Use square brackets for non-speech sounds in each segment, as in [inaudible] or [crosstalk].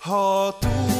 Ha túl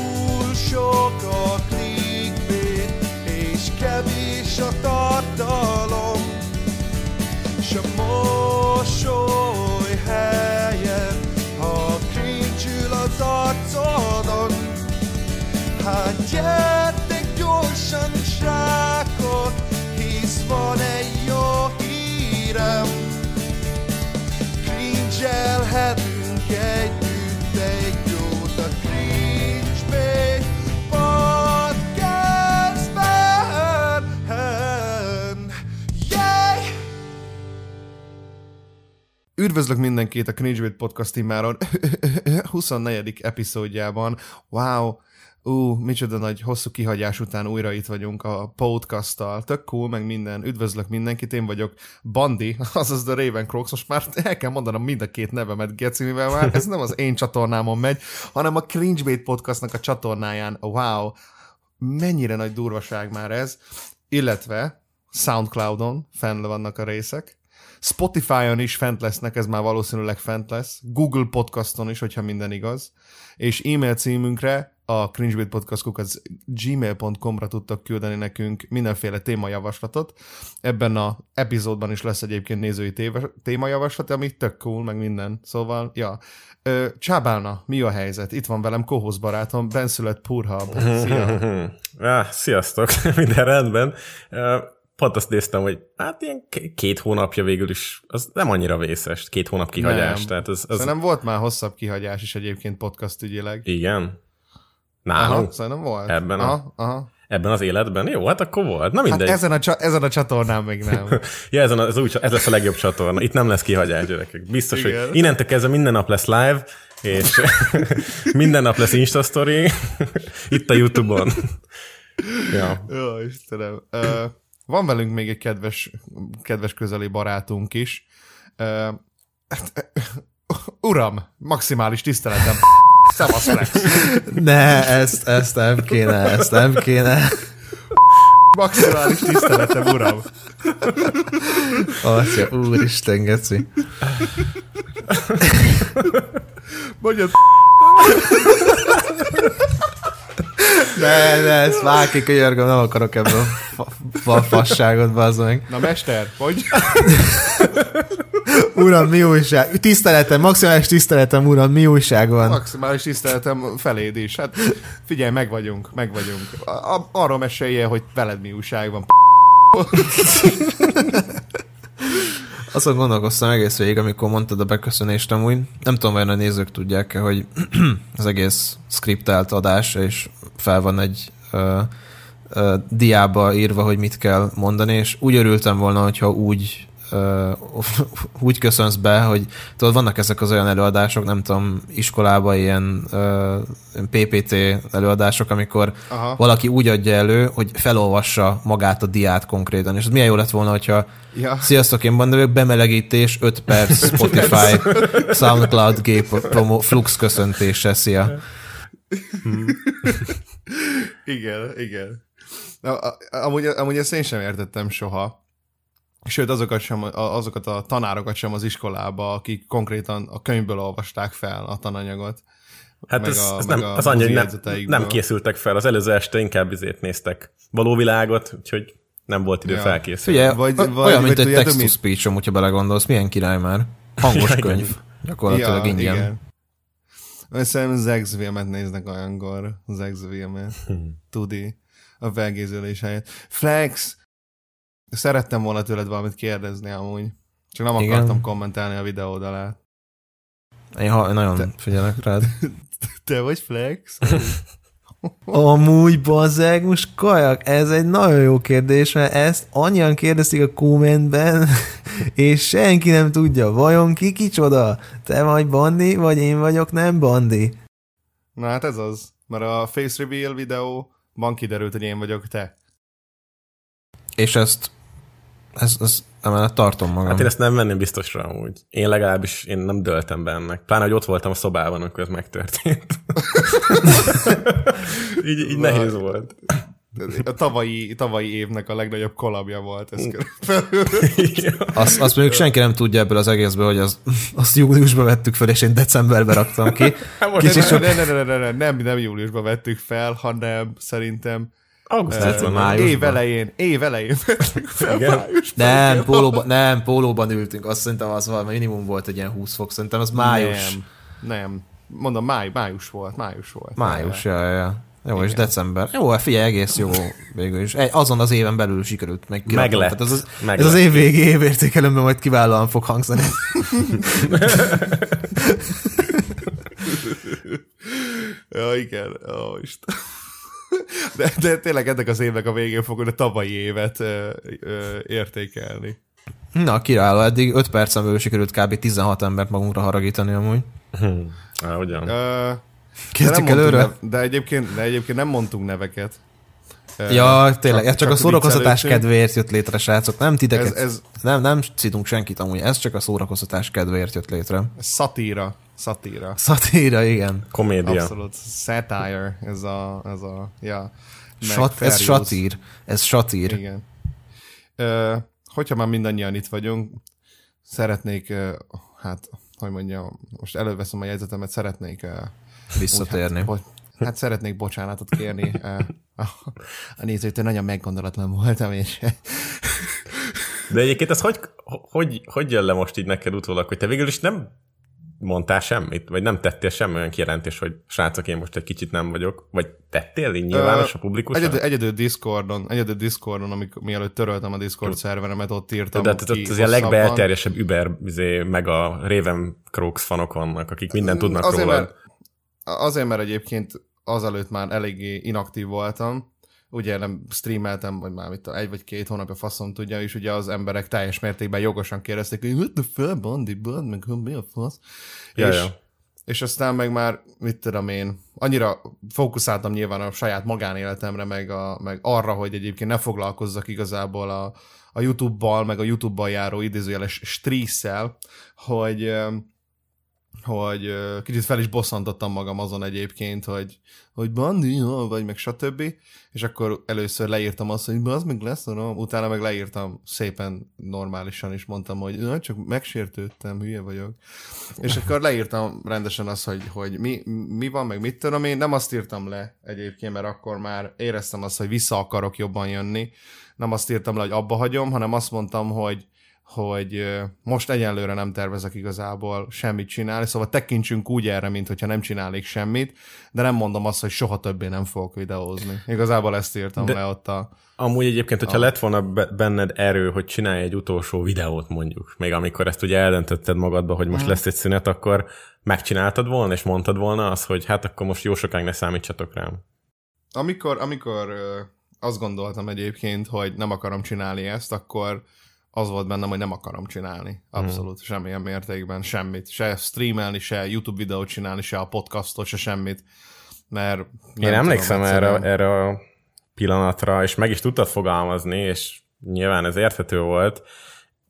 Üdvözlök mindenkit a Cringe Podcast immáron [laughs] 24. epizódjában. Wow! Ú, micsoda nagy hosszú kihagyás után újra itt vagyunk a podcasttal. Tök cool, meg minden. Üdvözlök mindenkit, én vagyok Bandi, [laughs] azaz The Raven Crocs. Most már el kell mondanom mind a két nevemet, Geci, mivel már ez nem az én csatornámon megy, hanem a Cringebait podcastnak a csatornáján. Wow! Mennyire nagy durvaság már ez. Illetve Soundcloudon fenn vannak a részek. Spotify-on is fent lesznek, ez már valószínűleg fent lesz. Google Podcaston is, hogyha minden igaz. És e-mail címünkre a cringebait gmail.com-ra tudtak küldeni nekünk mindenféle témajavaslatot. Ebben a epizódban is lesz egyébként nézői téve, témajavaslat, ami tök cool, meg minden. Szóval, ja. Csábálna, mi a helyzet? Itt van velem Kohosz barátom, benszület Purhab. Szia! [laughs] sziasztok, [laughs] minden rendben. Pont azt néztem, hogy hát ilyen két hónapja végül is, az nem annyira vészes, két hónap kihagyás. Nem. Tehát az, az... Szerintem volt már hosszabb kihagyás is egyébként podcast ügyileg. Igen? Aha, Nálunk? szerintem volt. Ebben a- aha, aha. Ebben az életben? Jó, hát akkor volt. Na Hát mindegy. ezen a, csa- ezen a csatornán még nem. [laughs] Ja, ezen a, ez, úgy, ez lesz a legjobb csatorna. Itt nem lesz kihagyás, gyerekek. Biztos, Igen. hogy innentől kezdve minden nap lesz live, és [laughs] minden nap lesz Insta story, [laughs] itt a Youtube-on. ja. Jó, Istenem. Ö, van velünk még egy kedves, kedves közeli barátunk is. Hát, uram, maximális tiszteletem. Szevasz, Flex. Ne, ezt, ezt nem kéne, ezt nem kéne. Maximális tiszteletem, uram. Atya, úristen, geci. Mondjad, Ne, ne, ezt vág ki, könyörgöm, nem akarok ebből fa, fa, fasságot, bazd meg. na mester, hogy? [laughs] Uram, mi újság? Tiszteletem, maximális tiszteletem, uram, mi újság van? Maximális tiszteletem feléd is. Hát figyelj, meg vagyunk, meg vagyunk. A- a- arról mesélje, hogy veled mi újság van. [laughs] Azon gondolkoztam egész végig, amikor mondtad a beköszönést amúgy. Nem tudom, vajon a nézők tudják-e, hogy [clears throat] az egész skriptált adás, és fel van egy ö, ö, diába írva, hogy mit kell mondani, és úgy örültem volna, hogyha úgy ö, úgy köszönsz be, hogy tudod, vannak ezek az olyan előadások, nem tudom, iskolába ilyen ö, PPT előadások, amikor Aha. valaki úgy adja elő, hogy felolvassa magát a diát konkrétan, és milyen jó lett volna, hogyha Ja. Sziasztok, én vagyok, bemelegítés, 5 [laughs] perc, Spotify, Soundcloud, gép, promo, flux köszöntése, szia. Igen, igen. Na, amúgy, amúgy ezt én sem értettem soha. Sőt, azokat, sem, a- azokat a tanárokat sem az iskolába, akik konkrétan a könyvből olvasták fel a tananyagot. Hát Meg ez, a- ez meg nem, a az annyi, hogy nem, nem készültek fel. Az előző este inkább izét néztek való világot, úgyhogy nem volt idő Ja. felkészülni. Figyelj, Vagy- vagy, vagy- olyan, vagy mint egy tudjátok text to mit? speech hogyha belegondolsz, milyen király már. Hangos [laughs] Ja, könyv, gyakorlatilag ja, ingyen. igen. Szerintem Zexvilmet néznek olyankor. Zexvilmet. Tudi. A felgézülés helyett. Flex! Szerettem volna tőled valamit kérdezni amúgy. Csak nem Igen. akartam kommentálni a videód alá. Én ha, nagyon Te- figyelek rád. [laughs] Te vagy Flex? [laughs] Amúgy, bazeg, most kajak, ez egy nagyon jó kérdés, mert ezt annyian kérdezték a kommentben, [laughs] és senki nem tudja, vajon ki kicsoda? Te vagy Bandi, vagy én vagyok nem Bandi? Na hát ez az. Mert a face reveal videóban kiderült, hogy én vagyok te. És ezt, ezt, ezt emellett tartom magam. Hát én ezt nem venném biztosra amúgy. Én legalábbis én nem döltem be ennek. Pláne, hogy ott voltam a szobában, amikor ez megtörtént. [laughs] így így Vaj. nehéz volt. a tavalyi, tavalyi évnek a legnagyobb kolabja volt ez azt, azt mondjuk senki nem tudja ebből az egészből, hogy az, azt júliusban vettük fel, és én decemberben raktam ki. [laughs] Kicsit sok... ne, ne, ne, ne, ne, nem, nem júliusban vettük fel, hanem szerintem Augusztusban, májusban. Év elején, év elején [laughs] vettük fel. Nem, pólóban, nem, pólóban ültünk, azt szerintem az valami minimum volt egy ilyen 20 fok, szerintem az május. Nem, nem. Mondom, máj, május volt, május volt. Május, ja, ja. Jó, Igen. és december. Jó, hát figyelj, egész jó végül is. Azon az éven belül sikerült meg. Meg lett. Ez az, meg ez az év végi évértékelőmben majd kiválóan fog hangzani. [laughs] ja, igen. Ó, oh, Isten. [laughs] De, de tényleg ennek az évnek a végén fogod a tavalyi évet ö, ö, értékelni. Na, kiváló. Eddig 5 percen belül sikerült kb. 16 embert magunkra haragítani amúgy. Hmm. Há, ugyan. Ö, Kezdjük előre? Nev- de, egyébként, de egyébként nem mondtunk neveket. Ja, tényleg, ez csak, csak a szórakoztatás kedvéért jött létre, srácok. Nem titeket, ez, ez, nem, nem citunk senkit amúgy, ez csak a szórakoztatás kedvéért jött létre. Szatíra. Szatíra. Szatíra, igen. Komédia. Abszolút. Satire, ez a, ez a, ja. Sat, ez satír. Ez satír. Igen. Ö, hogyha már mindannyian itt vagyunk, szeretnék, hát, hogy mondjam, most előveszem a jegyzetemet, szeretnék visszatérni. Úgy, hát, hát szeretnék bocsánatot kérni a, a nézőtől, nagyon meggondolatlan voltam, és... De egyébként ez hogy, hogy, hogy jön le most így neked utólag, hogy te végül is nem mondtál semmit, vagy nem tettél semmi olyan kijelentés, hogy srácok, én most egy kicsit nem vagyok, vagy tettél így nyilvános a publikus? Egyedül, egyedül Discordon, egyedül Discordon, amikor, mielőtt töröltem a Discord szerveremet, ott írtam De hát ott az ilyen legbelterjesebb Uber, izé, meg a Raven Crooks fanok vannak, akik mindent tudnak azért, róla. Mert, azért, mert egyébként azelőtt már eléggé inaktív voltam, ugye nem streameltem, vagy már mit egy vagy két hónapja faszom tudja, és ugye az emberek teljes mértékben jogosan kérdezték, hogy what the fuck, Bondi, Bond, meg mi a fasz? Ja, és, ja. és aztán meg már, mit tudom én, annyira fókuszáltam nyilván a saját magánéletemre, meg, a, meg arra, hogy egyébként ne foglalkozzak igazából a, a YouTube-bal, meg a YouTube-bal járó idézőjeles stresszel, hogy hogy kicsit fel is bosszantottam magam azon egyébként, hogy, hogy Bandi, vagy meg stb. És akkor először leírtam azt, hogy az meg lesz, no? utána meg leírtam szépen normálisan is, mondtam, hogy na, csak megsértődtem, hülye vagyok. És akkor leírtam rendesen azt, hogy, hogy mi, mi van, meg mit tudom én. Nem azt írtam le egyébként, mert akkor már éreztem azt, hogy vissza akarok jobban jönni. Nem azt írtam le, hogy abba hagyom, hanem azt mondtam, hogy hogy most egyenlőre nem tervezek igazából semmit csinálni, szóval tekintsünk úgy erre, mint hogyha nem csinálnék semmit, de nem mondom azt, hogy soha többé nem fogok videózni. Igazából ezt írtam de le ott a... Amúgy egyébként, hogyha a... lett volna benned erő, hogy csinálj egy utolsó videót mondjuk, még amikor ezt ugye eldöntötted magadba, hogy most hmm. lesz egy szünet, akkor megcsináltad volna, és mondtad volna azt, hogy hát akkor most jó sokáig ne számítsatok rám. Amikor, amikor azt gondoltam egyébként, hogy nem akarom csinálni ezt, akkor az volt bennem, hogy nem akarom csinálni. Abszolút, hmm. semmilyen mértékben, semmit. Se streamelni, se YouTube videót csinálni, se a podcastot, se semmit. Mert Én emlékszem tudom, erre, erre a pillanatra, és meg is tudtad fogalmazni, és nyilván ez érthető volt.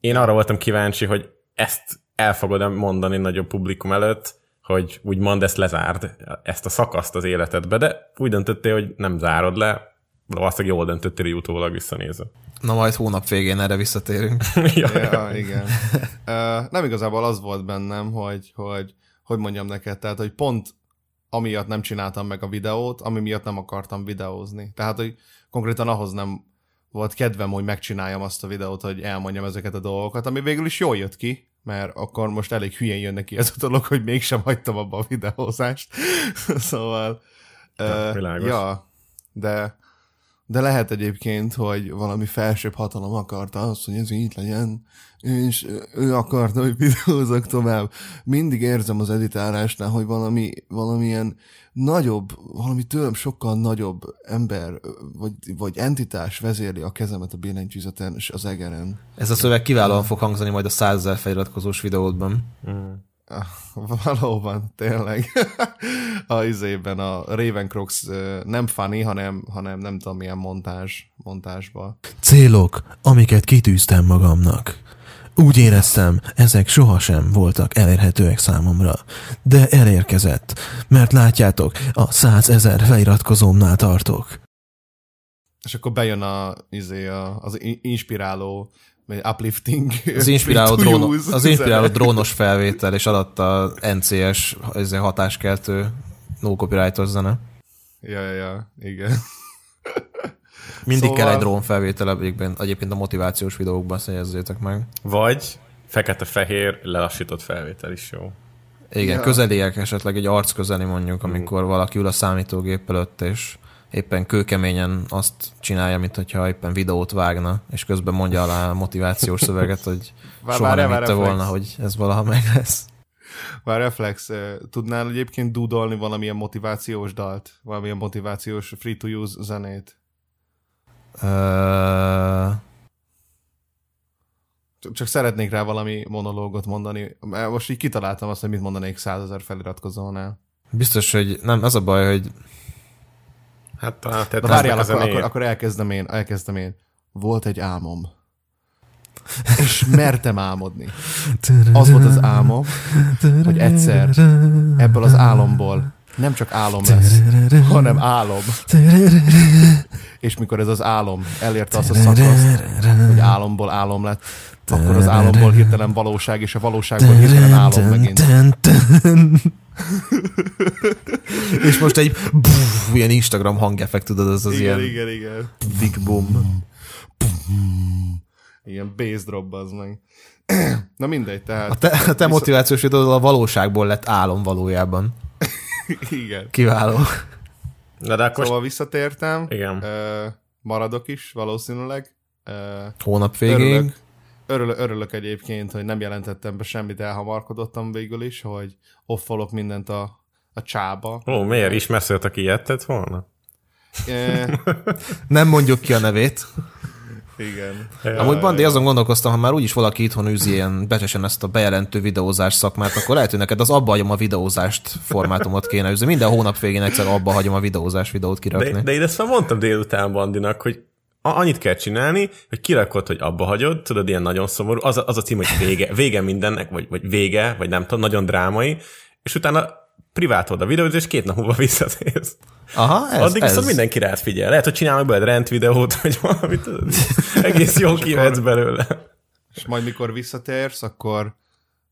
Én arra voltam kíváncsi, hogy ezt el fogod mondani nagyobb publikum előtt, hogy úgymond ezt lezárd, ezt a szakaszt az életedbe, de úgy döntöttél, hogy nem zárod le, valószínűleg jól döntöttél utólag visszanézve. Na majd hónap végén erre visszatérünk. [laughs] ja, ja, igen. Uh, nem igazából az volt bennem, hogy, hogy hogy mondjam neked, tehát, hogy pont amiatt nem csináltam meg a videót, ami miatt nem akartam videózni. Tehát, hogy konkrétan ahhoz nem volt kedvem, hogy megcsináljam azt a videót, hogy elmondjam ezeket a dolgokat, ami végül is jól jött ki, mert akkor most elég hülyén jön neki ez a dolog, hogy mégsem hagytam abba a videózást. [laughs] szóval... Uh, ja, de de lehet egyébként, hogy valami felsőbb hatalom akarta azt, hogy ez így legyen, és ő akarta, hogy videózok tovább. Mindig érzem az editálásnál, hogy valami, valamilyen nagyobb, valami tőlem sokkal nagyobb ember, vagy, vagy entitás vezérli a kezemet a billentyűzeten és az egeren. Ez a szöveg kiválóan fog hangzani majd a százezer feliratkozós videódban. Mm. [laughs] Valóban, tényleg. [laughs] a izében a Ravencrox nem funny, hanem, hanem nem tudom milyen montázs, montázsba. Célok, amiket kitűztem magamnak. Úgy éreztem, ezek sohasem voltak elérhetőek számomra, de elérkezett, mert látjátok, a százezer feliratkozómnál tartok. És akkor bejön a, izé, a, az inspiráló vagy uplifting. Az inspiráló, drón, az inspiráló drónos felvétel, és adott a NCS hatáskeltő no copyright zene. Ja, ja, ja, igen. Mindig szóval... kell egy drón felvétel egyébként, egyébként a motivációs videókban szegyezzétek meg. Vagy fekete-fehér lelassított felvétel is jó. Igen, ja. közeliek esetleg egy arc közeli mondjuk, amikor mm. valaki ül a számítógép előtt, és éppen kőkeményen azt csinálja, mint hogyha éppen videót vágna, és közben mondja alá a motivációs szöveget, hogy [laughs] vár, soha vár, nem hitte volna, hogy ez valaha meg lesz. Vár Reflex, tudnál egyébként dúdolni valamilyen motivációs dalt? Valamilyen motivációs free-to-use zenét? Uh... Csak szeretnék rá valami monológot mondani. Most így kitaláltam azt, hogy mit mondanék százezer feliratkozónál. Biztos, hogy nem, az a baj, hogy Hát talán te Várjál, akkor, akkor, akkor elkezdem én, elkezdem én. Volt egy álmom. És mertem álmodni. Az volt az álmom, hogy egyszer ebből az álomból nem csak álom lesz, hanem álom. És mikor ez az álom elérte azt a szakaszt, hogy álomból álom lett, akkor az álomból hirtelen valóság, és a valóságból hirtelen álom megint. És most egy buf, ilyen Instagram hangeffekt, tudod, az az igen, ilyen... Igen, igen, Big boom. Igen, bass drop az meg. Na mindegy, tehát... A te, a te motivációs videó a valóságból lett álom valójában. igen. Kiváló. Na de akkor... Szóval visszatértem. Igen. Uh, maradok is valószínűleg. Uh, Hónap végéig. Örülök, örülök, örülök egyébként, hogy nem jelentettem be semmit, elhamarkodottam végül is, hogy offolok mindent a, a csába. Ó, miért is messzelt, aki ilyet volna? [laughs] Nem mondjuk ki a nevét. Igen. Ja, Amúgy Bandi, azon gondolkoztam, ha már úgyis valaki itthon űzi ilyen becsesen ezt a bejelentő videózás szakmát, akkor lehet, hogy neked az abba hagyom a videózást formátumot kéne űzni. Minden hónap végén egyszer abba hagyom a videózás videót kirakni. De, de én ezt már mondtam délután Bandinak, hogy annyit kell csinálni, hogy kirakod, hogy abba hagyod, tudod, ilyen nagyon szomorú, az a, az a cím, hogy vége, vége mindennek, vagy, vagy vége, vagy nem tudom, nagyon drámai, és utána privátod a videót, és két nap múlva [laughs] visszatérsz. Aha, ez, Addig ez. viszont mindenki rád figyel. Lehet, hogy csinálnak belőle rent videót, vagy valamit. Egész jó kivetsz belőle. És majd mikor visszatérsz, akkor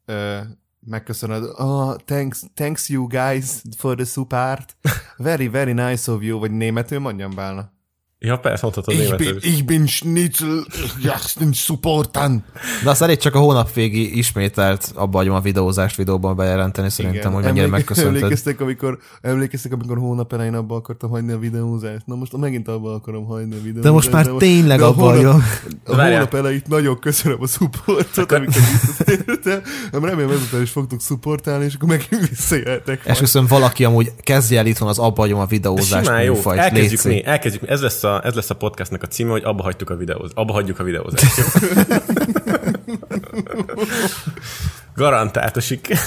ö, megköszönöd, oh, thanks, thanks you guys for the support. Very, very nice of you, vagy németül mondjam bálna. Ja, persze, mondhatod ich bin, ich bin Schnitzel, jachten supportan. De azt elég csak a hónap végi ismételt abba hagyom a videózást videóban bejelenteni, szerintem, Igen. hogy mennyire Emléke, megköszönted. Emlékeztek, amikor, emlékeztek, amikor hónap elején abba akartam hagyni a videózást. Na most megint abba akarom hagyni a videózást. De most már de tényleg abba hagyom. A hónap elején nagyon köszönöm a supportot, amikor visszatértem. Remélem ezután is fogtok supportálni, és akkor megint visszajeltek. És köszönöm valaki amúgy kezdje el itthon az abba hagyom a videózást. Simán jó, elkezdjük mi, elkezdjük. Ez lesz a, ez lesz a podcastnak a címe, hogy abba hagytuk a videót. Abba hagyjuk a videózást. [laughs] Garantált a siker.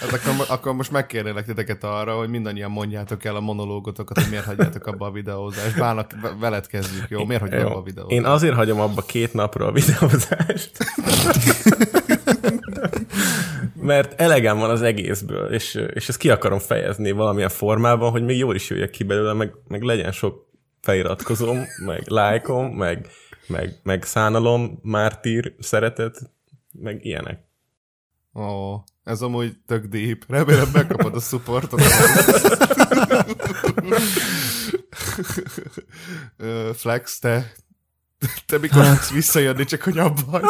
Hát akkor, akkor most megkérnélek titeket arra, hogy mindannyian mondjátok el a monológotokat, hogy miért hagyjátok abba a videózást. Bának, veled kezdjük, jó? Miért hagyjuk abba a videózást? Én azért hagyom abba két napra a videózást. [laughs] Mert elegem van az egészből, és, és ezt ki akarom fejezni valamilyen formában, hogy még jól is jöjjek ki belőle, meg, meg legyen sok feliratkozom, meg lájkom, meg, meg, meg szánalom, mártír, szeretet, meg ilyenek. Ó, ez amúgy tök deep. Remélem megkapod a supportot. [laughs] Flex, te te mikor hát. tudsz visszajönni, csak hogy abba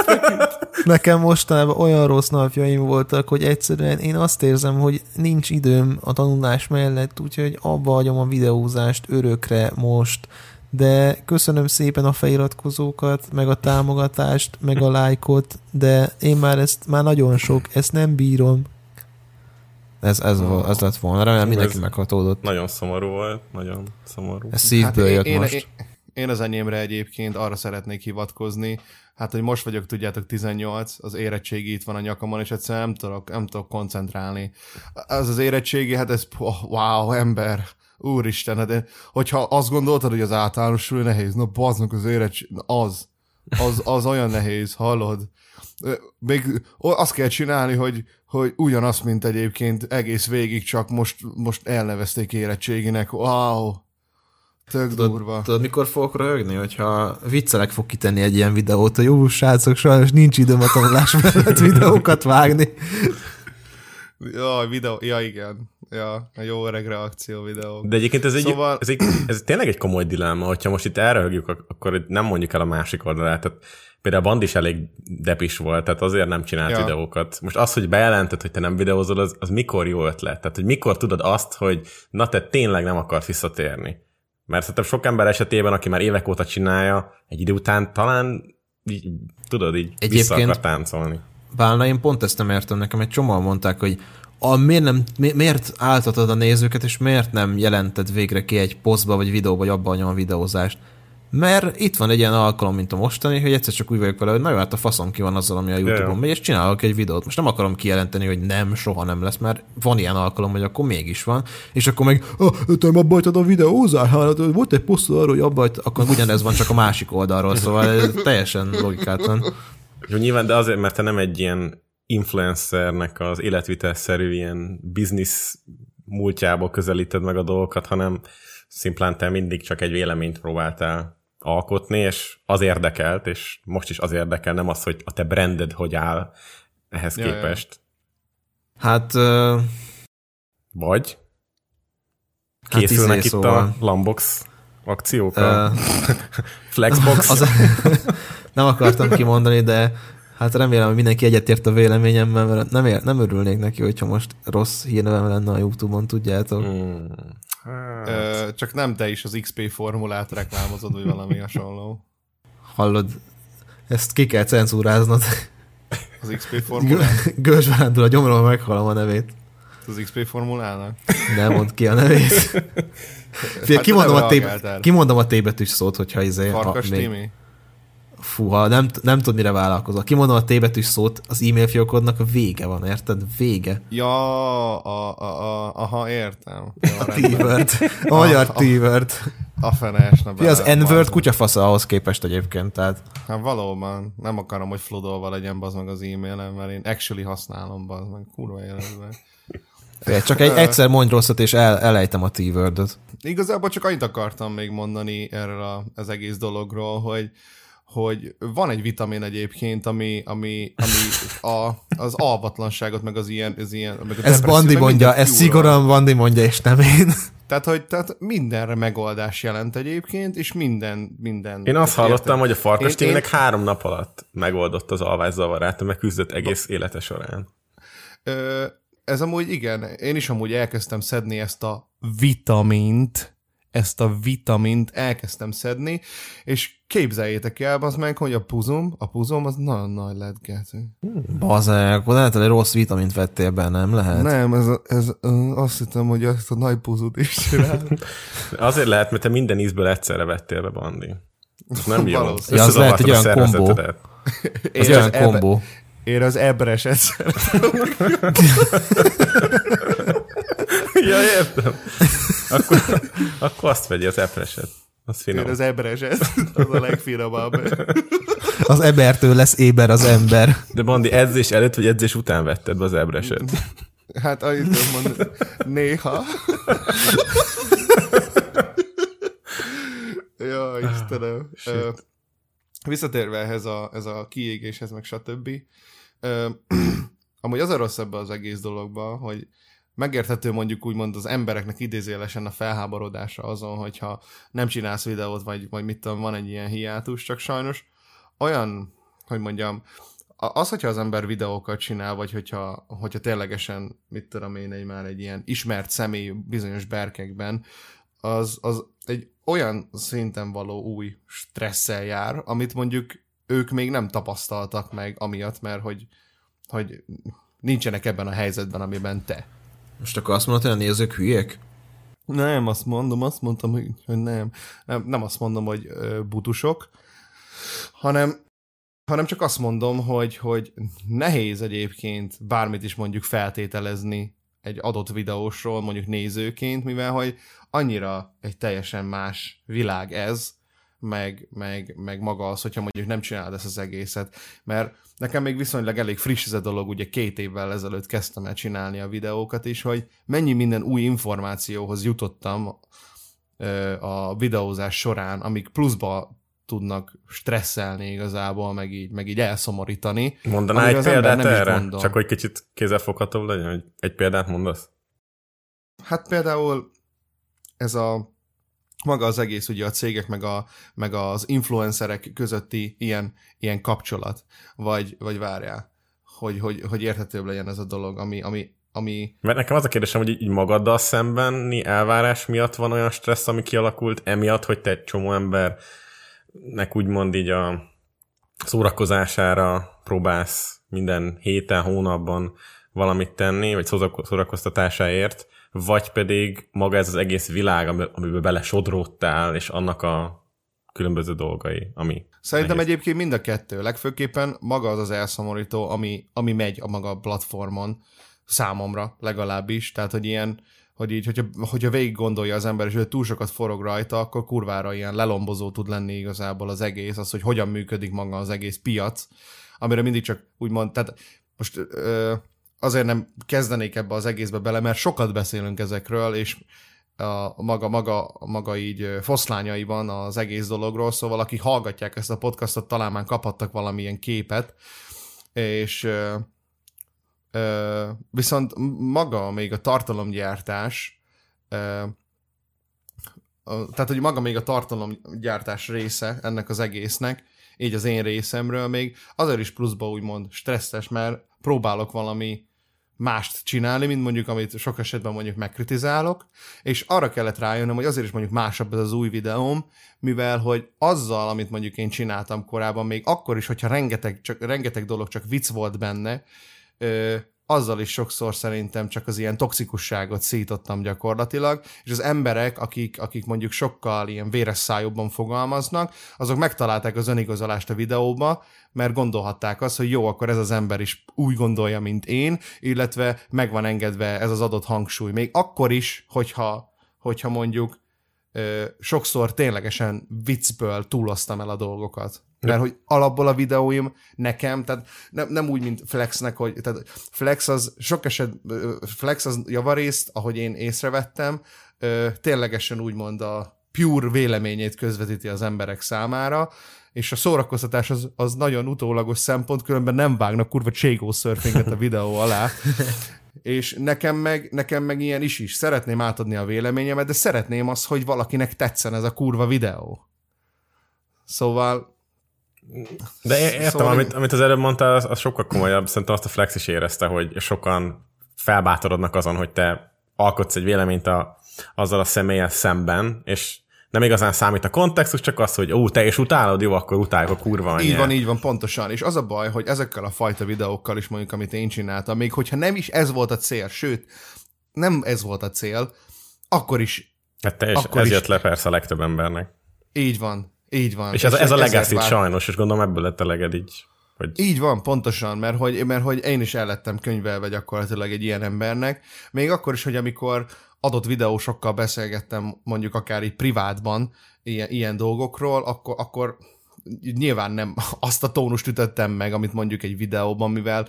Nekem mostanában olyan rossz napjaim voltak, hogy egyszerűen én azt érzem, hogy nincs időm a tanulás mellett, úgyhogy abba hagyom a videózást örökre most, de köszönöm szépen a feliratkozókat, meg a támogatást, meg a lájkot, de én már ezt már nagyon sok, ezt nem bírom. Ez, ez, oh. ez lett volna, remélem mindenki meghatódott. Nagyon szomorú volt, nagyon szomorú. Ez szívből hát jött én, most. Én, én az enyémre egyébként arra szeretnék hivatkozni, hát, hogy most vagyok, tudjátok, 18, az érettségi itt van a nyakamon, és egyszerűen nem tudok, nem tudok koncentrálni. Az az érettségi, hát ez, wow, ember, úristen, hát hogyha azt gondoltad, hogy az általános nehéz, na baznak az érettség, az, az, az olyan nehéz, hallod? Még azt kell csinálni, hogy, hogy ugyanazt, mint egyébként egész végig, csak most, most elnevezték érettséginek. Wow! Tök tudod, durva. Tudod, mikor fogok röhögni? Hogyha viccelek fog kitenni egy ilyen videót, hogy jó, srácok, sajnos nincs időm a tanulás mellett videókat vágni. Ja, videó, ja igen. Ja, a jó öreg reakció videó. De egyébként ez, szóval... egy, ez, egy, ez tényleg egy komoly dilemma, hogyha most itt elröhögjük, akkor nem mondjuk el a másik oldalát. Tehát például Band is elég depis volt, tehát azért nem csinált ja. videókat. Most az, hogy bejelented, hogy te nem videózol, az, az mikor jó ötlet? Tehát, hogy mikor tudod azt, hogy na te tényleg nem akarsz visszatérni? Mert szerintem sok ember esetében, aki már évek óta csinálja, egy idő után talán így, tudod, így Egyébként vissza akar táncolni. Bálna, én pont ezt nem értem. Nekem egy csomóan mondták, hogy a, miért, nem, mi, miért áltatod a nézőket, és miért nem jelented végre ki egy posztba, vagy videóba, vagy abban a videózást? Mert itt van egy ilyen alkalom, mint a mostani, hogy egyszer csak úgy vagyok vele, hogy nagyon hát a faszom ki van azzal, ami a Youtube-on megy, és csinálok egy videót. Most nem akarom kijelenteni, hogy nem, soha nem lesz, mert van ilyen alkalom, hogy akkor mégis van, és akkor meg, ah, te abba hagytad a videózál, hát volt egy poszt arról, hogy abba akkor ugyanez van csak a másik oldalról, szóval ez teljesen logikátlan. Jó, nyilván, de azért, mert te nem egy ilyen influencernek az életvitelszerű ilyen biznisz múltjából közelíted meg a dolgokat, hanem szimplán te mindig csak egy véleményt próbáltál alkotni, és az érdekelt, és most is az érdekel, nem az, hogy a te branded hogy áll ehhez ja, képest. Ja. Hát... Uh... Vagy? Hát Készülnek izé, itt szóval. a Lambox akciók? Uh... [laughs] Flexbox? Az, [laughs] nem akartam kimondani, de Hát remélem, hogy mindenki egyetért a véleményemmel, mert nem, ér, nem örülnék neki, hogyha most rossz hírnevem lenne a Youtube-on, tudjátok. Mm. Hát. Ö, csak nem te is az XP formulát reklámozod, vagy valami hasonló. Hallod, ezt ki kell cenzúráznod. Az XP formulát? Gőzs Vándor, a gyomról meghalom a nevét. Az XP formulának? Nem mond ki a nevét. [laughs] Fia, hát kimondom, a T, kimondom a T betűs szót, hogyha izé... Farkas ha, még... ha nem, nem tud mire vállalkozol. Kimondom a T betűs szót, az e-mail fiókodnak a vége van, érted? Vége. Ja, a, a, a, aha, értem. Ja, a T-word. A magyar T-word. A, a fene esne az N-word kutyafasza ahhoz képest egyébként, tehát. Hát valóban. Nem akarom, hogy fludolva legyen bazd meg az e-mailem, mert én actually használom bazd meg. Kurva életben. Fél, csak egy, egyszer mondj rosszat, és el, elejtem a t -wordot. Igazából csak annyit akartam még mondani erről a, az egész dologról, hogy hogy van egy vitamin egyébként, ami, ami, ami a, az alvatlanságot, meg az ilyen... Az ilyen meg ez Bandi mondja, ez szigorúan Bandi mondja, és nem én. Tehát, hogy tehát mindenre megoldás jelent egyébként, és minden... minden én azt hallottam, értem. hogy a farkas én, én... három nap alatt megoldott az alvászavarát, meg küzdött egész élete során. Ö, ez amúgy igen, én is amúgy elkezdtem szedni ezt a vitamint, ezt a vitamint elkezdtem szedni, és képzeljétek el, az meg, hogy a puzum, a puzum az nagyon nagy lett, Geci. Hmm. Bazeg, akkor lehet, hogy rossz vitamint vettél be, nem lehet? Nem, ez, ez, azt hittem, hogy ezt a nagy puzut is csinál. [laughs] Azért lehet, mert te minden ízből egyszerre vettél be, Bandi. Ez nem jó. Ja, az lehet egy olyan kombó. Ez olyan kombó. Én az ebreset szeretem. [laughs] ja, értem. Akkor, akkor azt vegye az epreset. Az finom. Én az ebreset, az a legfinomabb. [laughs] Az ebertől lesz éber az ember. De Bandi, edzés előtt vagy edzés után vetted be az ebreset? Hát annyit mondani, néha. [laughs] ja, Istenem. Uh, visszatérve ehhez a, ez a kiégéshez, meg stb. [clears throat] Amúgy az a rossz ebbe az egész dologba, hogy megérthető mondjuk úgymond az embereknek idézélesen a felháborodása azon, hogyha nem csinálsz videót, vagy, vagy mit tudom, van egy ilyen hiátus, csak sajnos olyan, hogy mondjam, az, hogyha az ember videókat csinál, vagy hogyha, hogyha ténylegesen, mit tudom én, egy már egy ilyen ismert személy bizonyos berkekben, az, az egy olyan szinten való új stresszel jár, amit mondjuk ők még nem tapasztaltak meg amiatt, mert hogy, hogy nincsenek ebben a helyzetben, amiben te. Most akkor azt mondod, hogy a nézők hülyék? Nem, azt mondom, azt mondtam, hogy, hogy nem. nem. Nem azt mondom, hogy butusok, hanem, hanem csak azt mondom, hogy, hogy nehéz egyébként bármit is mondjuk feltételezni egy adott videósról, mondjuk nézőként, mivel hogy annyira egy teljesen más világ ez, meg, meg, meg maga az, hogyha mondjuk nem csinálod ezt az egészet. Mert nekem még viszonylag elég friss ez a dolog, ugye két évvel ezelőtt kezdtem el csinálni a videókat is, hogy mennyi minden új információhoz jutottam a videózás során, amik pluszba tudnak stresszelni igazából, meg így, meg így elszomorítani. Mondaná egy példát erre? Csak hogy kicsit kézzelfoghatóbb legyen, hogy egy példát mondasz? Hát például ez a maga az egész ugye a cégek meg, a, meg az influencerek közötti ilyen, ilyen kapcsolat, vagy, vagy várjál, hogy, hogy, hogy érthetőbb legyen ez a dolog, ami, ami, ami... Mert nekem az a kérdésem, hogy így magaddal szembenni elvárás miatt van olyan stressz, ami kialakult, emiatt, hogy te egy csomó embernek úgymond így a szórakozására próbálsz minden héten, hónapban valamit tenni, vagy szórakoztatásáért, vagy pedig maga ez az egész világ, amiben bele sodródtál, és annak a különböző dolgai, ami... Szerintem nehéz. egyébként mind a kettő. Legfőképpen maga az az elszomorító, ami, ami megy a maga platformon, számomra legalábbis. Tehát, hogy ilyen, hogy így, hogyha, hogyha végig gondolja az ember, és hogy túl sokat forog rajta, akkor kurvára ilyen lelombozó tud lenni igazából az egész, az, hogy hogyan működik maga az egész piac, amire mindig csak úgymond, tehát most ö, azért nem kezdenék ebbe az egészbe bele, mert sokat beszélünk ezekről, és a maga, maga, maga így foszlányaiban az egész dologról, szóval akik hallgatják ezt a podcastot, talán már kaphattak valamilyen képet, és ö, ö, viszont maga még a tartalomgyártás, ö, tehát, hogy maga még a tartalomgyártás része ennek az egésznek, így az én részemről még azért is pluszba úgymond stresszes, mert próbálok valami mást csinálni, mint mondjuk, amit sok esetben mondjuk megkritizálok, és arra kellett rájönnöm, hogy azért is mondjuk másabb ez az új videóm, mivel, hogy azzal, amit mondjuk én csináltam korábban, még akkor is, hogyha rengeteg, csak, rengeteg dolog csak vicc volt benne, azzal is sokszor szerintem csak az ilyen toxikusságot szítottam gyakorlatilag, és az emberek, akik, akik mondjuk sokkal ilyen véres szájúbban fogalmaznak, azok megtalálták az önigazolást a videóba, mert gondolhatták azt, hogy jó, akkor ez az ember is úgy gondolja, mint én, illetve meg van engedve ez az adott hangsúly. Még akkor is, hogyha, hogyha mondjuk sokszor ténylegesen viccből túloztam el a dolgokat. Mert hogy alapból a videóim nekem, tehát nem, nem úgy, mint Flexnek, hogy tehát Flex az sok eset, Flex az javarészt, ahogy én észrevettem, ténylegesen úgymond a pure véleményét közvetíti az emberek számára, és a szórakoztatás az, az nagyon utólagos szempont, különben nem vágnak kurva cségó surfinget a videó alá. és nekem meg, nekem meg ilyen is is. Szeretném átadni a véleményemet, de szeretném azt, hogy valakinek tetszen ez a kurva videó. Szóval de értem, szóval amit, amit az előbb mondtál, az, az sokkal komolyabb. Szerintem azt a Flex is érezte, hogy sokan felbátorodnak azon, hogy te alkotsz egy véleményt a, azzal a személlyel szemben, és nem igazán számít a kontextus, csak az, hogy ó, te is utálod, jó, akkor utáljuk a kurva anyját. Így van, így van, pontosan. És az a baj, hogy ezekkel a fajta videókkal is mondjuk, amit én csináltam, még hogyha nem is ez volt a cél, sőt, nem ez volt a cél, akkor is. Hát te is, akkor ez is. jött le persze a legtöbb embernek. Így van, így van. És ez, és ez a legacy vár... sajnos, és gondolom ebből lett eleged így. Hogy... Így van, pontosan, mert hogy, mert hogy én is el lettem könyvelve gyakorlatilag egy ilyen embernek. Még akkor is, hogy amikor adott videósokkal beszélgettem mondjuk akár így privátban ilyen, ilyen dolgokról, akkor, akkor nyilván nem [laughs] azt a tónust ütöttem meg, amit mondjuk egy videóban, mivel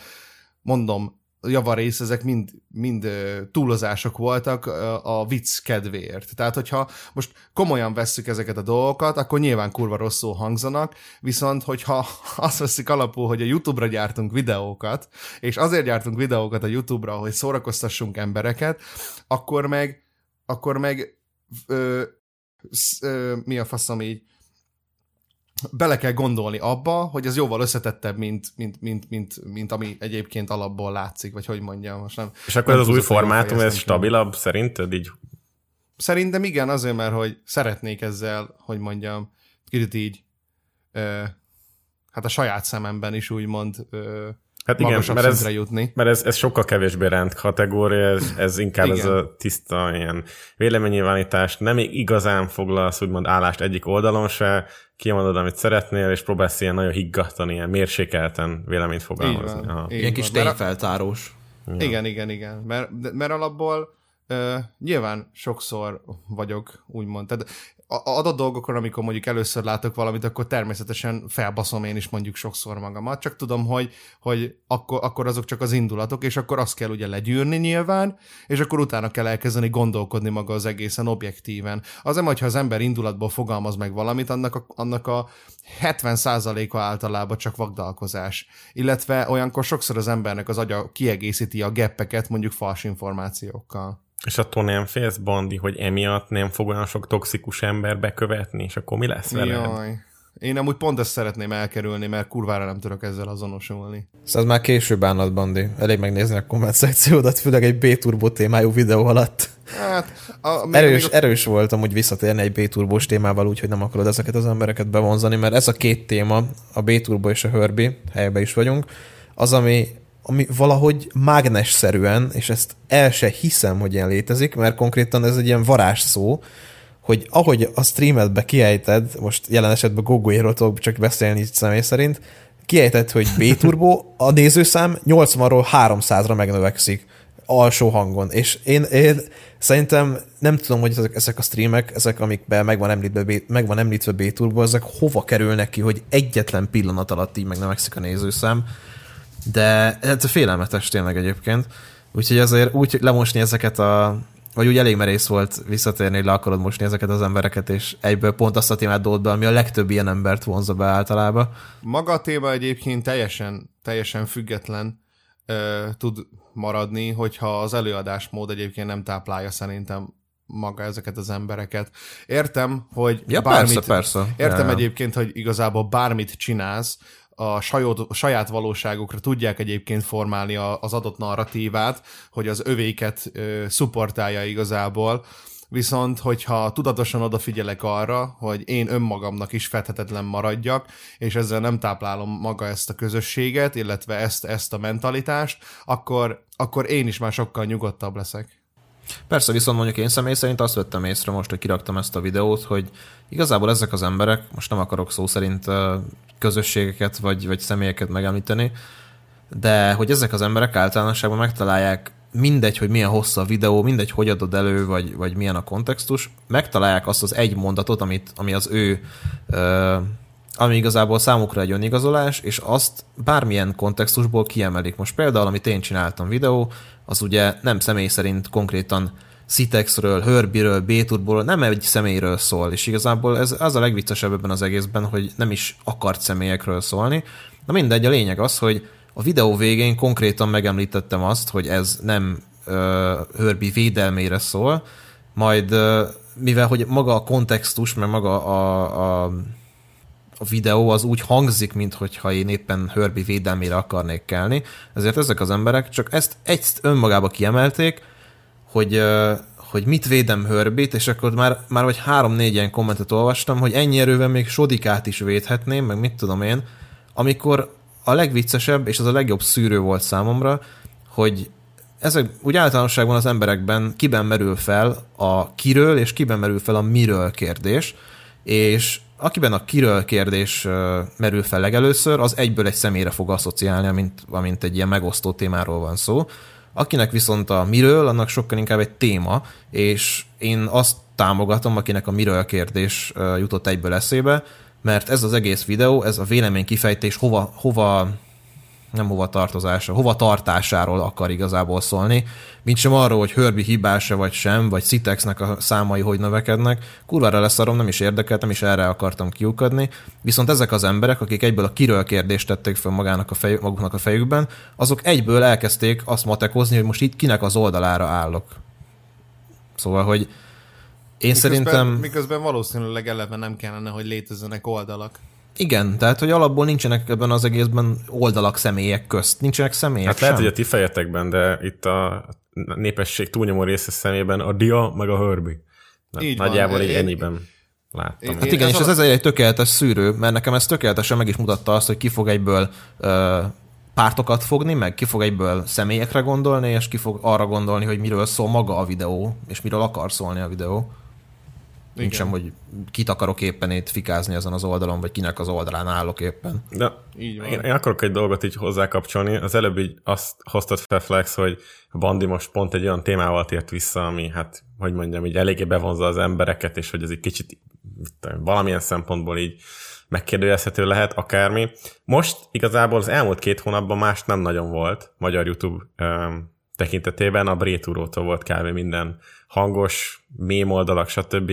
mondom, javarész, ezek mind, mind túlozások voltak a vicc kedvéért. Tehát, hogyha most komolyan vesszük ezeket a dolgokat, akkor nyilván kurva rosszul hangzanak, viszont hogyha [laughs] azt veszik alapul, hogy a YouTube-ra gyártunk videókat, és azért gyártunk videókat a YouTube-ra, hogy szórakoztassunk embereket, akkor meg, akkor meg ö, ö, mi a faszom így, bele kell gondolni abba, hogy ez jóval összetettebb, mint, mint, mint, mint, mint ami egyébként alapból látszik, vagy hogy mondjam, most nem. És akkor nem ez az új formátum, ez stabilabb szerinted így? Szerintem igen, azért, mert hogy szeretnék ezzel, hogy mondjam, kicsit így, ö, hát a saját szememben is úgymond ö, Hát igen, mert ez, jutni. mert ez, ez sokkal kevésbé rend kategória, ez, ez inkább igen. ez a tiszta ilyen véleménynyilvánítás, nem igazán foglalsz úgymond állást egyik oldalon se, kimondod, amit szeretnél, és próbálsz ilyen nagyon higgadtan, ilyen mérsékelten véleményt fogalmazni. Így van, így ilyen kis tényfeltárós. Ja. Igen, igen, igen. Mert, mert alapból uh, nyilván sokszor vagyok, úgymond. Tehát adott dolgokon, amikor mondjuk először látok valamit, akkor természetesen felbaszom én is mondjuk sokszor magamat, csak tudom, hogy, hogy akkor, akkor azok csak az indulatok, és akkor azt kell ugye legyűrni nyilván, és akkor utána kell elkezdeni gondolkodni maga az egészen objektíven. Az nem, hogyha az ember indulatból fogalmaz meg valamit, annak a, annak a 70%-a általában csak vagdalkozás. Illetve olyankor sokszor az embernek az agya kiegészíti a geppeket mondjuk fals információkkal. És attól nem félsz, Bandi, hogy emiatt nem fog olyan sok toxikus ember bekövetni, és akkor mi lesz vele? Jaj. Én amúgy pont ezt szeretném elkerülni, mert kurvára nem tudok ezzel azonosulni. Szóval már később állnod, Bandi. Elég megnézni a komment szekciódat, főleg egy B-turbo témájú videó alatt. Hát, a, még, erős, még a... erős volt amúgy visszatérni egy B-turbós témával, úgyhogy nem akarod ezeket az embereket bevonzani, mert ez a két téma, a B-turbo és a Herbie, helyben is vagyunk, az, ami ami valahogy mágnesszerűen, és ezt el se hiszem, hogy ilyen létezik, mert konkrétan ez egy ilyen varázsszó, hogy ahogy a streametbe kiejted, most jelen esetben Gogoéről tudok csak beszélni személy szerint, kiejted, hogy B-turbo, a nézőszám 80-ról 300-ra megnövekszik alsó hangon, és én, én szerintem nem tudom, hogy ezek, ezek a streamek, ezek, amikben meg van említve, meg van említve B-turbo, ezek hova kerülnek ki, hogy egyetlen pillanat alatt így megnövekszik a nézőszám, de ez félelmetes tényleg egyébként. Úgyhogy azért úgy lemosni ezeket a vagy úgy elég merész volt visszatérni, hogy le akarod mosni ezeket az embereket, és egyből pont azt a témát dolt be, ami a legtöbb ilyen embert vonza be általában. Maga a téma egyébként teljesen, teljesen független ö, tud maradni, hogyha az előadásmód egyébként nem táplálja szerintem maga ezeket az embereket. Értem, hogy ja, bármit, persze, persze. Értem ja, egyébként, hogy igazából bármit csinálsz, a saját, saját valóságukra tudják egyébként formálni a, az adott narratívát, hogy az övéket ö, szupportálja igazából, viszont hogyha tudatosan odafigyelek arra, hogy én önmagamnak is fethetetlen maradjak, és ezzel nem táplálom maga ezt a közösséget, illetve ezt, ezt a mentalitást, akkor, akkor én is már sokkal nyugodtabb leszek. Persze, viszont mondjuk én személy szerint azt vettem észre most, hogy kiraktam ezt a videót, hogy igazából ezek az emberek, most nem akarok szó szerint közösségeket vagy, vagy személyeket megemlíteni, de hogy ezek az emberek általánosságban megtalálják mindegy, hogy milyen hosszú a videó, mindegy, hogy adod elő, vagy, vagy milyen a kontextus, megtalálják azt az egy mondatot, amit, ami az ő ö, ami igazából számukra egy önigazolás, és azt bármilyen kontextusból kiemelik. Most például, amit én csináltam videó, az ugye nem személy szerint konkrétan Citexről, Hörbiről, B-Turból, nem egy személyről szól, és igazából ez az a legviccesebb ebben az egészben, hogy nem is akart személyekről szólni. Na mindegy, a lényeg az, hogy a videó végén konkrétan megemlítettem azt, hogy ez nem Hörbi védelmére szól, majd uh, mivel hogy maga a kontextus, mert maga a, a a videó az úgy hangzik, mintha én éppen Hörbi védelmére akarnék kelni, ezért ezek az emberek csak ezt egy önmagába kiemelték, hogy, hogy mit védem Hörbit, és akkor már, már vagy három-négy ilyen kommentet olvastam, hogy ennyi erővel még Sodikát is védhetném, meg mit tudom én, amikor a legviccesebb, és az a legjobb szűrő volt számomra, hogy ezek úgy általánosságban az emberekben kiben merül fel a kiről, és kiben merül fel a miről kérdés, és akiben a kiről kérdés merül fel legelőször, az egyből egy személyre fog asszociálni, amint, amint egy ilyen megosztó témáról van szó. Akinek viszont a miről, annak sokkal inkább egy téma, és én azt támogatom, akinek a miről kérdés jutott egyből eszébe, mert ez az egész videó, ez a vélemény kifejtés hova, hova nem hova tartozása, hova tartásáról akar igazából szólni, mint sem arról, hogy Hörbi hibása vagy sem, vagy Citexnek a számai hogy növekednek. Kurvára leszarom, nem is érdekelt, nem is erre akartam kiukadni. Viszont ezek az emberek, akik egyből a kiről kérdést tették fel magának a fej, maguknak a fejükben, azok egyből elkezdték azt matekozni, hogy most itt kinek az oldalára állok. Szóval, hogy én miközben, szerintem... Miközben valószínűleg eleve nem kellene, hogy létezzenek oldalak. Igen, tehát hogy alapból nincsenek ebben az egészben oldalak személyek közt. Nincsenek személyek Hát sem. lehet, hogy a ti fejetekben, de itt a népesség túlnyomó része szemében a dia meg a hörbi. Így Nagyjából így ennyiben láttam. Hát igen, és ez ezért egy tökéletes szűrő, mert nekem ez tökéletesen meg is mutatta azt, hogy ki fog egyből ö, pártokat fogni, meg ki fog egyből személyekre gondolni, és ki fog arra gondolni, hogy miről szól maga a videó, és miről akar szólni a videó. Nincs sem, hogy kit akarok éppen itt fikázni ezen az oldalon, vagy kinek az oldalán állok éppen. De így van. Én, én akarok egy dolgot így hozzákapcsolni. Az előbb így azt hoztad fel Flex, hogy Bandi most pont egy olyan témával tért vissza, ami hát, hogy mondjam, így eléggé bevonza az embereket, és hogy ez egy kicsit valamilyen szempontból így megkérdőjelezhető lehet, akármi. Most igazából az elmúlt két hónapban más nem nagyon volt magyar YouTube um, tekintetében, a Brétúrótól volt kb. minden hangos, mém oldalak, stb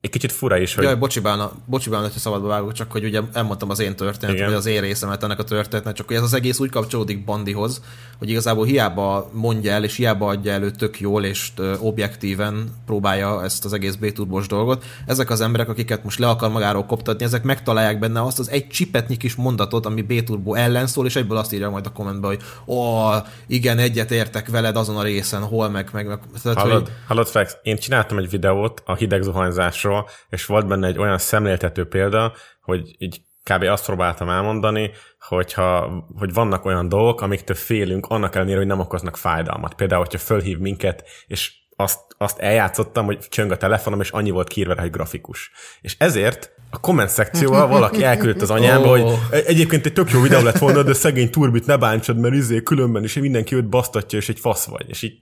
egy kicsit fura is, hogy... Jaj, bocsi bálna, bocsi bálna, hogyha szabadba vágok, csak hogy ugye elmondtam az én történetet, vagy az én részemet ennek a történetnek, csak hogy ez az egész úgy kapcsolódik Bandihoz, hogy igazából hiába mondja el, és hiába adja elő tök jól, és objektíven próbálja ezt az egész b dolgot. Ezek az emberek, akiket most le akar magáról koptatni, ezek megtalálják benne azt az egy csipetnyi kis mondatot, ami B-turbo ellen szól, és egyből azt írja majd a kommentbe, hogy ó, igen, egyet értek veled azon a részen, hol meg, meg. meg. Tehát, hallod, hogy... hallod, Fex, én csináltam egy videót a hideg zuhanyzásról, adásról, és volt benne egy olyan szemléltető példa, hogy így kb. azt próbáltam elmondani, hogyha, hogy vannak olyan dolgok, amiktől félünk, annak ellenére, hogy nem okoznak fájdalmat. Például, hogyha fölhív minket, és azt, azt eljátszottam, hogy csöng a telefonom, és annyi volt kírva hogy grafikus. És ezért a komment szekcióval valaki elküldött az anyámba, [laughs] oh. hogy egyébként egy tök jó videó lett volna, de szegény turbit ne bántsad, mert izé különben is mindenki őt basztatja, és egy fasz vagy. És így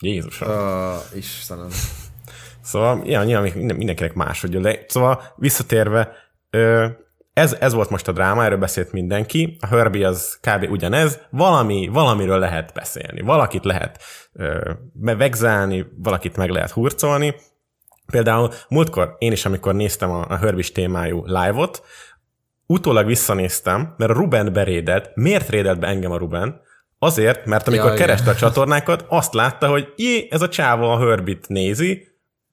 Jézusom. Uh, Istenem. Szóval ja, nyilván mindenkinek más, hogy. Szóval visszatérve, ez, ez volt most a dráma, erről beszélt mindenki, a Herbie az kb. ugyanez, valami, valamiről lehet beszélni, valakit lehet megvegzálni, valakit meg lehet hurcolni. Például múltkor én is, amikor néztem a, a Herbis témájú live-ot, utólag visszanéztem, mert a Ruben berédelt. Miért rédelt be engem a Ruben? Azért, mert amikor ja, kereste a csatornákat, azt látta, hogy jé, ez a csávó a Herbit nézi,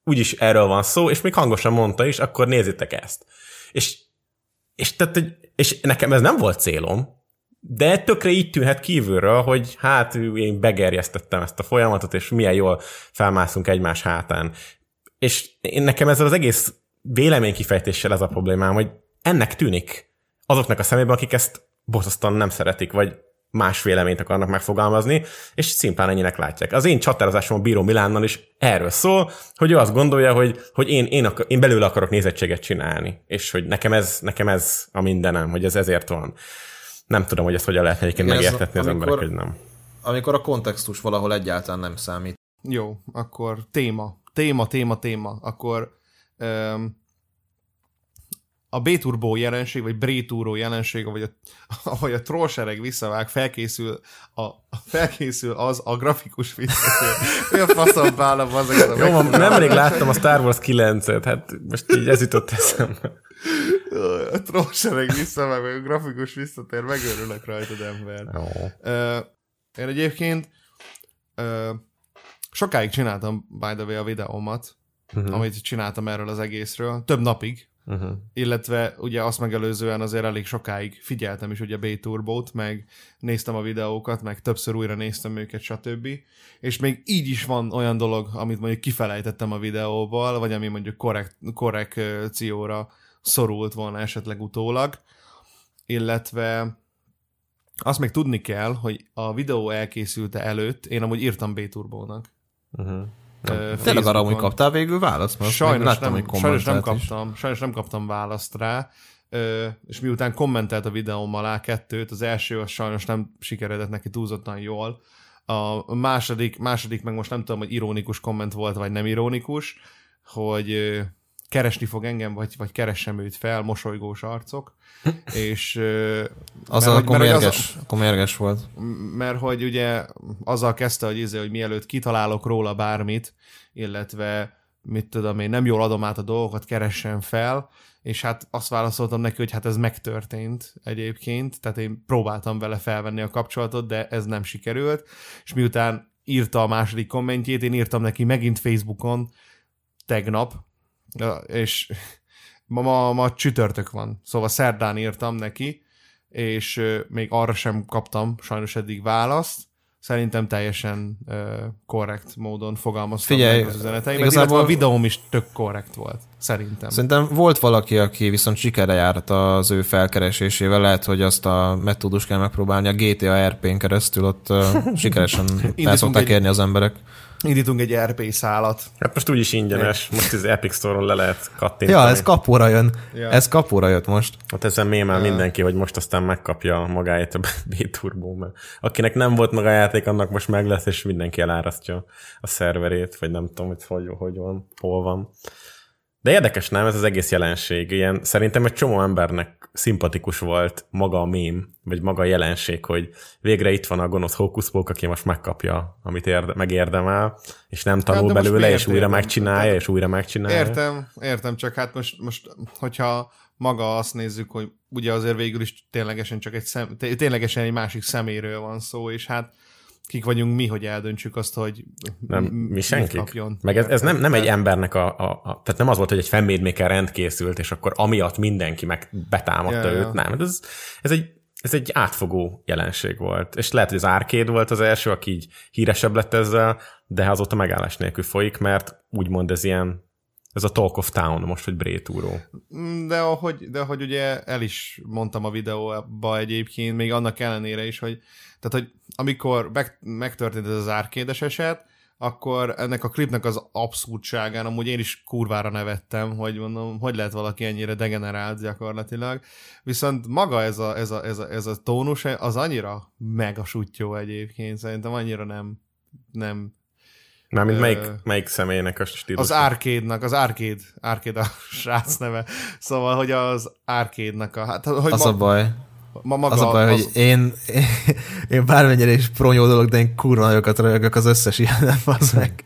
úgyis erről van szó, és még hangosan mondta is, akkor nézzétek ezt. És, és, tehát, és nekem ez nem volt célom, de tökre így tűnhet kívülről, hogy hát én begerjesztettem ezt a folyamatot, és milyen jól felmászunk egymás hátán. És én nekem ezzel az egész véleménykifejtéssel ez a problémám, hogy ennek tűnik azoknak a szemében, akik ezt borzasztóan nem szeretik, vagy más véleményt akarnak megfogalmazni, és szimplán ennyinek látják. Az én csatározásom a Bíró Milánnal is erről szól, hogy ő azt gondolja, hogy, hogy én, én, akar, én belőle akarok nézettséget csinálni, és hogy nekem ez, nekem ez a mindenem, hogy ez ezért van. Nem tudom, hogy ezt hogyan lehet egyébként megértetni az emberek, hogy nem. Amikor a kontextus valahol egyáltalán nem számít. Jó, akkor téma. Téma, téma, téma. Akkor um, a B-turbo jelenség, vagy B-turbo jelenség, vagy a, ahogy a trollsereg visszavág, felkészül, a, felkészül az a grafikus visszatér. Mi a faszom bálom azokat a Jó, nem elég láttam a Star Wars 9-et, hát most így ez jutott eszembe. A trollsereg visszavág, vagy a grafikus visszatér, megörülök rajtad ember. Uh, én egyébként uh, sokáig csináltam, by the way, a videómat, uh-huh. amit csináltam erről az egészről, több napig, Uh-huh. Illetve ugye azt megelőzően azért elég sokáig figyeltem is ugye B-Turbót, meg néztem a videókat, meg többször újra néztem őket, stb. És még így is van olyan dolog, amit mondjuk kifelejtettem a videóval, vagy ami mondjuk korrekt, korrekcióra szorult volna esetleg utólag. Illetve azt még tudni kell, hogy a videó elkészülte előtt én amúgy írtam B-Turbónak. Uh-huh. Tényleg arra, hogy kaptál végül választ? Mert sajnos, láttam, nem, sajnos nem kaptam, is. sajnos nem kaptam választ rá, és miután kommentelt a videóm alá kettőt, az első az sajnos nem sikeredett neki túlzottan jól, a második, második meg most nem tudom, hogy ironikus komment volt, vagy nem ironikus, hogy keresni fog engem, vagy, vagy keressem őt fel, mosolygós arcok, [laughs] és... Az mert, a komérges, az, komérges volt. Mert hogy ugye azzal kezdte, hogy, izé, hogy mielőtt kitalálok róla bármit, illetve mit tudom én, nem jól adom át a dolgokat, keressen fel, és hát azt válaszoltam neki, hogy hát ez megtörtént egyébként, tehát én próbáltam vele felvenni a kapcsolatot, de ez nem sikerült, és miután írta a második kommentjét, én írtam neki megint Facebookon tegnap, és ma, ma, ma csütörtök van, szóval szerdán írtam neki, és még arra sem kaptam sajnos eddig választ, szerintem teljesen uh, korrekt módon fogalmaztam Figyelj, meg az üzeneteimet, igazából... a videóm is tök korrekt volt, szerintem. Szerintem volt valaki, aki viszont sikere járt az ő felkeresésével, lehet, hogy azt a metódus kell megpróbálni, a GTA RP-n keresztül ott uh, sikeresen [laughs] el szokták érni az emberek. Indítunk egy RP szálat. Hát most úgyis ingyenes, most az Epic Store-on le lehet kattintani. Ja, ez kapóra jön. Ja. Ez kapóra jött most. Hát ezen mémel ja. mindenki, hogy most aztán megkapja magáét a [laughs] B-Turbo, mert akinek nem volt maga játék, annak most meg lesz, és mindenki elárasztja a szerverét, vagy nem tudom, hogy hogy, hogy van, hol van. De érdekes nem ez az egész jelenség. Ilyen, szerintem egy csomó embernek szimpatikus volt maga a mém, vagy maga a jelenség, hogy végre itt van a gonosz hókuszpók, aki most megkapja, amit érde, megérdemel, és nem tanul hát, belőle, és újra megcsinálja, és újra megcsinálja. Értem, értem, csak hát most, most hogyha maga azt nézzük, hogy ugye azért végül is ténylegesen csak egy szem, ténylegesen egy másik szeméről van szó, és hát kik vagyunk mi, hogy eldöntsük azt, hogy nem, mi senki. Meg ez, ez nem, nem egy embernek a, a, a, tehát nem az volt, hogy egy fanmade rend készült, és akkor amiatt mindenki meg betámadta ja, őt, ja. nem. Ez, ez egy ez egy átfogó jelenség volt. És lehet, hogy az Arcade volt az első, aki így híresebb lett ezzel, de azóta megállás nélkül folyik, mert úgymond ez ilyen ez a Talk of Town most, hogy Brétúró. De ahogy, de ahogy ugye el is mondtam a videóba egyébként, még annak ellenére is, hogy tehát, hogy amikor meg, megtörtént ez az árkédes eset, akkor ennek a klipnek az abszurdságán amúgy én is kurvára nevettem, hogy mondom, hogy lehet valaki ennyire degenerált gyakorlatilag. Viszont maga ez a, ez a, ez a, ez a tónus, az annyira megasuttyó egyébként, szerintem annyira nem, nem Mármint melyik, melyik személynek a stílus? Az arcade az arcade, arcade a [laughs] srác neve. Szóval, hogy az arcade a... Hát, hogy az ma, a baj. Ma maga az a baj, az... hogy én, én, én bármennyire is pronyó dolog, de én kurva nagyokat rajogok az összes ilyen, az meg.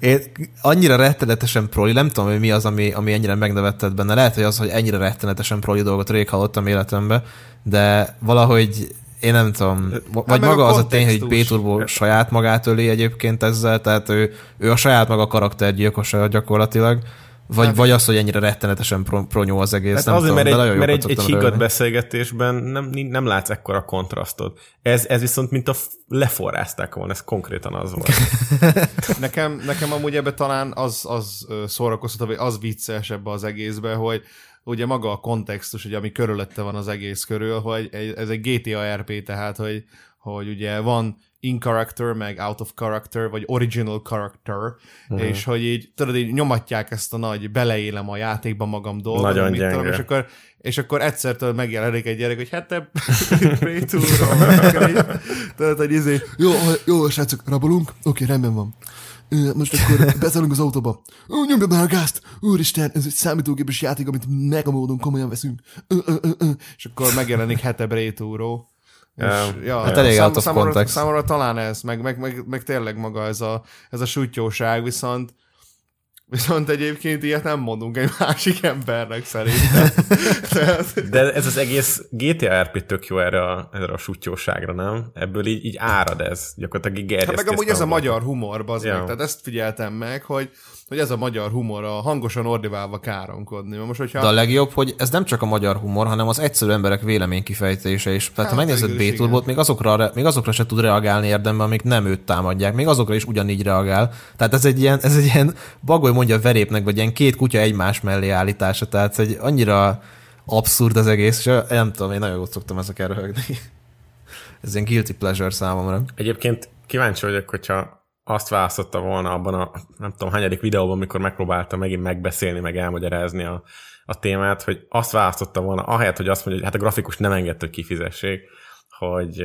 Én annyira rettenetesen proli, nem tudom, hogy mi az, ami, ami ennyire megnevetett benne. Lehet, hogy az, hogy ennyire rettenetesen proli dolgot rég hallottam életemben, de valahogy én nem tudom, vagy hát maga az a tény, hogy B-Turbo saját magát öli egyébként ezzel, tehát ő, ő a saját maga karaktergyilkosa gyakorlatilag, vagy, hát, vagy az, hogy ennyire rettenetesen pro, pronyó az egész. Hát nem azért, tudom, mert, egy, mert egy, egy higgadt beszélgetésben nem, nem látsz ekkora kontrasztot. Ez, ez viszont mint a leforrázták volna, ez konkrétan az volt. [laughs] nekem, nekem amúgy ebbe talán az, az szórakoztató, vagy az vicces ebbe az egészbe, hogy ugye maga a kontextus, hogy ami körülötte van az egész körül, hogy ez egy GTA RP, tehát hogy, hogy ugye van in character, meg out of character, vagy original character, uh-huh. és hogy így, tudod, így nyomatják ezt a nagy beleélem a játékba magam dolgot, Nagyon mit tudom, és akkor, és akkor egyszer tudod megjelenik egy gyerek, hogy hát te [laughs] tudod, hogy izé, jó, jó, srácok, rabolunk, oké, rendben van. Most akkor beszállunk az autóba. Nyomja be a gázt! Úristen, ez egy számítógépes játék, amit mega módon komolyan veszünk. És akkor megjelenik Hete Brétúró. És, ja, hát elég out of számomra, context. Számomra talán ez, meg, meg, meg, meg tényleg maga ez a, ez a sutyóság, viszont Viszont egyébként ilyet nem mondunk egy másik embernek szerintem. [laughs] De ez az egész GTA RP tök jó erre a, erre a sutyóságra, nem? Ebből így, így árad ez. Gyakorlatilag így Hát meg amúgy ez a magyar humor, bazd ja. meg. Tehát ezt figyeltem meg, hogy hogy ez a magyar humor, a hangosan ordiválva káronkodni. Most, hogyha... De a legjobb, hogy ez nem csak a magyar humor, hanem az egyszerű emberek véleménykifejtése is. Tehát hát, ha megnézed b még azokra, még azokra se tud reagálni érdemben, amik nem őt támadják. Még azokra is ugyanígy reagál. Tehát ez egy ilyen, ez egy ilyen bagoly mondja verépnek, vagy ilyen két kutya egymás mellé állítása. Tehát egy annyira abszurd az egész, és nem tudom, én nagyon jót szoktam ezekkel röhögni. [laughs] ez ilyen guilty pleasure számomra. Egyébként kíváncsi vagyok, hogyha azt választotta volna abban a nem tudom, hányadik videóban, amikor megpróbálta megint megbeszélni, meg elmagyarázni a, a témát, hogy azt választotta volna, ahelyett, hogy azt mondja, hogy hát a grafikus nem engedte, hogy kifizessék, hogy,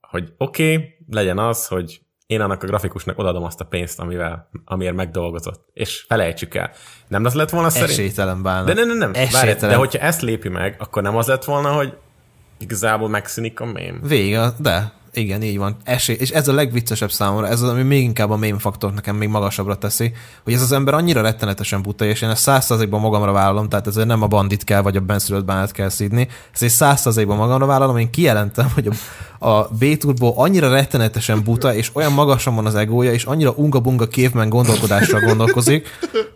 hogy oké, okay, legyen az, hogy én annak a grafikusnak odaadom azt a pénzt, amivel, amiért megdolgozott. És felejtsük el. Nem az lett volna szerint? Esélytelen bánat. De nem, nem, nem. Várj, de hogyha ezt lépi meg, akkor nem az lett volna, hogy igazából megszűnik a mém. Vége, de igen, így van. Esély. És ez a legviccesebb számomra, ez az, ami még inkább a mém faktor nekem még magasabbra teszi, hogy ez az ember annyira rettenetesen buta, és én ezt százszerzékban magamra vállalom, tehát ez nem a bandit kell, vagy a benszülött bánat kell szídni, ez egy százszerzékban magamra vállalom, én kijelentem, hogy a, a B-turbo annyira rettenetesen buta, és olyan magasan van az egója, és annyira unga-bunga képmen gondolkodással gondolkozik,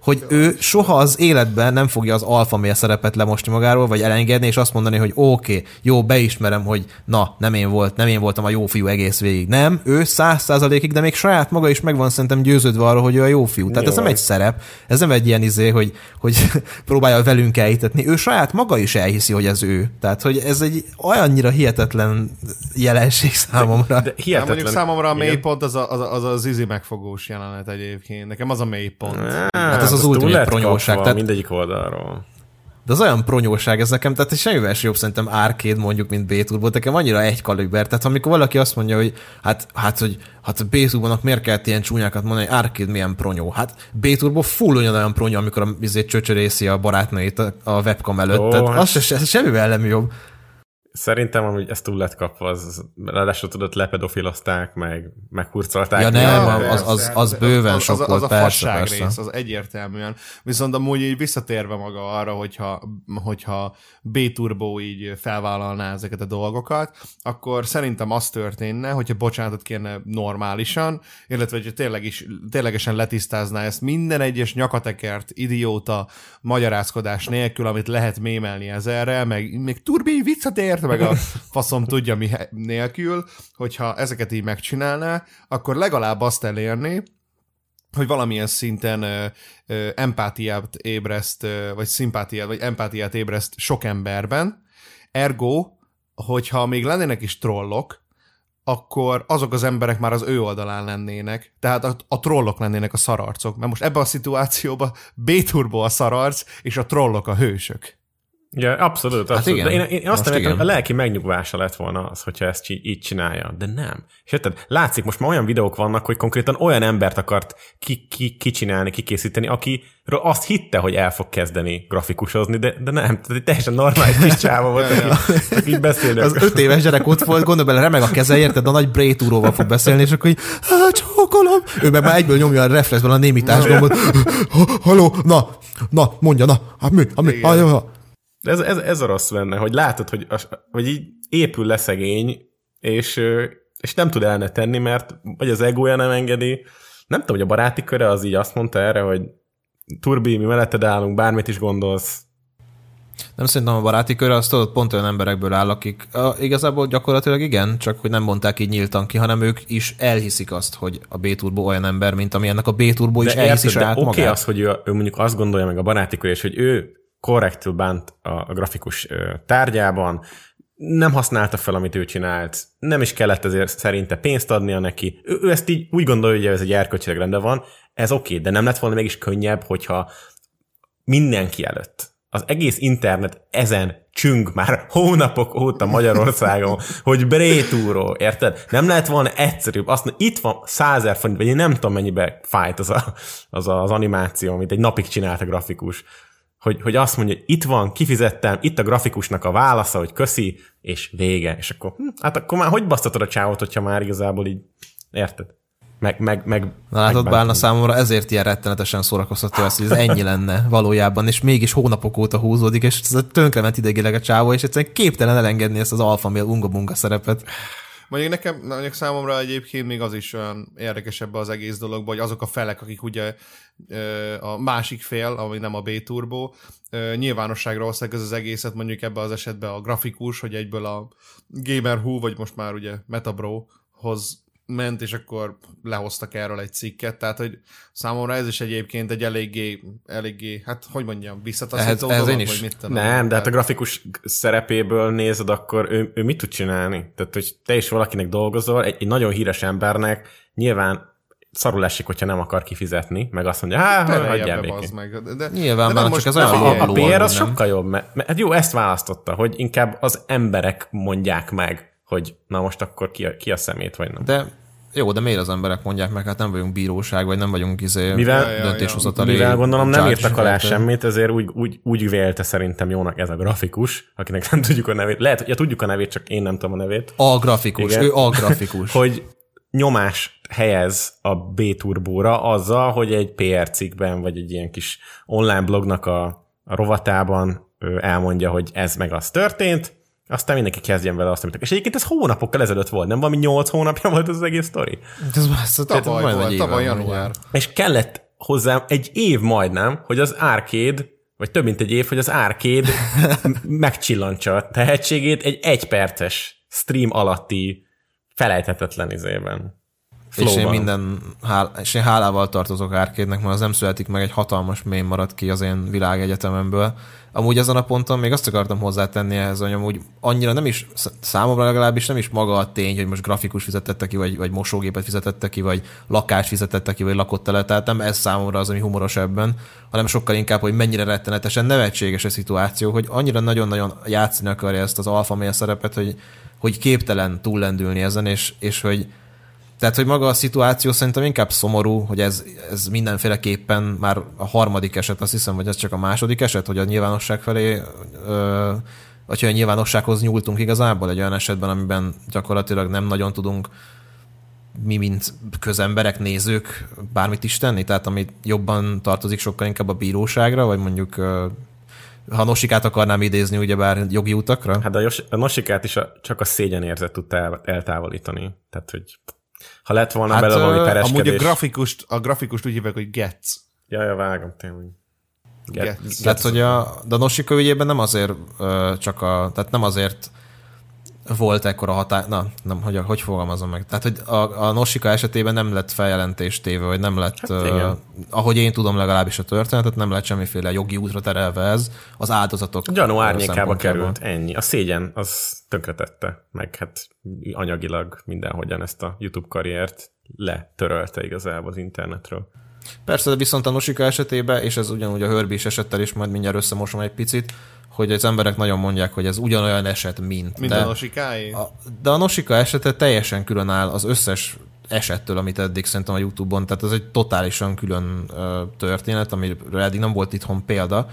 hogy ő soha az életben nem fogja az alfa szerepet lemosni magáról, vagy elengedni, és azt mondani, hogy oké, okay, jó, beismerem, hogy na, nem én volt, nem én voltam a jó fiú egész végig. Nem, ő száz százalékig, de még saját maga is megvan szerintem győződve arról, hogy ő a jó fiú. Tehát jó. ez nem egy szerep, ez nem egy ilyen izé, hogy, hogy [laughs] próbálja velünk elhitetni. Ő saját maga is elhiszi, hogy ez ő. Tehát, hogy ez egy olyannyira hihetetlen jelenség számomra. De, de hihetetlen. De mondjuk számomra a mélypont az a, az, a, az a zizi megfogós jelenet egyébként. Nekem az a mélypont. Hát ez az, az ultimate pronyóság. Tehát... mindegyik oldalról. De az olyan pronyóság ez nekem, tehát semmivel sem jobb szerintem arcade mondjuk, mint B-turbo, nekem annyira egy kaliber, tehát amikor valaki azt mondja, hogy hát, hát hogy hát a B-turbonak miért kellett ilyen csúnyákat mondani, hogy arcade milyen pronyó. Hát B-turbo full olyan pronyó, amikor a izé csöcsörészi a barátnőit a, webcam előtt, Ó, tehát hát... az se, semmivel nem jobb. Szerintem, hogy ez túl lett kapva, az, ráadásul tudott lepedofilozták, meg meghurcolták. Ja nem, az, az, az, az bőven az, sok az, volt, az a persze, persze. rész, az egyértelműen. Viszont amúgy így visszatérve maga arra, hogyha, hogyha B-Turbo így felvállalná ezeket a dolgokat, akkor szerintem az történne, hogyha bocsánatot kérne normálisan, illetve hogyha tényleg is, ténylegesen letisztázná ezt minden egyes nyakatekert, idióta magyarázkodás nélkül, amit lehet mémelni ezerre, meg még Turbi visszatért, meg a [laughs] faszom tudja mi nélkül, hogyha ezeket így megcsinálná, akkor legalább azt elérni, hogy valamilyen szinten ö, ö, empátiát ébreszt, ö, vagy szimpátiát, vagy empátiát ébreszt sok emberben, ergo, hogyha még lennének is trollok, akkor azok az emberek már az ő oldalán lennének. Tehát a, a trollok lennének a szararcok. Mert most ebben a szituációban B-turbo a szararc, és a trollok a hősök. Ja, abszolút. Hát abszolút. Hát igen. De én, én azt mondom, hogy a lelki megnyugvása lett volna az, hogyha ezt így csinálja. De nem. És érted, látszik, most már olyan videók vannak, hogy konkrétan olyan embert akart ki, ki, kicsinálni, kikészíteni, aki azt hitte, hogy el fog kezdeni grafikusozni, de, de nem. Tehát egy teljesen normális kis csáva volt, [laughs] aki így beszélni. Az öt éves gyerek ott volt, gondol bele, remeg a keze, érted, a nagy brétúróval fog beszélni, és akkor így, hát csókolom. Ő meg már egyből nyomja a reflexben a némítás gombot. Haló, na, na, mondja, na, hát mi, hát mi, ez, ez, ez a rossz benne, hogy látod, hogy, hogy így épül le szegény, és, és nem tud elne tenni, mert vagy az egója nem engedi. Nem tudom, hogy a baráti köre az így azt mondta erre, hogy Turbi, mi melletted állunk, bármit is gondolsz, nem szerintem a baráti kör az tudod, pont olyan emberekből áll, akik uh, igazából gyakorlatilag igen, csak hogy nem mondták így nyíltan ki, hanem ők is elhiszik azt, hogy a B-turbo olyan ember, mint ami ennek a B-turbo is elhiszi saját magát. Oké okay az, hogy ő, ő, mondjuk azt gondolja meg a baráti kör, és hogy ő korrektül bánt a, a grafikus tárgyában, nem használta fel, amit ő csinált, nem is kellett ezért szerinte pénzt adnia neki. Ő, ő ezt így úgy gondolja, hogy ez egy erkölcsileg rendben van, ez oké, okay, de nem lett volna mégis könnyebb, hogyha mindenki előtt, az egész internet ezen csüng már hónapok óta Magyarországon, [laughs] hogy Brétúró, érted? Nem lehet volna egyszerűbb. Azt mondja, itt van százer forint, vagy én nem tudom mennyibe fájt az, a, az, a, az animáció, amit egy napig csinált a grafikus hogy, hogy azt mondja, hogy itt van, kifizettem, itt a grafikusnak a válasza, hogy köszi, és vége. És akkor, hm, hát akkor már hogy basztatod a csávot, hogyha már igazából így, érted? Meg, meg, meg, Na látod, meg Bálna számomra ezért ilyen rettenetesen szórakoztató ez, hogy ez ennyi lenne valójában, és mégis hónapok óta húzódik, és ez tönkrement idegileg a csávó, és egyszerűen képtelen elengedni ezt az alfa mail unga szerepet. Mondjuk nekem, mondjuk számomra egyébként még az is olyan érdekesebb az egész dologban, hogy azok a felek, akik ugye a másik fél, ami nem a B-turbo, nyilvánosságra hozták ez az egészet, mondjuk ebbe az esetben a grafikus, hogy egyből a Gamer Who, vagy most már ugye Metabro hoz ment, és akkor lehoztak erről egy cikket, tehát hogy számomra ez is egyébként egy eléggé, eléggé hát hogy mondjam, visszataszító ez, ez dolog, is. mit tudom. Nem, de hát a grafikus szerepéből nézed, akkor ő, ő mit tud csinálni? Tehát, hogy te is valakinek dolgozol, egy, egy nagyon híres embernek nyilván szarul esik, hogyha nem akar kifizetni, meg azt mondja, hát hagyjál békén. Meg. De, de, Nyilván de csak ez olyan a, a PR az nem? sokkal jobb, mert, mert hát jó, ezt választotta, hogy inkább az emberek mondják meg, hogy na most akkor ki a, ki a szemét, vagy nem. De jó, de miért az emberek mondják meg, hát nem vagyunk bíróság, vagy nem vagyunk izé mivel, döntéshozatali. Mivel gondolom nem írtak alá semmit, ezért úgy, úgy, úgy vélte szerintem jónak ez a grafikus, akinek nem tudjuk a nevét. Lehet, hogy ja, tudjuk a nevét, csak én nem tudom a nevét. A grafikus, Igen. ő a grafikus. [laughs] hogy nyomás helyez a B-turbóra azzal, hogy egy PR cikkben, vagy egy ilyen kis online blognak a, a rovatában elmondja, hogy ez meg az történt, aztán mindenki kezdjen vele azt, amit... És egyébként ez hónapokkal ezelőtt volt, nem valami nyolc hónapja volt az egész sztori? Ez, ez tavaly ez volt, tavaly január. És kellett hozzá egy év majdnem, hogy az arcade, vagy több mint egy év, hogy az arcade [laughs] megcsillantsa a tehetségét egy egyperces stream alatti felejthetetlen izében és én minden hál, és én hálával tartozok árkédnek, mert az nem születik meg egy hatalmas mém maradt ki az én világegyetememből. Amúgy ezen a ponton még azt akartam hozzátenni ehhez, hogy amúgy annyira nem is, számomra legalábbis nem is maga a tény, hogy most grafikus fizetette ki, vagy, vagy mosógépet fizetette ki, vagy lakás fizetette ki, vagy lakott el, tehát nem ez számomra az, ami humoros ebben, hanem sokkal inkább, hogy mennyire rettenetesen nevetséges a szituáció, hogy annyira nagyon-nagyon játszani akarja ezt az alfa szerepet, hogy, hogy képtelen túllendülni ezen, és, és hogy tehát, hogy maga a szituáció szerintem inkább szomorú, hogy ez, ez mindenféleképpen már a harmadik eset, azt hiszem, hogy ez csak a második eset, hogy a nyilvánosság felé, vagy hogy a nyilvánossághoz nyúltunk igazából egy olyan esetben, amiben gyakorlatilag nem nagyon tudunk mi, mint közemberek, nézők bármit is tenni, tehát ami jobban tartozik sokkal inkább a bíróságra, vagy mondjuk ha Nosikát akarnám idézni, ugyebár jogi utakra? Hát a, a Nosikát is a, csak a szégyenérzet tudta eltávolítani. Tehát, hogy ha lett volna hát, belőle valami pereskedés. Amúgy a grafikust, a grafikust úgy hívják, hogy Getz. Ja, ja, vágom, tényleg. Getz. Tehát, hogy a Danosika ügyében nem azért csak a, tehát nem azért volt ekkora határ, na, nem, hogy, hogy fogalmazom meg. Tehát, hogy a, a Nosika esetében nem lett feljelentés téve, vagy nem lett, hát, uh, ahogy én tudom legalábbis a történetet, nem lett semmiféle jogi útra terelve ez az áldozatok. Gyanú árnyékába került, ennyi. A szégyen az tönkretette, meg hát anyagilag mindenhogyan ezt a YouTube karriert letörölte igazából az internetről. Persze, de viszont a Nosika esetében, és ez ugyanúgy a Hörbis esettel is, majd mindjárt összemosom egy picit, hogy az emberek nagyon mondják, hogy ez ugyanolyan eset, mint. Mint de a Nosikáé? A, de a Nosika esete teljesen külön áll az összes esettől, amit eddig szerintem a Youtube-on, tehát ez egy totálisan külön uh, történet, amiről eddig nem volt itthon példa.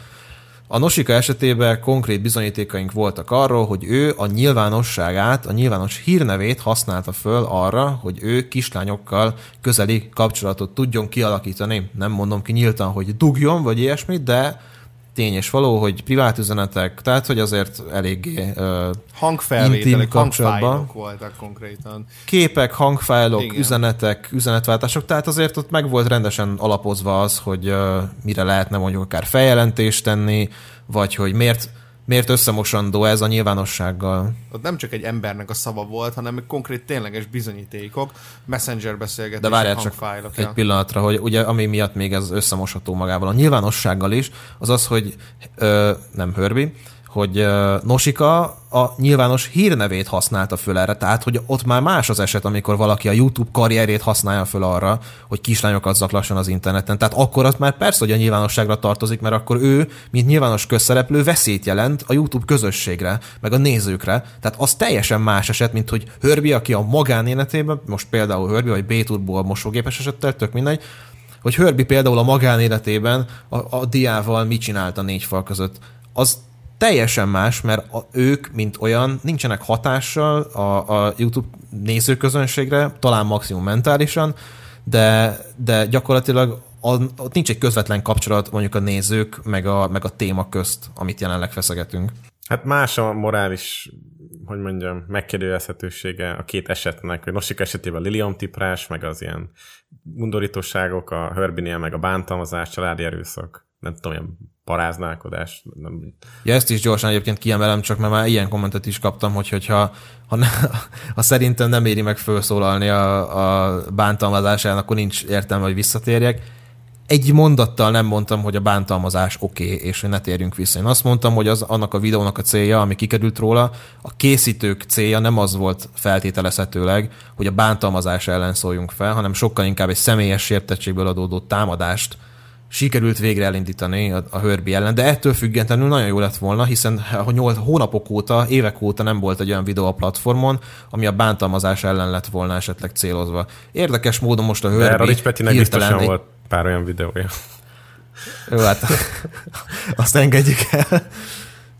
A Nosika esetében konkrét bizonyítékaink voltak arról, hogy ő a nyilvánosságát, a nyilvános hírnevét használta föl arra, hogy ő kislányokkal közeli kapcsolatot tudjon kialakítani. Nem mondom ki nyíltan, hogy dugjon, vagy ilyesmit, de tény és való, hogy privát üzenetek, tehát hogy azért eléggé uh, hangfelvételek, hangfájlok voltak konkrétan. Képek, hangfájlok, Igen. üzenetek, üzenetváltások, tehát azért ott meg volt rendesen alapozva az, hogy uh, mire lehetne mondjuk akár feljelentést tenni, vagy hogy miért miért összemosandó ez a nyilvánossággal? Ott nem csak egy embernek a szava volt, hanem konkrét tényleges bizonyítékok, messenger beszélgetések, De várjál csak egy pillanatra, hogy ugye ami miatt még ez összemosható magával a nyilvánossággal is, az az, hogy ö, nem Hörbi, hogy Nosika a nyilvános hírnevét használta föl erre, tehát hogy ott már más az eset, amikor valaki a YouTube karrierét használja föl arra, hogy kislányokat zaklasson az interneten. Tehát akkor az már persze, hogy a nyilvánosságra tartozik, mert akkor ő, mint nyilvános közszereplő, veszélyt jelent a YouTube közösségre, meg a nézőkre. Tehát az teljesen más eset, mint hogy Hörbi, aki a magánéletében, most például Hörbi, vagy B-Turbo a mosógépes esettel, tök mindegy, hogy Hörbi például a magánéletében a, a diával mit csinált négy fal között. Az teljesen más, mert a, ők, mint olyan, nincsenek hatással a, a YouTube nézőközönségre, talán maximum mentálisan, de, de gyakorlatilag ott nincs egy közvetlen kapcsolat mondjuk a nézők meg a, meg a téma közt, amit jelenleg feszegetünk. Hát más a morális, hogy mondjam, megkérdőjelezhetősége a két esetnek, hogy Nosik esetében a Lilium tiprás, meg az ilyen undorítóságok, a Hörbinél meg a bántalmazás, családi erőszak, nem tudom, ilyen paráználkodás. Nem... Ja, ezt is gyorsan egyébként kiemelem, csak mert már ilyen kommentet is kaptam, hogy hogyha ha, ne, ha szerintem nem éri meg felszólalni a, a bántalmazásán, akkor nincs értelme, hogy visszatérjek. Egy mondattal nem mondtam, hogy a bántalmazás oké, okay, és hogy ne térjünk vissza. Én azt mondtam, hogy az annak a videónak a célja, ami kikerült róla, a készítők célja nem az volt feltételezhetőleg, hogy a bántalmazás ellen szóljunk fel, hanem sokkal inkább egy személyes sértettségből adódó támadást sikerült végre elindítani a, a Hörbi ellen, de ettől függetlenül nagyon jó lett volna, hiszen a nyolc hónapok óta, évek óta nem volt egy olyan videó a platformon, ami a bántalmazás ellen lett volna esetleg célozva. Érdekes módon most a Hörbi... De Radics Petinek biztosan volt pár olyan videója. Jó, hát [laughs] azt engedjük el.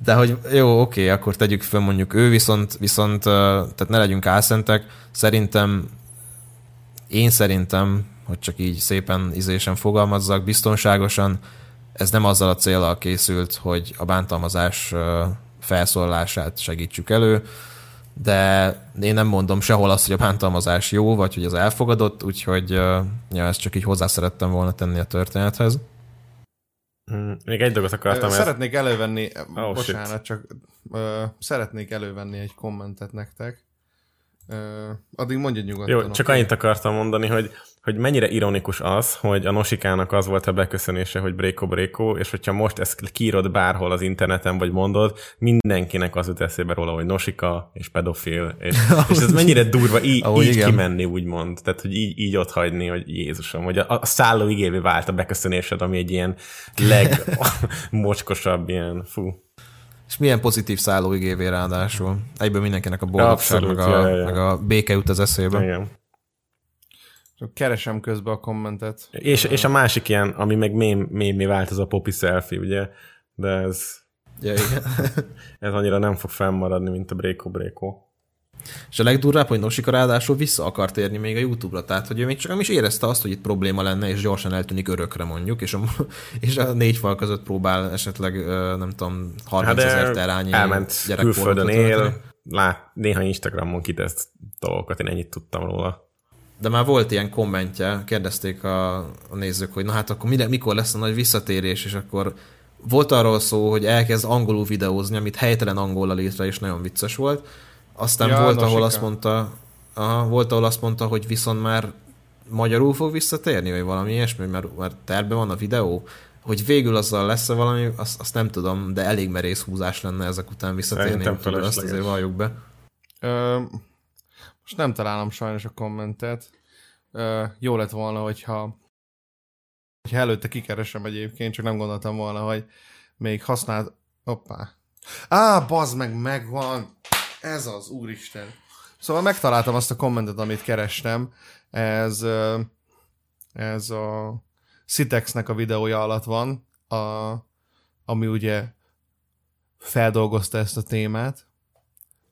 De hogy jó, oké, akkor tegyük föl mondjuk ő, viszont, viszont tehát ne legyünk álszentek. Szerintem, én szerintem hogy csak így szépen izésen fogalmazzak, biztonságosan. Ez nem azzal a célral készült, hogy a bántalmazás felszólalását segítsük elő, de én nem mondom sehol azt, hogy a bántalmazás jó, vagy hogy az elfogadott, úgyhogy ja, ezt csak így hozzá szerettem volna tenni a történethez. Mm, még egy dolgot akartam. Szeretnék ezt... elővenni, oh, bocsánat, shit. csak uh, szeretnék elővenni egy kommentet nektek. Uh, addig mondja nyugodtan. Jó, csak okay. annyit akartam mondani, hogy hogy mennyire ironikus az, hogy a Nosikának az volt a beköszönése, hogy Bréko Bréko, és hogyha most ezt kiírod bárhol az interneten, vagy mondod, mindenkinek az jut eszébe róla, hogy Nosika és pedofil, és, [laughs] és ez mennyire durva így, Ahogy így kimenni, úgymond. Tehát, hogy így, így ott hagyni, hogy Jézusom, hogy a, a szálló igévé vált a beköszönésed, ami egy ilyen legmocskosabb ilyen, fú. És milyen pozitív szállóigévé ráadásul. Egyből mindenkinek a boldogság, meg a, ja, ja. meg a béke jut az eszébe. Igen. Csak keresem közben a kommentet. És, és a másik ilyen, ami meg mém, mémé vált, az a popi selfie, ugye? De ez... Ja, igen. [laughs] ez annyira nem fog fennmaradni, mint a Bréko Bréko. És a legdurvább, hogy Nosika ráadásul vissza akart térni még a YouTube-ra, tehát hogy ő még csak nem is érezte azt, hogy itt probléma lenne, és gyorsan eltűnik örökre mondjuk, és a, [laughs] és a négy fal között próbál esetleg, nem tudom, 30 hát ezer terányi elment külföldön él, lát, néha Instagramon kitesz dolgokat, én ennyit tudtam róla. De már volt ilyen kommentje, kérdezték a, a nézők, hogy na hát akkor mire, mikor lesz a nagy visszatérés, és akkor volt arról szó, hogy elkezd angolul videózni, amit helytelen angolra létre, és nagyon vicces volt. Aztán ja, volt, ahol azt mondta, aha, volt, ahol azt mondta, hogy viszont már magyarul fog visszatérni, vagy valami ilyesmi, mert, mert terve van a videó. Hogy végül azzal lesz-e valami, azt, azt nem tudom, de elég merész húzás lenne ezek után visszatérni, úgyhogy azt azért valljuk be. Ö, most nem találom sajnos a kommentet. Ö, jó lett volna, hogyha, hogyha előtte kikeresem egyébként, csak nem gondoltam volna, hogy még használt... Hoppá. Á, bazd meg, megvan! Ez az, úristen. Szóval megtaláltam azt a kommentet, amit kerestem. Ez, ez a Citexnek a videója alatt van, a, ami ugye feldolgozta ezt a témát,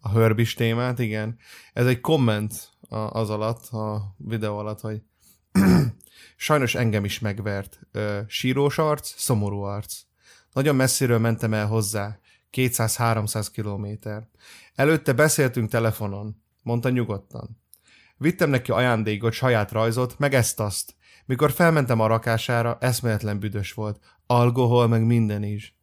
a hörbis témát, igen. Ez egy komment az alatt, a videó alatt, hogy [clears throat] sajnos engem is megvert. Sírós arc, szomorú arc. Nagyon messziről mentem el hozzá, 200-300 kilométer. Előtte beszéltünk telefonon, mondta nyugodtan. Vittem neki ajándékot, saját rajzot, meg ezt-azt. Mikor felmentem a rakására, eszméletlen büdös volt. Alkohol, meg minden is.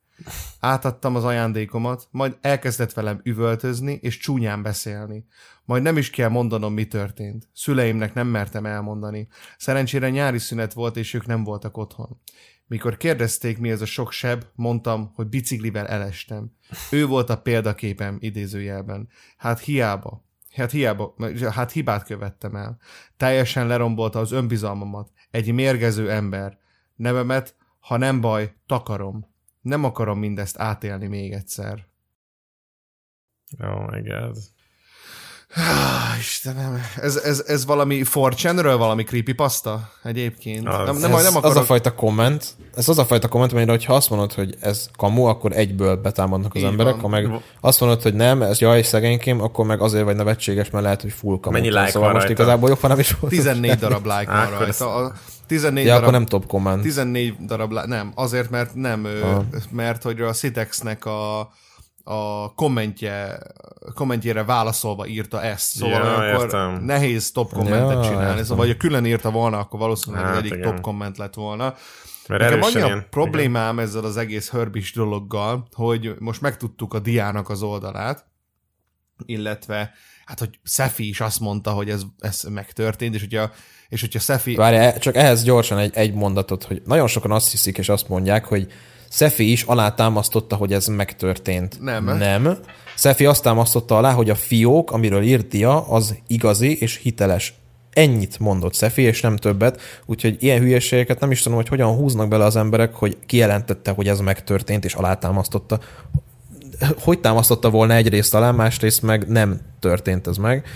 Átadtam az ajándékomat, majd elkezdett velem üvöltözni és csúnyán beszélni. Majd nem is kell mondanom, mi történt. Szüleimnek nem mertem elmondani. Szerencsére nyári szünet volt, és ők nem voltak otthon. Mikor kérdezték, mi ez a sok seb, mondtam, hogy biciklivel elestem. Ő volt a példaképem idézőjelben. Hát hiába. Hát hiába, hát hibát követtem el. Teljesen lerombolta az önbizalmamat. Egy mérgező ember. Nevemet, ha nem baj, takarom. Nem akarom mindezt átélni még egyszer. Oh my god. Ah, Istenem, ez, ez, ez valami 4 valami creepypasta egyébként? Az. Nem, nem, ez nem akarok... az a fajta komment, ez az a fajta komment, amire, hogyha azt mondod, hogy ez kamu, akkor egyből betámadnak az Így emberek, van. ha meg azt mondod, hogy nem, ez jaj, szegénykém, akkor meg azért vagy nevetséges, mert lehet, hogy full kamu. Mennyi like szóval van most rajta? igazából jobb, ha nem is volt. 14 darab like van rajta. A 14 ja, darab, akkor nem top komment. 14 darab, nem, azért, mert nem, Aha. mert hogy a Citexnek a a kommentje, kommentjére válaszolva írta ezt, szóval ja, akkor értem. nehéz top kommentet ja, csinálni, értem. szóval ha külön írta volna, akkor valószínűleg hát, egyik top komment lett volna. Mert Nekem annyi a problémám igen. ezzel az egész hörbis dologgal, hogy most megtudtuk a diának az oldalát, illetve hát, hogy Szefi is azt mondta, hogy ez, ez megtörtént, és hogyha, és hogyha Szefi... Várj, csak ehhez gyorsan egy, egy mondatot, hogy nagyon sokan azt hiszik, és azt mondják, hogy Szefi is alátámasztotta, hogy ez megtörtént. Nem. Nem. Szefi azt támasztotta alá, hogy a fiók, amiről írtia, az igazi és hiteles. Ennyit mondott Szefi, és nem többet, úgyhogy ilyen hülyeségeket nem is tudom, hogy hogyan húznak bele az emberek, hogy kijelentette, hogy ez megtörtént, és alátámasztotta. Hogy támasztotta volna egyrészt alá, másrészt meg nem történt ez meg,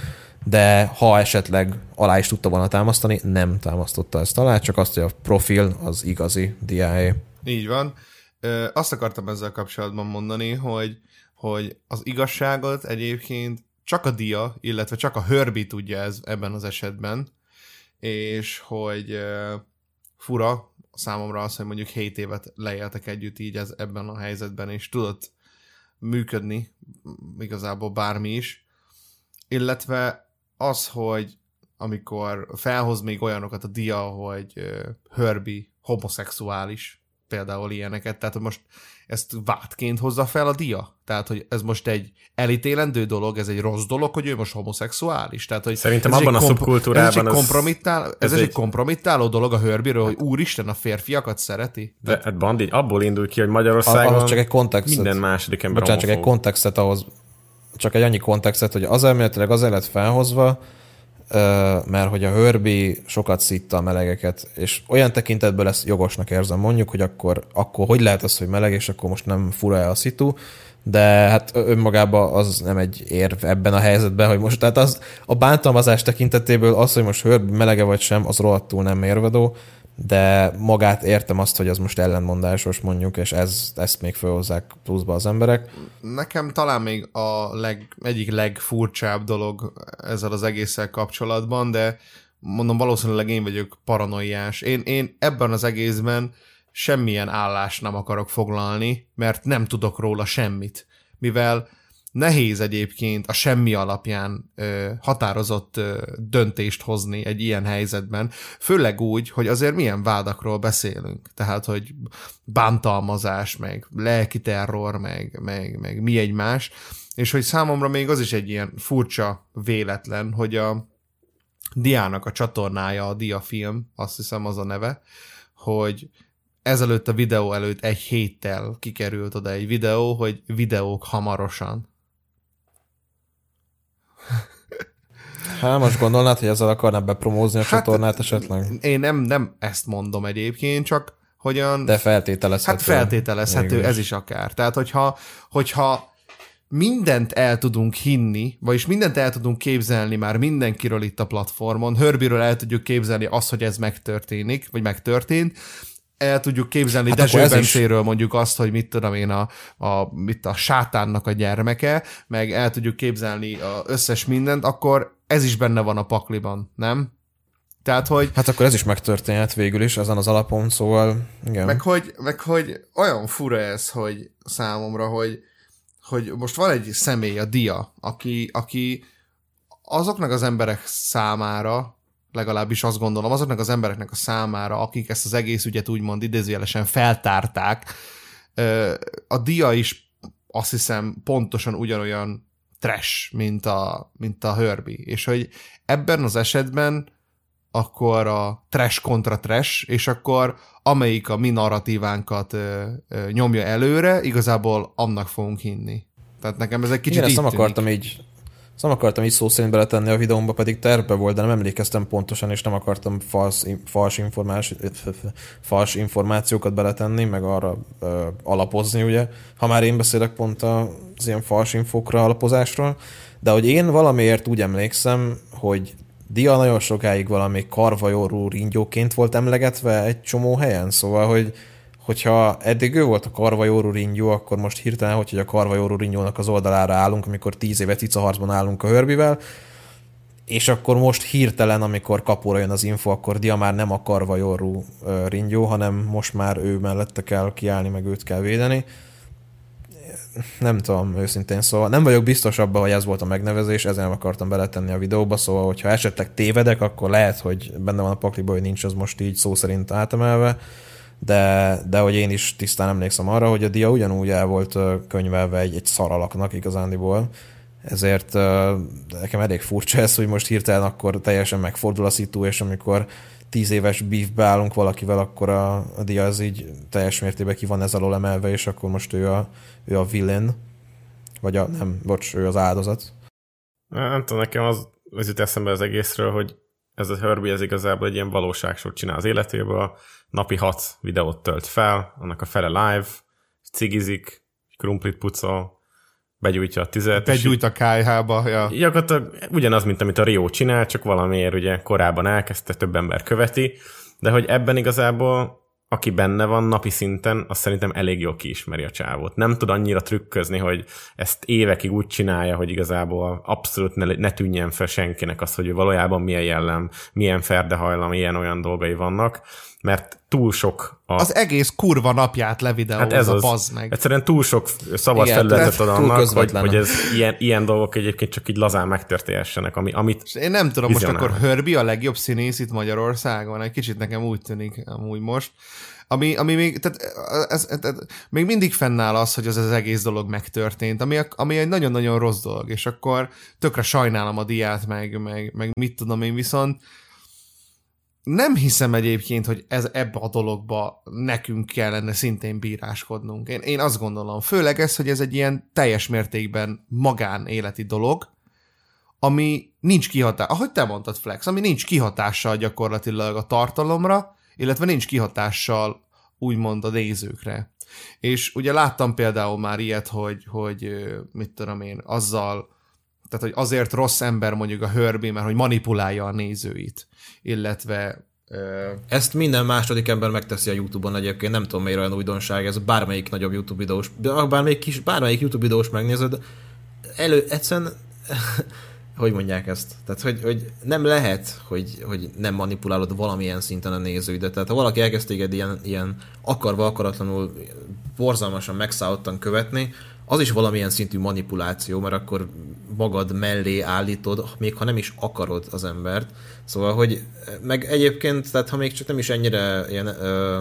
de ha esetleg alá is tudta volna támasztani, nem támasztotta ezt alá, csak azt, hogy a profil az igazi DIA. Így van azt akartam ezzel kapcsolatban mondani, hogy, hogy az igazságot egyébként csak a dia, illetve csak a hörbi tudja ez ebben az esetben, és hogy fura számomra az, hogy mondjuk 7 évet leéltek együtt így ez, ebben a helyzetben, és tudott működni igazából bármi is, illetve az, hogy amikor felhoz még olyanokat a dia, hogy Hörbi homoszexuális, például ilyeneket, tehát most ezt vádként hozza fel a dia? Tehát, hogy ez most egy elítélendő dolog, ez egy rossz dolog, hogy ő most homoszexuális? Tehát, hogy Szerintem abban a komp- szubkultúrában... Ez, egy, kompromittál, ez, ez egy, egy kompromittáló dolog a hörbiről, hogy úristen, a férfiakat szereti? De, hát Bandi abból indul ki, hogy Magyarországon a, csak egy kontextet, minden második ember Bocsánat, csak egy kontextet ahhoz, csak egy annyi kontextet, hogy az elméletileg az lett felhozva, mert hogy a hörbi sokat szitta a melegeket, és olyan tekintetből ezt jogosnak érzem. Mondjuk, hogy akkor, akkor hogy lehet az, hogy meleg, és akkor most nem fura a szitu, de hát önmagában az nem egy érv ebben a helyzetben, hogy most, tehát az, a bántalmazás tekintetéből az, hogy most hörbi melege vagy sem, az rohadtul nem mérvadó, de magát értem azt, hogy az most ellenmondásos mondjuk, és ez, ezt még felhozzák pluszba az emberek. Nekem talán még a leg, egyik legfurcsább dolog ezzel az egésszel kapcsolatban, de mondom, valószínűleg én vagyok paranoiás. Én, én ebben az egészben semmilyen állást nem akarok foglalni, mert nem tudok róla semmit. Mivel nehéz egyébként a semmi alapján ö, határozott ö, döntést hozni egy ilyen helyzetben, főleg úgy, hogy azért milyen vádakról beszélünk. Tehát, hogy bántalmazás, meg lelki terror, meg, meg, meg mi egymás, és hogy számomra még az is egy ilyen furcsa véletlen, hogy a Diának a csatornája, a Diafilm, azt hiszem az a neve, hogy ezelőtt a videó előtt egy héttel kikerült oda egy videó, hogy videók hamarosan. Hát most gondolnád, hogy ezzel akarná bepromózni a hát, csatornát esetleg? Én nem, nem ezt mondom egyébként, csak hogyan... De feltételezhető. Hát feltételezhető, ez is akár. Tehát, hogyha, hogyha mindent el tudunk hinni, vagyis mindent el tudunk képzelni már mindenkiről itt a platformon, Hörbiről el tudjuk képzelni azt, hogy ez megtörténik, vagy megtörtént, el tudjuk képzelni hát Dezső Bencéről is... mondjuk azt, hogy mit tudom én, a, a, mit a sátánnak a gyermeke, meg el tudjuk képzelni a összes mindent, akkor ez is benne van a pakliban, nem? Tehát, hogy... Hát akkor ez is megtörténhet végül is, ezen az alapon, szóval igen. Meg hogy, meg hogy olyan fura ez, hogy számomra, hogy, hogy most van egy személy, a Dia, aki, aki azoknak az emberek számára, legalábbis azt gondolom, azoknak az embereknek a számára, akik ezt az egész ügyet úgymond idézőjelesen feltárták, a dia is azt hiszem pontosan ugyanolyan trash, mint a, mint a Herbie. És hogy ebben az esetben akkor a trash kontra trash, és akkor amelyik a mi narratívánkat ö, ö, nyomja előre, igazából annak fogunk hinni. Tehát nekem ez egy kicsit Igen, ezt nem akartam így ezt nem akartam így szó szerint beletenni a videómba, pedig terve volt, de nem emlékeztem pontosan, és nem akartam fals, fals, informás, fals információkat beletenni, meg arra ö, alapozni, ugye. Ha már én beszélek pont az ilyen fals infokra alapozásról, de hogy én valamiért úgy emlékszem, hogy Dia nagyon sokáig valami karvajorú ringyóként volt emlegetve egy csomó helyen, szóval, hogy hogyha eddig ő volt a Karvajóró ringyó, akkor most hirtelen, hogy a Karvajóró ringyónak az oldalára állunk, amikor tíz éve cicaharcban állunk a hörbivel, és akkor most hirtelen, amikor kapóra jön az info, akkor Dia már nem a Karvajóró ringyó, hanem most már ő mellette kell kiállni, meg őt kell védeni. Nem tudom, őszintén szóval. Nem vagyok biztos abban, hogy ez volt a megnevezés, ezzel nem akartam beletenni a videóba, szóval, hogyha esetleg tévedek, akkor lehet, hogy benne van a pakliba, hogy nincs az most így szó szerint átemelve de, de hogy én is tisztán emlékszem arra, hogy a dia ugyanúgy el volt könyvelve egy, egy szaralaknak igazándiból, ezért nekem elég furcsa ez, hogy most hirtelen akkor teljesen megfordul a szitu, és amikor tíz éves beefbe állunk valakivel, akkor a, a dia az így teljes mértékben ki van ez alól emelve, és akkor most ő a, ő a villain, vagy a, nem, bocs, ő az áldozat. Nem tudom, nekem az, az jut eszembe az egészről, hogy ez a Herbie ez igazából egy ilyen valóságsort csinál az életéből, napi hat videót tölt fel, annak a fele live, cigizik, krumplit pucol, begyújtja a tizet. Begyújt a kájhába, ja. Gyakorlatilag ugyanaz, mint amit a Rio csinál, csak valamiért ugye korábban elkezdte, több ember követi, de hogy ebben igazából aki benne van napi szinten, azt szerintem elég jól kiismeri a csávót. Nem tud annyira trükközni, hogy ezt évekig úgy csinálja, hogy igazából abszolút ne, ne tűnjen fel senkinek az, hogy valójában milyen jellem, milyen ferdehajlam, ilyen olyan dolgai vannak mert túl sok a... Az egész kurva napját levideózza, hát ez az, bazd meg. Egyszerűen túl sok szabad Igen, felületet ad annak, hogy, hogy ez ilyen, ilyen dolgok egyébként csak így lazán megtörténhessenek, ami, amit És Én nem tudom, vizionál. most akkor Hörbi a legjobb színész itt Magyarországon, egy kicsit nekem úgy tűnik amúgy most. Ami, ami még, tehát ez, ez, ez, még mindig fennáll az, hogy az, az egész dolog megtörtént, ami, ami egy nagyon-nagyon rossz dolog, és akkor tökre sajnálom a diát, meg, meg, meg mit tudom én, viszont nem hiszem egyébként, hogy ez ebbe a dologba nekünk kellene szintén bíráskodnunk. Én, én azt gondolom, főleg ez, hogy ez egy ilyen teljes mértékben magánéleti dolog, ami nincs kihatása, ahogy te mondtad, Flex, ami nincs kihatással gyakorlatilag a tartalomra, illetve nincs kihatással úgymond a nézőkre. És ugye láttam például már ilyet, hogy, hogy mit tudom én, azzal, tehát hogy azért rossz ember mondjuk a Herbie, mert hogy manipulálja a nézőit, illetve ezt minden második ember megteszi a YouTube-on egyébként, nem tudom miért olyan újdonság, ez bármelyik nagyobb YouTube videós, bármelyik, kis, bármelyik YouTube videós megnézed, elő, egyszerűen [laughs] hogy mondják ezt? Tehát, hogy, hogy nem lehet, hogy, hogy nem manipulálod valamilyen szinten a nézőidet. Tehát, ha valaki elkezd téged ilyen, ilyen akarva, akaratlanul, borzalmasan megszállottan követni, az is valamilyen szintű manipuláció, mert akkor magad mellé állítod, még ha nem is akarod az embert. Szóval, hogy meg egyébként, tehát ha még csak nem is ennyire ilyen ö,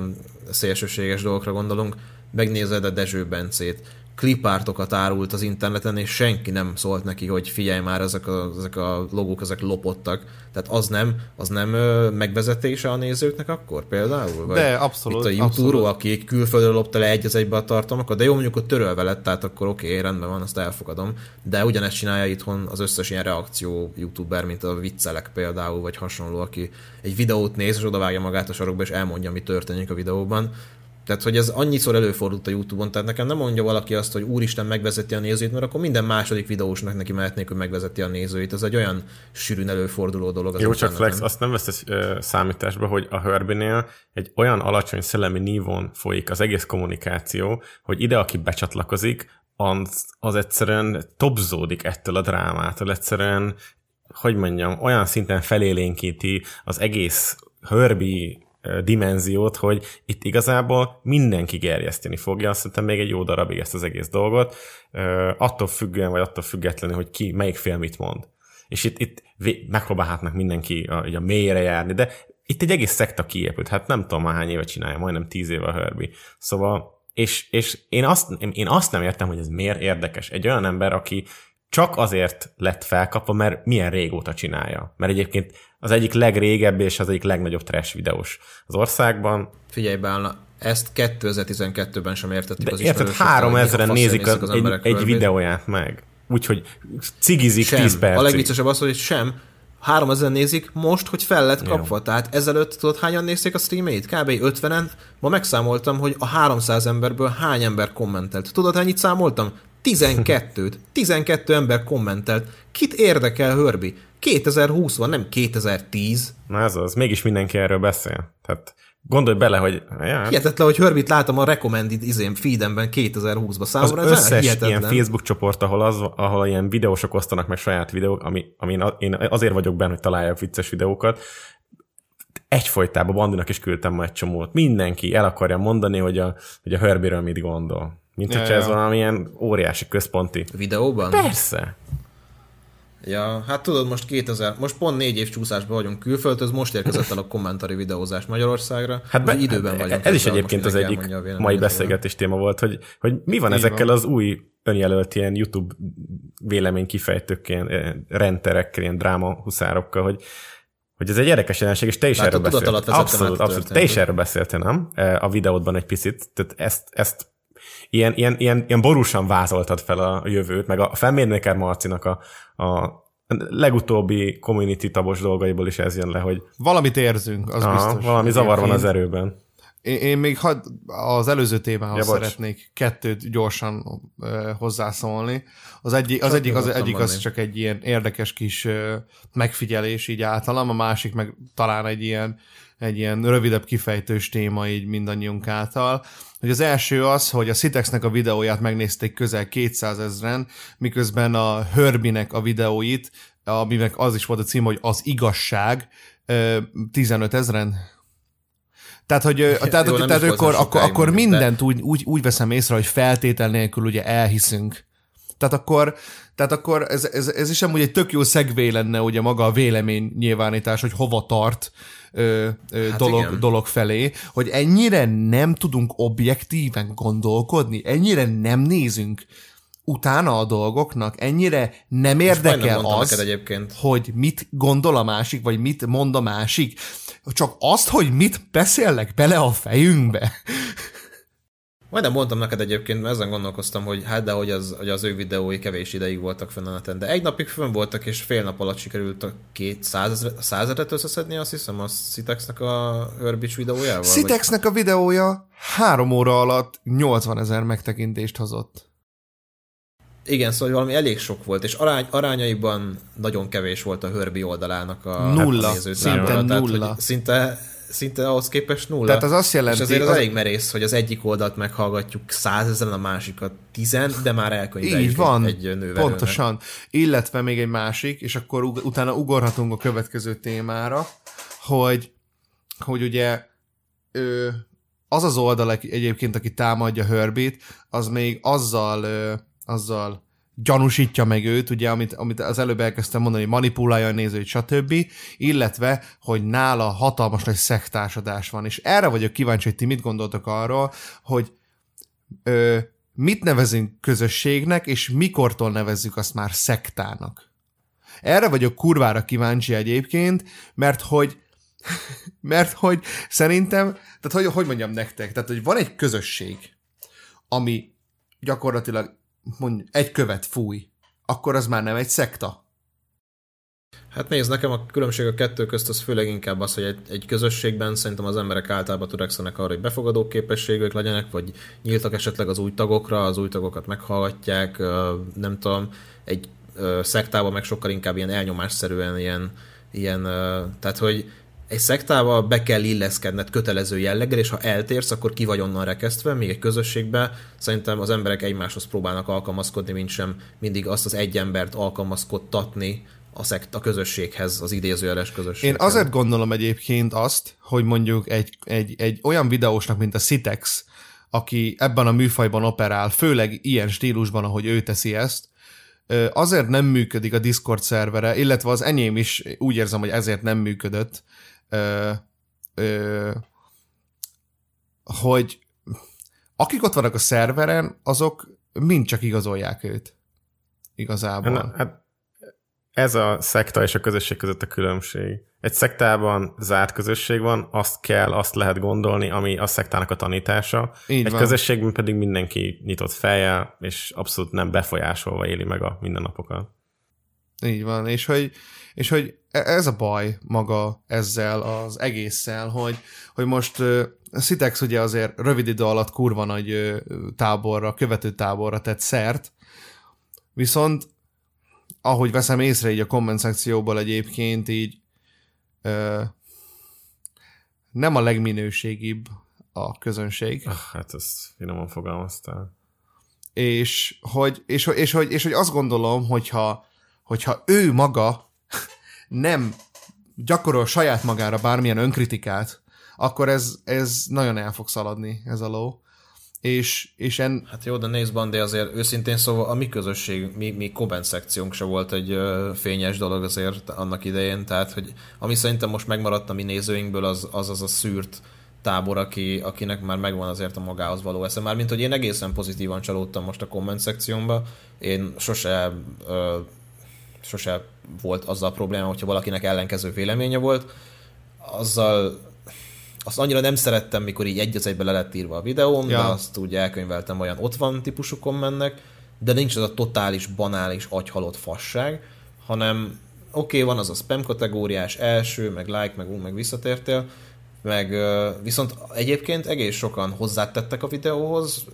szélsőséges dolgokra gondolunk, megnézed a Dezső Bencét, klipártokat árult az interneten, és senki nem szólt neki, hogy figyelj már, ezek a, ezek a logók, ezek lopottak. Tehát az nem, az nem megvezetése a nézőknek akkor például? Vagy de, abszolút. Itt a youtube aki külföldről lopta le egy az egybe a tartalmakat, de jó, mondjuk ott törölve lett, tehát akkor oké, okay, rendben van, azt elfogadom. De ugyanezt csinálja itthon az összes ilyen reakció youtuber, mint a viccelek például, vagy hasonló, aki egy videót néz, és odavágja magát a sarokba, és elmondja, mi történik a videóban tehát, hogy ez annyiszor előfordult a YouTube-on, tehát nekem nem mondja valaki azt, hogy úristen megvezeti a nézőit, mert akkor minden második videósnak neki mehetnék, hogy megvezeti a nézőit. Ez egy olyan sűrűn előforduló dolog. Az Jó, csak Flex, azt nem vesz uh, számításba, hogy a Herbinél egy olyan alacsony szellemi nívón folyik az egész kommunikáció, hogy ide, aki becsatlakozik, az, az egyszerűen topzódik ettől a drámától, egyszerűen hogy mondjam, olyan szinten felélénkíti az egész Herbie dimenziót, hogy itt igazából mindenki gerjeszteni fogja, hiszem még egy jó darabig ezt az egész dolgot, attól függően, vagy attól függetlenül, hogy ki, melyik fél mit mond. És itt, itt megpróbálhatnak mindenki a, a mélyre járni, de itt egy egész szekta kiépült, hát nem tudom már hány éve csinálja, majdnem tíz éve a Herbie. Szóval, és, és én, azt, én azt nem értem, hogy ez miért érdekes. Egy olyan ember, aki csak azért lett felkapva, mert milyen régóta csinálja. Mert egyébként az egyik legrégebbi és az egyik legnagyobb trash videós az országban. Figyelj, Bálna, ezt 2012-ben sem értettük De az érted, 3000-en nézik az, az egy, egy videóját meg. Úgyhogy cigizik sem. 10 percig. A legviccesebb az, hogy sem, 3000 nézik most, hogy fel lett kapva. Jó. Tehát ezelőtt tudod hányan nézték a streamét? Kb. 50-en. Ma megszámoltam, hogy a 300 emberből hány ember kommentelt. Tudod, hányit számoltam? 12-t. 12 ember kommentelt. Kit érdekel Hörbi? 2020 van, nem 2010. Na ez az, mégis mindenki erről beszél. Tehát gondolj bele, hogy... Ja. Hihetetlen, hogy Hörbit látom a recommended izém feedemben 2020-ban. Számomra az összes hihetetlen. ilyen Facebook csoport, ahol, az, ahol ilyen videósok osztanak meg saját videók, ami, ami én azért vagyok benne, hogy találjak vicces videókat, egyfolytában Bandinak is küldtem majd egy csomót. Mindenki el akarja mondani, hogy a, hogy a Herbiről mit gondol. Mint ja, hogyha ez valamilyen óriási központi. Videóban? Persze. Ja, hát tudod, most 2000, most pont négy év csúszásban vagyunk külföldhöz, most érkezett el a kommentari videózás Magyarországra. Hát be, időben vagyunk. Ez is egyébként az egyik mai beszélgetés téma volt, hogy, hogy mi van Így ezekkel van. az új önjelölt ilyen YouTube vélemény kifejtők, ilyen eh, renterekkel, ilyen dráma huszárokkal, hogy hogy ez egy érdekes jelenség, és te is erről beszéltél. Abszolút, abszolút. Te is erről beszéltél, nem? Eh, a videódban egy picit. Tehát ezt, ezt ilyen, ilyen, ilyen, ilyen borúsan vázoltad fel a jövőt, meg a Femmérnéker Marcinak a, a legutóbbi community tabos dolgaiból is ez jön le, hogy... Valamit érzünk, az Aha, biztos. Valami zavar van az erőben. Én, én még had, az előző témához ja, szeretnék kettőt gyorsan uh, hozzászólni. Az egyik, az, egyik, az, egyik az csak egy ilyen érdekes kis uh, megfigyelés így általam, a másik meg talán egy ilyen, egy ilyen rövidebb kifejtős téma így mindannyiunk által. Hogy az első az, hogy a Citexnek a videóját megnézték közel 200 ezeren, miközben a Hörbinek a videóit, aminek az is volt a cím, hogy az igazság, 15 ezeren, tehát, hogy, Jó, tehát, Jó, tehát akkor, akkor, akkor mindent úgy, úgy, úgy veszem észre, hogy feltétel nélkül ugye elhiszünk. Tehát akkor, tehát akkor ez, ez, ez is amúgy egy tök jó szegvé lenne ugye maga a vélemény nyilvánítás, hogy hova tart ö, ö, hát dolog, dolog felé, hogy ennyire nem tudunk objektíven gondolkodni, ennyire nem nézünk utána a dolgoknak, ennyire nem érdekel az, egyébként. hogy mit gondol a másik, vagy mit mond a másik, csak azt, hogy mit beszélnek bele a fejünkbe. Majdnem mondtam neked egyébként, mert ezen gondolkoztam, hogy hát de hogy az, hogy az ő videói kevés ideig voltak fenn a neten, de egy napig fönn voltak, és fél nap alatt sikerült a két százezret összeszedni, azt hiszem, a Citexnek a Herbich videójával? Citexnek vagy? a videója három óra alatt 80 ezer megtekintést hozott. Igen, szóval valami elég sok volt, és arány, arányaiban nagyon kevés volt a Hörbi oldalának a, nulla, a szinte nulla. Tehát, szinte szinte ahhoz képest nulla. Tehát az azt jelenti... És azért az, az elég merész, hogy az egyik oldalt meghallgatjuk százezeren, a másikat tizen, de már elkönyveljük Így van, egy, nővel. Pontosan. Illetve még egy másik, és akkor utána ugorhatunk a következő témára, hogy, hogy ugye ő, az az oldal egyébként, aki támadja Herbit, az még azzal, azzal gyanúsítja meg őt, ugye, amit, amit az előbb elkezdtem mondani, manipulálja a nézőt, stb., illetve, hogy nála hatalmas nagy szektársadás van. És erre vagyok kíváncsi, hogy ti mit gondoltok arról, hogy ö, mit nevezünk közösségnek, és mikortól nevezzük azt már szektának. Erre vagyok kurvára kíváncsi egyébként, mert hogy [laughs] mert hogy szerintem, tehát hogy, hogy mondjam nektek, tehát hogy van egy közösség, ami gyakorlatilag mondj, egy követ fúj, akkor az már nem egy szekta. Hát nézd, nekem a különbség a kettő közt az főleg inkább az, hogy egy, egy közösségben szerintem az emberek általában törekszenek arra, hogy befogadó képességek legyenek, vagy nyíltak esetleg az új tagokra, az új tagokat meghallgatják, nem tudom, egy szektában meg sokkal inkább ilyen elnyomásszerűen ilyen, ilyen tehát hogy egy szektával be kell illeszkedned kötelező jelleggel, és ha eltérsz, akkor ki vagy onnan rekesztve, még egy közösségben szerintem az emberek egymáshoz próbálnak alkalmazkodni, mint sem mindig azt az egy embert alkalmazkodtatni a, szekt, a közösséghez, az idézőjeles közösséghez. Én azért gondolom egyébként azt, hogy mondjuk egy, egy, egy olyan videósnak, mint a Citex, aki ebben a műfajban operál, főleg ilyen stílusban, ahogy ő teszi ezt, azért nem működik a Discord szervere, illetve az enyém is úgy érzem, hogy ezért nem működött, ö, ö, hogy akik ott vannak a szerveren, azok mind csak igazolják őt. Igazából. Hát, hát ez a szekta és a közösség között a különbség. Egy szektában zárt közösség van, azt kell, azt lehet gondolni, ami a szektának a tanítása. Így Egy van. közösségben pedig mindenki nyitott fejjel, és abszolút nem befolyásolva éli meg a mindennapokat. Így van, és hogy és hogy ez a baj maga ezzel az egésszel, hogy, hogy most a Citex ugye azért rövid idő alatt kurva nagy táborra, követő táborra tett szert, viszont ahogy veszem észre így a komment szekcióból egyébként így ö, nem a legminőségibb a közönség. Hát ezt finoman fogalmaztál. És hogy, és, és, és, hogy, és hogy azt gondolom, hogyha, hogyha ő maga nem gyakorol saját magára bármilyen önkritikát, akkor ez, ez nagyon el fog szaladni, ez a ló. És, és en... Hát jó, de nézd, Bandi, azért őszintén szóval a mi közösség, mi, mi comment szekciónk se volt egy ö, fényes dolog azért annak idején, tehát hogy ami szerintem most megmaradt a mi nézőinkből, az az, az a szűrt tábor, aki, akinek már megvan azért a magához való esze. Mármint, hogy én egészen pozitívan csalódtam most a komment szekciómba. Én sose ö, sose volt azzal a probléma, hogyha valakinek ellenkező véleménye volt. Azzal azt annyira nem szerettem, mikor így egy az egybe le lett írva a videóm, ja. de azt úgy elkönyveltem olyan ott van típusú kommennek, de nincs az a totális, banális, agyhalott fasság, hanem oké, okay, van az a spam kategóriás első, meg like, meg, meg visszatértél, meg viszont egyébként egész sokan hozzátettek a videóhoz,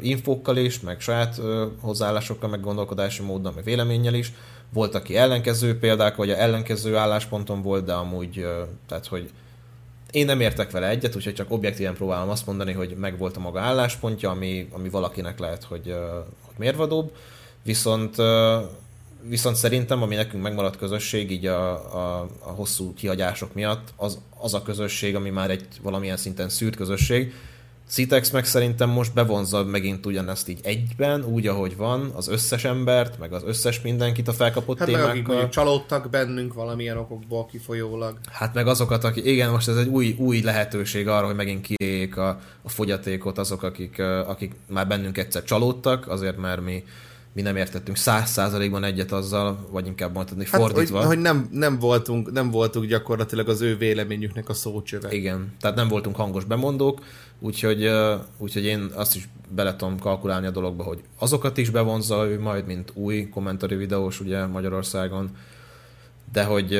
infókkal is, meg saját hozzáállásokkal, meg gondolkodási móddal, meg véleménnyel is, volt, aki ellenkező példák, vagy a ellenkező állásponton volt, de amúgy, tehát, hogy én nem értek vele egyet, úgyhogy csak objektíven próbálom azt mondani, hogy meg volt a maga álláspontja, ami, ami valakinek lehet, hogy, hogy mérvadóbb, viszont viszont szerintem, ami nekünk megmaradt közösség, így a, a, a hosszú kihagyások miatt, az, az a közösség, ami már egy valamilyen szinten szűrt közösség, Citex meg szerintem most bevonza megint ugyanezt így egyben, úgy, ahogy van, az összes embert, meg az összes mindenkit a felkapott hát témákkal. Meg akik csalódtak bennünk valamilyen okokból kifolyólag. Hát meg azokat, akik, igen, most ez egy új, új lehetőség arra, hogy megint kiéljék a, a fogyatékot azok, akik, akik már bennünk egyszer csalódtak, azért mert mi mi nem értettünk száz százalékban egyet azzal, vagy inkább mondhatni hát, fordítva. Hogy, hogy nem, nem, voltunk, nem voltunk gyakorlatilag az ő véleményüknek a szócsöve. Igen, tehát nem voltunk hangos bemondók, úgyhogy, úgyhogy én azt is bele tudom kalkulálni a dologba, hogy azokat is bevonza ő majd, mint új kommentari videós ugye Magyarországon, de hogy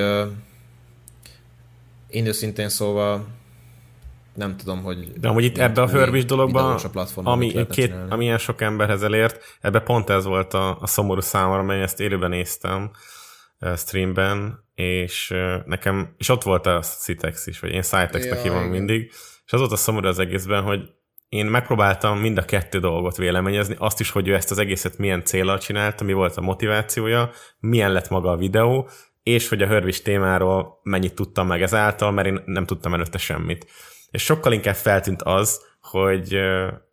én őszintén szóval nem tudom, hogy... De amúgy itt ebbe a Hörbis dologban, ami két, amilyen sok emberhez elért, ebbe pont ez volt a, a szomorú számomra, mert ezt élőben néztem streamben, és nekem, és ott volt a Citex is, vagy én Cytex-nek hívom igen. mindig, és az volt a szomorú az egészben, hogy én megpróbáltam mind a kettő dolgot véleményezni, azt is, hogy ő ezt az egészet milyen célral csinálta, mi volt a motivációja, milyen lett maga a videó, és hogy a Hörvis témáról mennyit tudtam meg ezáltal, mert én nem tudtam előtte semmit és sokkal inkább feltűnt az, hogy,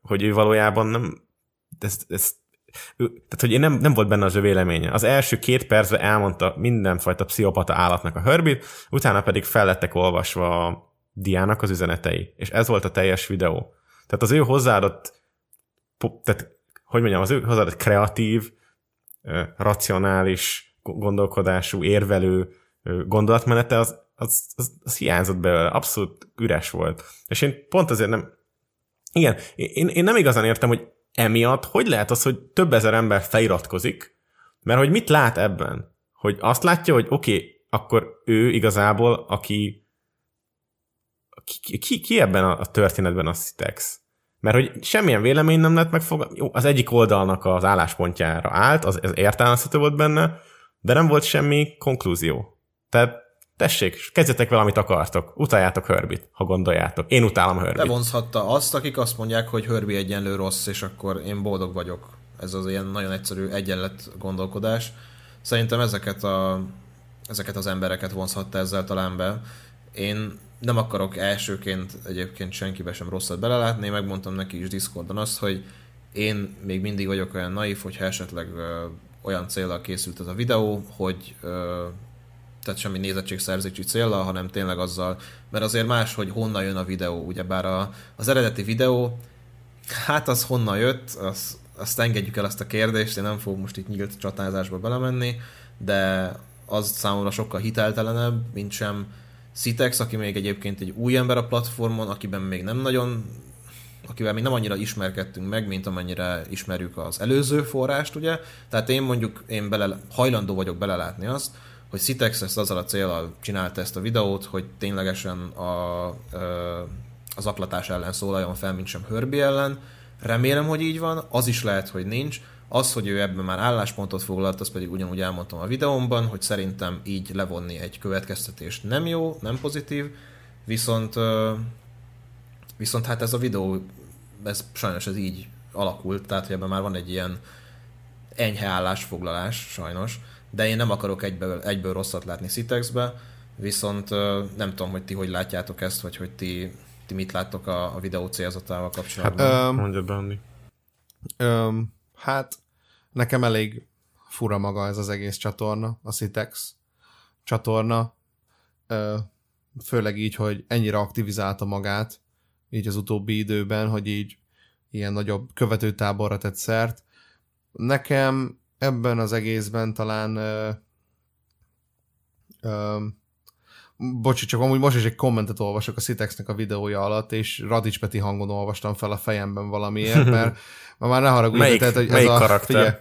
hogy ő valójában nem, ez, ez, tehát, hogy én nem, nem volt benne az ő véleménye. Az első két percben elmondta mindenfajta pszichopata állatnak a hörbit, utána pedig fellettek olvasva a Diának az üzenetei. És ez volt a teljes videó. Tehát az ő hozzáadott, tehát, hogy mondjam, az ő hozzáadott kreatív, racionális gondolkodású, érvelő gondolatmenete az az, az, az hiányzott belőle, abszolút üres volt. És én pont azért nem, igen, én, én nem igazán értem, hogy emiatt hogy lehet az, hogy több ezer ember feliratkozik, mert hogy mit lát ebben? Hogy azt látja, hogy oké, okay, akkor ő igazából, aki ki, ki, ki ebben a történetben a Citex? Mert hogy semmilyen vélemény nem lett megfog... Jó, az egyik oldalnak az álláspontjára állt, az, az értelmezhető volt benne, de nem volt semmi konklúzió. Tehát tessék, kezdjetek vele, amit akartok. Utáljátok Hörbit, ha gondoljátok. Én utálom Hörbit. Levonzhatta azt, akik azt mondják, hogy Hörbi egyenlő rossz, és akkor én boldog vagyok. Ez az ilyen nagyon egyszerű egyenlet gondolkodás. Szerintem ezeket, a, ezeket az embereket vonzhatta ezzel talán be. Én nem akarok elsőként egyébként senkibe sem rosszat belelátni, megmondtam neki is Discordon azt, hogy én még mindig vagyok olyan naív, hogyha esetleg ö, olyan célral készült ez a videó, hogy ö, tehát semmi nézettségszerzési célra, hanem tényleg azzal, mert azért más, hogy honnan jön a videó, ugyebár a, az eredeti videó, hát az honnan jött, az, azt engedjük el azt a kérdést, én nem fogok most itt nyílt csatázásba belemenni, de az számomra sokkal hiteltelenebb, mint sem Citex, aki még egyébként egy új ember a platformon, akiben még nem nagyon akivel még nem annyira ismerkedtünk meg, mint amennyire ismerjük az előző forrást, ugye? Tehát én mondjuk, én bele, hajlandó vagyok belelátni azt, hogy Citex ezt azzal a célral csinálta ezt a videót, hogy ténylegesen a, az aklatás ellen szólaljon fel, mint sem Hörbi ellen. Remélem, hogy így van, az is lehet, hogy nincs. Az, hogy ő ebben már álláspontot foglalt, az pedig ugyanúgy elmondtam a videómban, hogy szerintem így levonni egy következtetést nem jó, nem pozitív, viszont viszont hát ez a videó, ez sajnos ez így alakult, tehát hogy ebben már van egy ilyen enyhe állásfoglalás, sajnos, de én nem akarok egyből, egyből rosszat látni Citexbe, viszont nem tudom, hogy ti hogy látjátok ezt, vagy hogy ti, ti mit láttok a, a videó célzatával kapcsolatban. Hát, um, Mondja Dani. Um, hát nekem elég fura maga ez az egész csatorna, a Citex csatorna, főleg így, hogy ennyire aktivizálta magát, így az utóbbi időben, hogy így ilyen nagyobb követőtáborra tett szert. Nekem ebben az egészben talán bocsi, csak amúgy most is egy kommentet olvasok a Citexnek a videója alatt, és Radics Peti hangon olvastam fel a fejemben valamiért, [laughs] mert már ne haragudj. Melyik, tehát, hogy melyik ez a, karakter? Figyelj,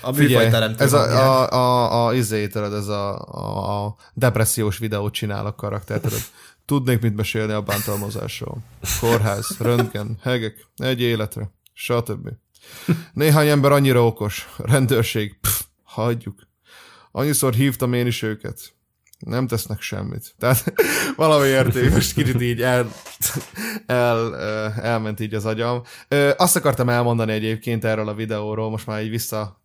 a figyelj, ez a, a, a, a, izé, tudod, ez a, a, a depressziós videót csinál a karakter, tudod. Tudnék mit mesélni a bántalmazásról. Kórház, röntgen, hegek, egy életre, stb. Néhány ember annyira okos. Rendőrség. Pff, hagyjuk. Annyiszor hívtam én is őket. Nem tesznek semmit. Tehát [laughs] valamiért most kicsit így el, el, elment így az agyam. Azt akartam elmondani egyébként erről a videóról, most már így vissza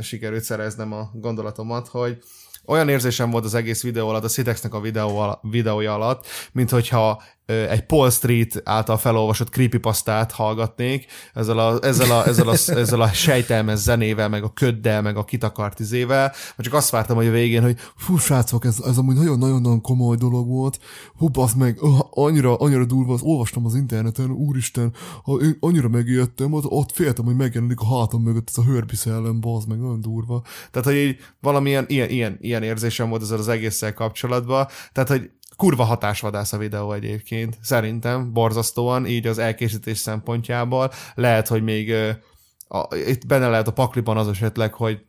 sikerült szereznem a gondolatomat, hogy olyan érzésem volt az egész videó alatt, a Citexnek a videó, videója alatt, mint hogyha egy Paul Street által felolvasott creepypastát hallgatnék, ezzel a, ezzel a, ezzel a, ezzel a sejtelmes zenével, meg a köddel, meg a kitakart izével, vagy csak azt vártam, hogy a végén, hogy fú, srácok, ez, ez amúgy nagyon-nagyon komoly dolog volt, hú, az meg, annyira, annyira durva, az olvastam az interneten, úristen, én annyira megijedtem, ott, ott féltem, hogy megjelenik a hátam mögött ez a hörbi szellem, az meg nagyon durva. Tehát, hogy így valamilyen ilyen, ilyen, ilyen érzésem volt ezzel az egésszel kapcsolatban, tehát, hogy kurva hatásvadász a videó egyébként, szerintem, borzasztóan, így az elkészítés szempontjából. Lehet, hogy még a, itt benne lehet a pakliban az esetleg, hogy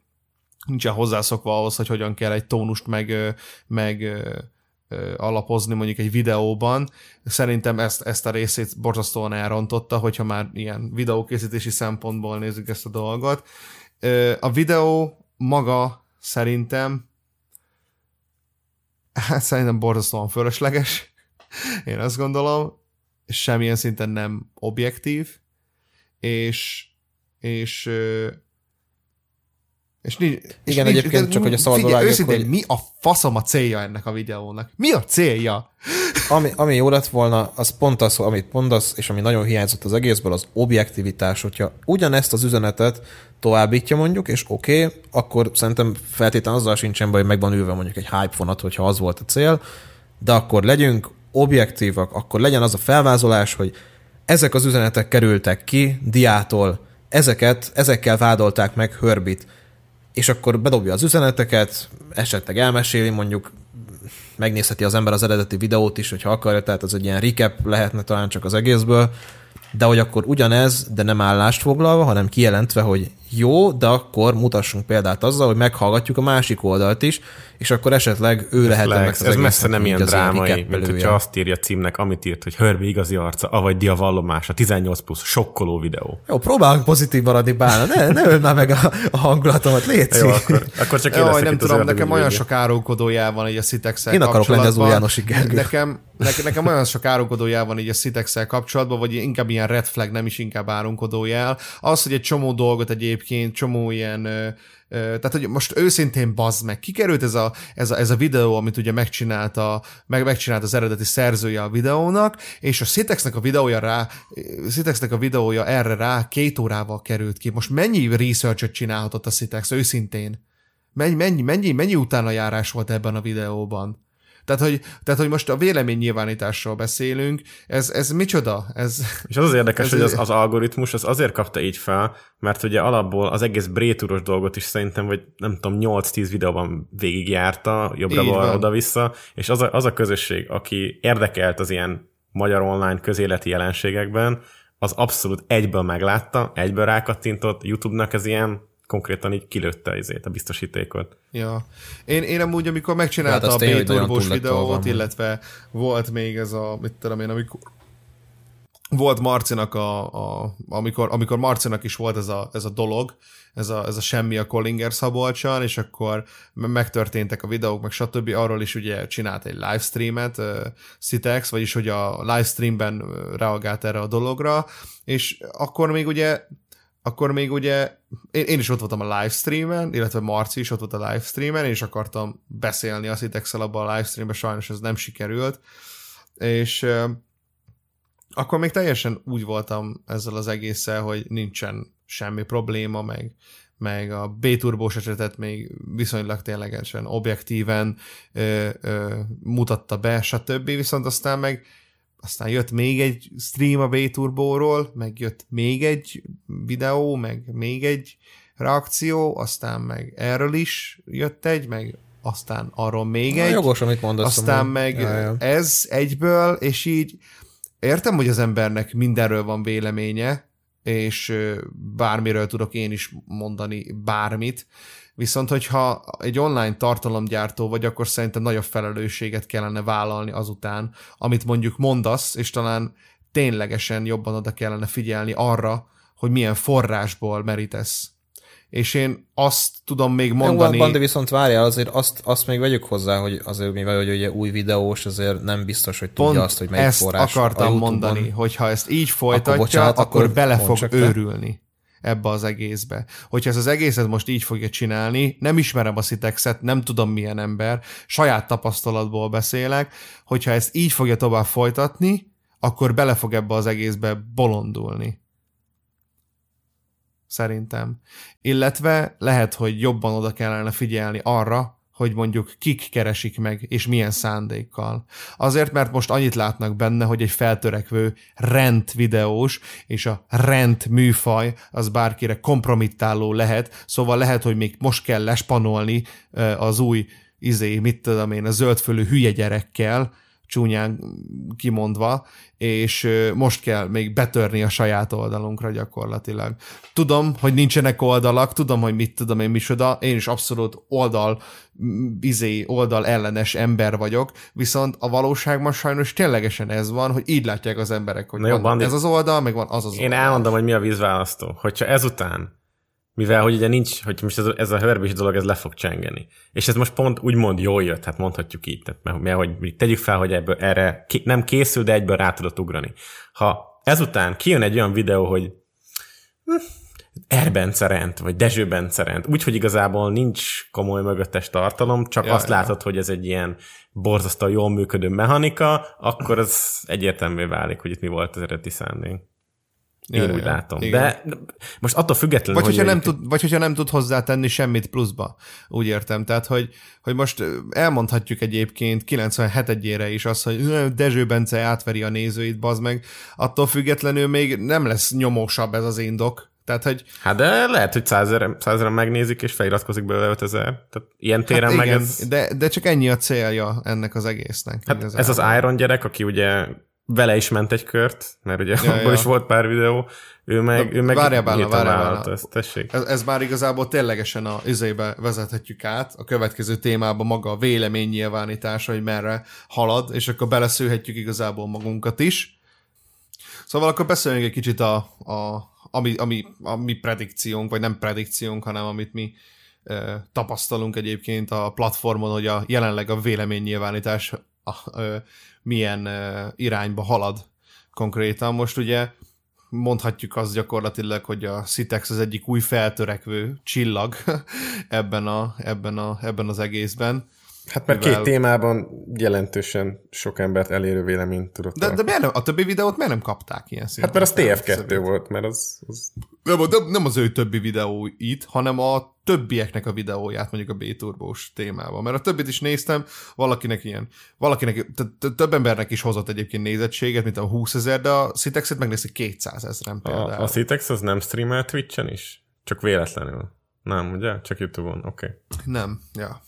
nincsen hozzászokva ahhoz, hogy hogyan kell egy tónust meg, meg alapozni mondjuk egy videóban. Szerintem ezt, ezt a részét borzasztóan elrontotta, hogyha már ilyen videókészítési szempontból nézzük ezt a dolgot. A videó maga szerintem hát szerintem borzasztóan fölösleges, én azt gondolom, semmilyen szinten nem objektív, és és és nincs, Igen, és egyébként nincs, csak, hogy a szabad figyelj, őszintén, hogy... mi a faszom a célja ennek a videónak? Mi a célja? Ami, ami jó lett volna, az pont az, amit mondasz, és ami nagyon hiányzott az egészből, az objektivitás. Hogyha ugyanezt az üzenetet továbbítja mondjuk, és oké, okay, akkor szerintem feltétlenül azzal sincsen baj, hogy megvan ülve mondjuk egy hype fonat, hogyha az volt a cél, de akkor legyünk objektívak, akkor legyen az a felvázolás, hogy ezek az üzenetek kerültek ki diától, ezeket, ezekkel vádolták meg Hörbit, és akkor bedobja az üzeneteket, esetleg elmeséli, mondjuk megnézheti az ember az eredeti videót is, hogyha akarja, tehát az egy ilyen recap lehetne talán csak az egészből, de hogy akkor ugyanez, de nem állást foglalva, hanem kijelentve, hogy jó, de akkor mutassunk példát azzal, hogy meghallgatjuk a másik oldalt is, és akkor esetleg ő lehet ennek az Ez messze nem ilyen drámai, mint hogyha azt írja címnek, amit írt, hogy Hörbi igazi arca, avagy dia vallomása, 18 plusz, sokkoló videó. Jó, próbálunk pozitív maradni, Bálna, ne, ne öld már meg a, a hangulatomat, légy Jó, akkor, akkor csak Jó, nem tudom, nekem olyan sok árulkodójá van így a sitex Én akarok lenni az új Nekem, nekem, nekem olyan sok árulkodójá van így a sitex kapcsolatban, vagy inkább ilyen red flag, nem is inkább árulkodójá. Az, hogy egy csomó dolgot egyébként, csomó ilyen tehát, hogy most őszintén bazd meg, kikerült ez a, ez a, ez a videó, amit ugye megcsinálta, meg megcsinált az eredeti szerzője a videónak, és a Citexnek a videója rá, Citexnek a videója erre rá két órával került ki. Most mennyi research csinálhatott a Citex, őszintén? Mennyi, mennyi, mennyi, mennyi utána járás volt ebben a videóban? Tehát hogy, tehát, hogy most a véleménynyilvánításról beszélünk, ez, ez micsoda? Ez, és az az érdekes, ez, hogy az, az algoritmus az azért kapta így fel, mert ugye alapból az egész brétúros dolgot is szerintem, vagy nem tudom, 8-10 videóban végigjárta, jobbra oda-vissza, és az a, az a közösség, aki érdekelt az ilyen magyar online közéleti jelenségekben, az abszolút egyből meglátta, egyből rákattintott, YouTube-nak ez ilyen konkrétan így kilőtte izét, a biztosítékot. Ja. Én, én amúgy, amikor megcsinálta hát a B-turbós videót, illetve volt még ez a, mit tudom én, amikor volt Marcinak a, a amikor, amikor Marcinak is volt ez a, ez a dolog, ez a, ez a semmi a Collinger Szabolcsan, és akkor megtörténtek a videók, meg stb. Arról is ugye csinált egy livestreamet, uh, Citex, vagyis hogy a livestreamben reagált erre a dologra, és akkor még ugye akkor még ugye én, én is ott voltam a livestreamen, illetve Marci is ott volt a livestreamen, és akartam beszélni a citex abban a livestreamben, sajnos ez nem sikerült, és akkor még teljesen úgy voltam ezzel az egésszel, hogy nincsen semmi probléma, meg, meg a B-turbós esetet még viszonylag ténylegesen objektíven ö, ö, mutatta be, stb. Viszont aztán meg aztán jött még egy stream a B-turbóról, meg jött még egy videó, meg még egy reakció, aztán meg erről is jött egy, meg aztán arról még Na, egy. Jogos, amit mondasz. Aztán amúgy. meg ja, ja. ez egyből, és így értem, hogy az embernek mindenről van véleménye, és bármiről tudok én is mondani bármit, Viszont, hogyha egy online tartalomgyártó vagy, akkor szerintem nagyobb felelősséget kellene vállalni azután, amit mondjuk mondasz, és talán ténylegesen jobban oda kellene figyelni arra, hogy milyen forrásból merítesz. És én azt tudom még mondani... Jó, de viszont várjál, azért azt, azt még vegyük hozzá, hogy azért mivel hogy ugye új videós, azért nem biztos, hogy tudja Pont azt, hogy melyik ezt forrás akartam mondani, hogy ha ezt így folytatja, akkor, bocsánat, akkor, akkor bele fog őrülni ebbe az egészbe. Hogyha ez az egészet most így fogja csinálni, nem ismerem a Citexet, nem tudom milyen ember, saját tapasztalatból beszélek, hogyha ezt így fogja tovább folytatni, akkor bele fog ebbe az egészbe bolondulni. Szerintem. Illetve lehet, hogy jobban oda kellene figyelni arra, hogy mondjuk kik keresik meg, és milyen szándékkal. Azért, mert most annyit látnak benne, hogy egy feltörekvő rent videós, és a rent műfaj az bárkire kompromittáló lehet, szóval lehet, hogy még most kell lespanolni az új izé, mit tudom én, a zöldfölű hülye gyerekkel, csúnyán kimondva, és most kell még betörni a saját oldalunkra gyakorlatilag. Tudom, hogy nincsenek oldalak, tudom, hogy mit tudom én micsoda, én is abszolút oldal, izé, oldal ellenes ember vagyok, viszont a valóságban sajnos ténylegesen ez van, hogy így látják az emberek, hogy Na van ez az oldal, meg van az az Én oldal. elmondom, hogy mi a vízválasztó. Hogyha ezután mivel hogy ugye nincs, hogy most ez a, ez a hörbés dolog, ez le fog csengeni. És ez most pont úgymond jól jött, hát mondhatjuk így, tehát, mert, mert hogy tegyük fel, hogy ebből erre nem készül, de egyből rá tudott ugrani. Ha ezután kijön egy olyan videó, hogy hm, Erbence rend, vagy Dezső Bence rend, úgyhogy igazából nincs komoly mögöttes tartalom, csak ja, azt ja. látod, hogy ez egy ilyen borzasztóan jól működő mechanika, akkor az egyértelmű válik, hogy itt mi volt az eredeti szándék. Én ja, úgy ja, látom. Igen. De most attól függetlenül, vagy, hogy hogyha nem tud, vagy hogyha nem tud hozzátenni semmit pluszba. Úgy értem. Tehát, hogy, hogy most elmondhatjuk egyébként 97-ére is azt, hogy Dezső Bence átveri a nézőit, bazd meg. Attól függetlenül még nem lesz nyomósabb ez az indok. Tehát, hogy... Hát de lehet, hogy százeren megnézik, és feliratkozik belőle 5000. Tehát ilyen téren hát meg igen, ez... De, de csak ennyi a célja ennek az egésznek. Hát ez az Iron gyerek, aki ugye vele is ment egy kört, mert ugye ja, abból ja. is volt pár videó, ő meg, ő meg várjál bána, várjál ezt, tessék. Ez, ez már igazából ténylegesen a izébe vezethetjük át, a következő témába maga a véleménynyilvánítása, hogy merre halad, és akkor beleszőhetjük igazából magunkat is. Szóval akkor beszéljünk egy kicsit a, a ami, ami, a mi predikciónk, vagy nem predikciónk, hanem amit mi tapasztalunk egyébként a platformon, hogy a jelenleg a véleménynyilvánítás a, e, milyen irányba halad konkrétan. Most ugye mondhatjuk azt gyakorlatilag, hogy a Citex az egyik új feltörekvő csillag [laughs] ebben, a, ebben, a, ebben az egészben. Hát mert mivel... két témában jelentősen sok embert elérő véleményt tudott. De, de miért nem, a többi videót miért nem kapták ilyen szinten? Hát mert az TF2 volt, mert az... az... Nem, nem, nem az ő többi videó itt, hanem a többieknek a videóját mondjuk a B-turbós témában. Mert a többit is néztem, valakinek ilyen, valakinek, több embernek is hozott egyébként nézettséget, mint a 20 ezer, de a Citexet megnézte 200 ezeren például. A, a Citex az nem streamel Twitch-en is? Csak véletlenül. Nem, ugye? Csak Youtube-on, oké. Okay. Nem, ja.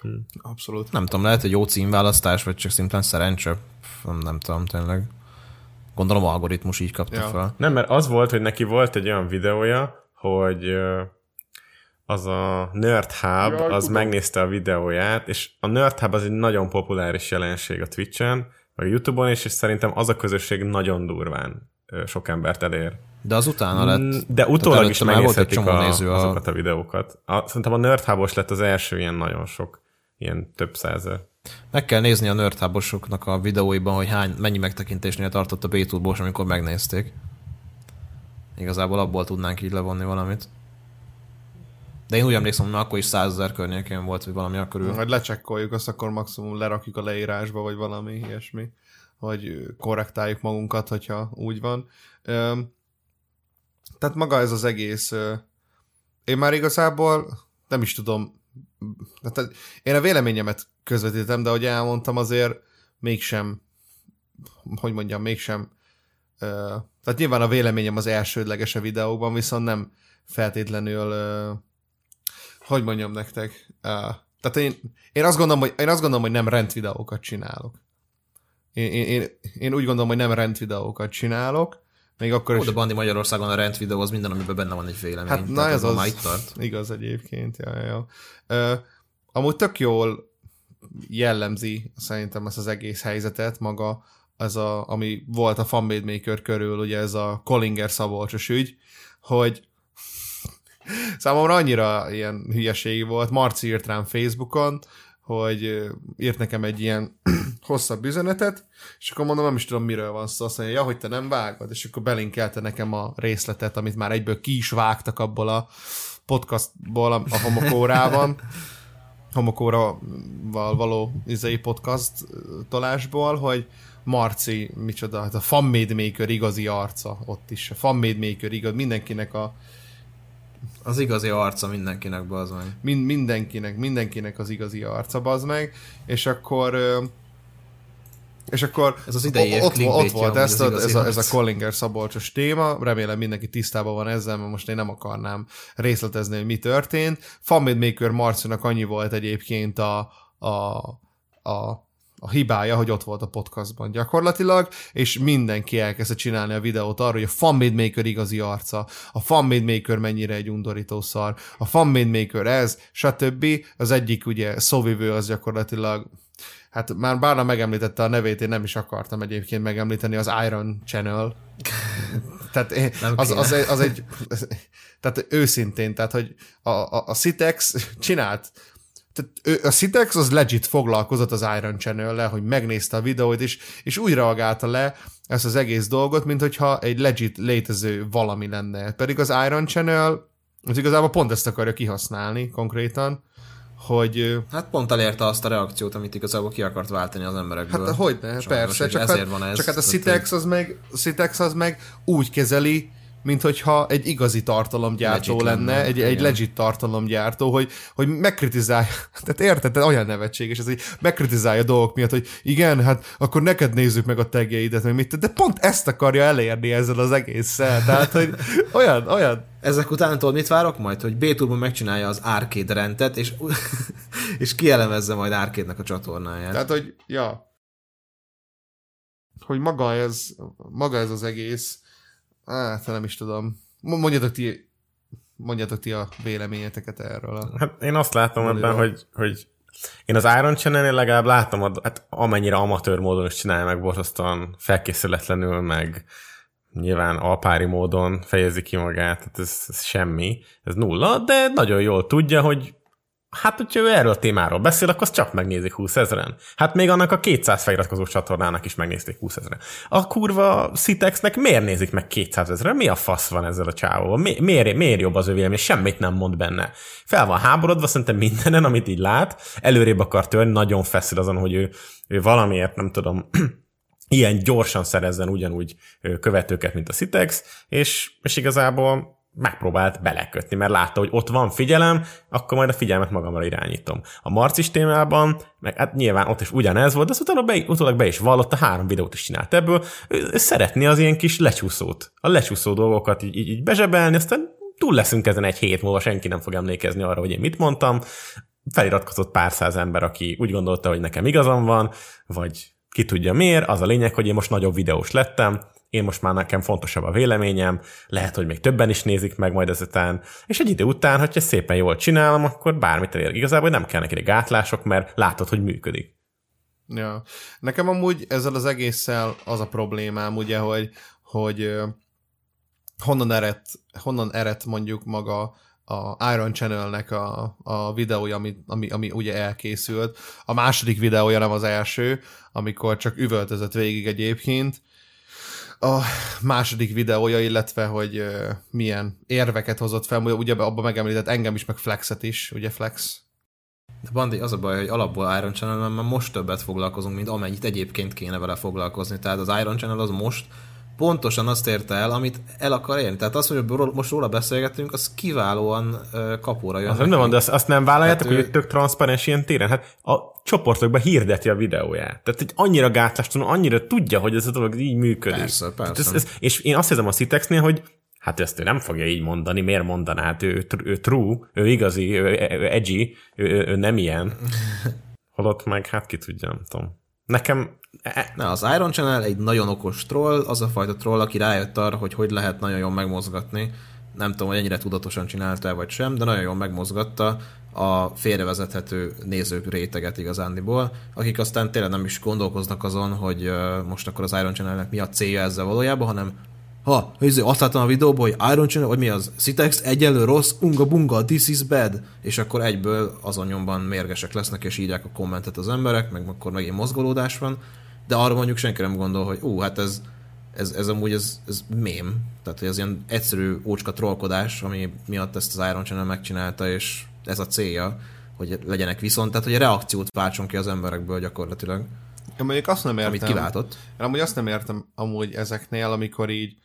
Hmm. Abszolút. Nem tudom, lehet egy jó címválasztás, vagy csak szimplán szerencse. Nem tudom, tényleg. Gondolom algoritmus így kapta ja. fel. Nem, mert az volt, hogy neki volt egy olyan videója, hogy az a Nerd Hub, Jaj, az tudom. megnézte a videóját, és a Nerd Hub az egy nagyon populáris jelenség a Twitch-en, vagy a YouTube-on is, és szerintem az a közösség nagyon durván sok embert elér. De az utána lett. Mm, de utólag is megnézhetik a, néző a... azokat a videókat. A, szerintem a Nerd Hub-os lett az első ilyen nagyon sok ilyen több százer. Meg kell nézni a nerdhábosoknak a videóiban, hogy hány, mennyi megtekintésnél tartott a b amikor megnézték. Igazából abból tudnánk így levonni valamit. De én úgy emlékszem, hogy akkor is százezer környékén volt, vagy valami akkor Majd lecsekkoljuk, azt akkor maximum lerakjuk a leírásba, vagy valami ilyesmi, hogy korrektáljuk magunkat, hogyha úgy van. Tehát maga ez az egész, én már igazából nem is tudom, tehát én a véleményemet közvetítem, de ahogy elmondtam, azért mégsem, hogy mondjam, mégsem, tehát nyilván a véleményem az elsődleges a videókban, viszont nem feltétlenül, hogy mondjam nektek, tehát én, én, azt gondolom, hogy, én azt gondolom, hogy nem rend videókat csinálok. Én, én, én, úgy gondolom, hogy nem rend videókat csinálok, még akkor Ó, is... de Bandi Magyarországon a rent videó az minden, amiben benne van egy vélemény. Hát na ez az, itt tart. igaz egyébként, ja, ja. Uh, amúgy tök jól jellemzi szerintem ezt az egész helyzetet maga, ez a, ami volt a Fanmade Maker körül, ugye ez a Collinger Szabolcsos ügy, hogy [laughs] számomra annyira ilyen hülyeség volt, Marci írt rám Facebookon, hogy írt nekem egy ilyen [clears throat] hosszabb üzenetet, és akkor mondom, nem is tudom, miről van szó. Azt mondja, ja, hogy te nem vágod, és akkor belinkelte nekem a részletet, amit már egyből ki is vágtak abból a podcastból a, homokórában. [laughs] homokóraval való izei podcast tolásból, hogy, Marci, micsoda, hát a Fanmade Maker igazi arca ott is. A Fanmade Maker igaz, mindenkinek a az igazi arca mindenkinek, bazd meg. Mind, mindenkinek, mindenkinek az igazi arca, bazd meg. És akkor és akkor ez az idei ott, ott volt ez, a, ez, a, ez a Collinger Szabolcsos téma, remélem mindenki tisztában van ezzel, mert most én nem akarnám részletezni, hogy mi történt. Famid Maker Marcinak annyi volt egyébként a, a, a a hibája, hogy ott volt a podcastban gyakorlatilag, és mindenki elkezdte csinálni a videót arról, hogy a Fanmade Maker igazi arca, a Fanmade Maker mennyire egy undorító szar, a Fanmade Maker ez, stb. Az egyik ugye szóvivő az gyakorlatilag hát már bárna megemlítette a nevét, én nem is akartam egyébként megemlíteni, az Iron Channel. [laughs] tehát az, az, az, az egy, tehát őszintén, tehát hogy a, a, a Citex csinált tehát a Citex az legit foglalkozott az Iron channel hogy megnézte a videót, és, és úgy reagálta le ezt az egész dolgot, mint hogyha egy legit létező valami lenne. Pedig az Iron Channel az igazából pont ezt akarja kihasználni konkrétan, hogy... Hát pont elérte azt a reakciót, amit igazából ki akart váltani az emberekből. Hát hogy ne, persze, csak, ezért hát, van ez, csak hát a Citex az meg, Citex az meg úgy kezeli, mint hogyha egy igazi tartalomgyártó legit lenne, lenne, egy, egy legit tartalomgyártó, hogy, hogy megkritizálja, [laughs] tehát érted, tehát olyan nevetséges ez, hogy megkritizálja dolgok miatt, hogy igen, hát akkor neked nézzük meg a tagjeidet, meg mit, de pont ezt akarja elérni ezzel az egésszel, tehát hogy [laughs] olyan, olyan. Ezek után tudod, mit várok majd? Hogy b megcsinálja az Arcade rendet, és, [laughs] és kielemezze majd arcade a csatornáját. Tehát, hogy, ja, hogy maga ez, maga ez az egész, Hát, nem is tudom. Mondjatok ti, mondjatok ti a véleményeteket erről. A hát én azt látom ebben, hogy, hogy én az Iron channel legalább látom, hát amennyire amatőr módon is csinálja meg borzasztóan felkészületlenül, meg nyilván alpári módon fejezi ki magát, tehát ez, ez semmi, ez nulla, de nagyon jól tudja, hogy Hát, hogyha ő erről a témáról beszél, akkor azt csak megnézik 20 ezeren. Hát még annak a 200 feliratkozó csatornának is megnézték 20 ezeren. A kurva Citexnek miért nézik meg 200 ezeren? Mi a fasz van ezzel a csávóval? Mi, miért, miért jobb az ő vélemény? Semmit nem mond benne. Fel van háborodva szerintem mindenen, amit így lát. Előrébb akar törni, nagyon feszül azon, hogy ő, ő valamiért, nem tudom, [clears throat] ilyen gyorsan szerezzen ugyanúgy követőket, mint a Citex, és, és igazából megpróbált belekötni, mert látta, hogy ott van figyelem, akkor majd a figyelmet magamra irányítom. A marcis témában, meg hát nyilván ott is ugyanez volt, de azt utána be, utólag be is vallott, a három videót is csinált ebből, ő szeretné az ilyen kis lecsúszót, a lecsúszó dolgokat így, így, így bezsebelni, aztán túl leszünk ezen egy hét múlva, senki nem fog emlékezni arra, hogy én mit mondtam, feliratkozott pár száz ember, aki úgy gondolta, hogy nekem igazam van, vagy ki tudja miért, az a lényeg, hogy én most nagyobb videós lettem, én most már nekem fontosabb a véleményem, lehet, hogy még többen is nézik meg majd ezután, és egy idő után, hogyha szépen jól csinálom, akkor bármit elér. Igazából nem kell neki gátlások, mert látod, hogy működik. Ja. Nekem amúgy ezzel az egésszel az a problémám, ugye, hogy, hogy honnan ered, honnan ered mondjuk maga a Iron Channelnek a, a videója, ami, ami, ami ugye elkészült. A második videója nem az első, amikor csak üvöltözött végig egyébként, a második videója, illetve hogy milyen érveket hozott fel, ugye abban megemlített engem is, meg Flexet is, ugye Flex? De Bandi, az a baj, hogy alapból Iron Channel már most többet foglalkozunk, mint amennyit egyébként kéne vele foglalkozni. Tehát az Iron Channel az most pontosan azt érte el, amit el akar érni. Tehát azt, hogy most róla beszélgetünk, az kiválóan kapóra jön. Az nem van, de azt, azt nem vállaljátok, hogy ő... tök transzparens ilyen téren? Hát a csoportokban hirdeti a videóját. Tehát egy annyira gátlástalan, annyira tudja, hogy ez a dolog így működik. Persze, persze. Ez, ez, és én azt hiszem a Citexnél, hogy hát ezt ő nem fogja így mondani, miért mondaná? Hát ő, ő true, ő igazi, ő, ő edgy, ő, ő, ő nem ilyen. [laughs] Holott meg, hát ki tudja, nem tudom. Nekem E, Na, az Iron Channel egy nagyon okos troll, az a fajta troll, aki rájött arra, hogy hogy lehet nagyon jól megmozgatni. Nem tudom, hogy ennyire tudatosan csinálta vagy sem, de nagyon jól megmozgatta a félrevezethető nézők réteget igazándiból, akik aztán tényleg nem is gondolkoznak azon, hogy most akkor az Iron Channelnek mi a célja ezzel valójában, hanem ha, izé, azt láttam a videóban, hogy Iron Channel, vagy mi az, Citex egyelő rossz, unga bunga, this is bad, és akkor egyből azon nyomban mérgesek lesznek, és írják a kommentet az emberek, meg akkor megint mozgolódás van, de arra mondjuk senki nem gondol, hogy ú, hát ez, ez, ez amúgy ez, ez mém, tehát hogy ez ilyen egyszerű ócska trollkodás, ami miatt ezt az Iron Channel megcsinálta, és ez a célja, hogy legyenek viszont, tehát hogy a reakciót váltson ki az emberekből gyakorlatilag. Én mondjuk azt nem értem. Amit kiváltott. Én amúgy azt nem értem amúgy ezeknél, amikor így,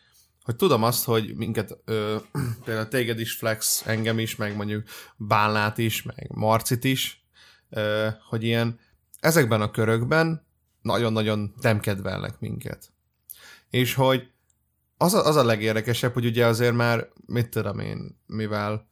hogy tudom azt, hogy minket, ö, [clears throat] például téged is flex, engem is, meg mondjuk Bálnát is, meg Marcit is, ö, hogy ilyen ezekben a körökben nagyon-nagyon nem kedvelnek minket. És hogy az a, az a legérdekesebb, hogy ugye azért már, mit tudom én, mivel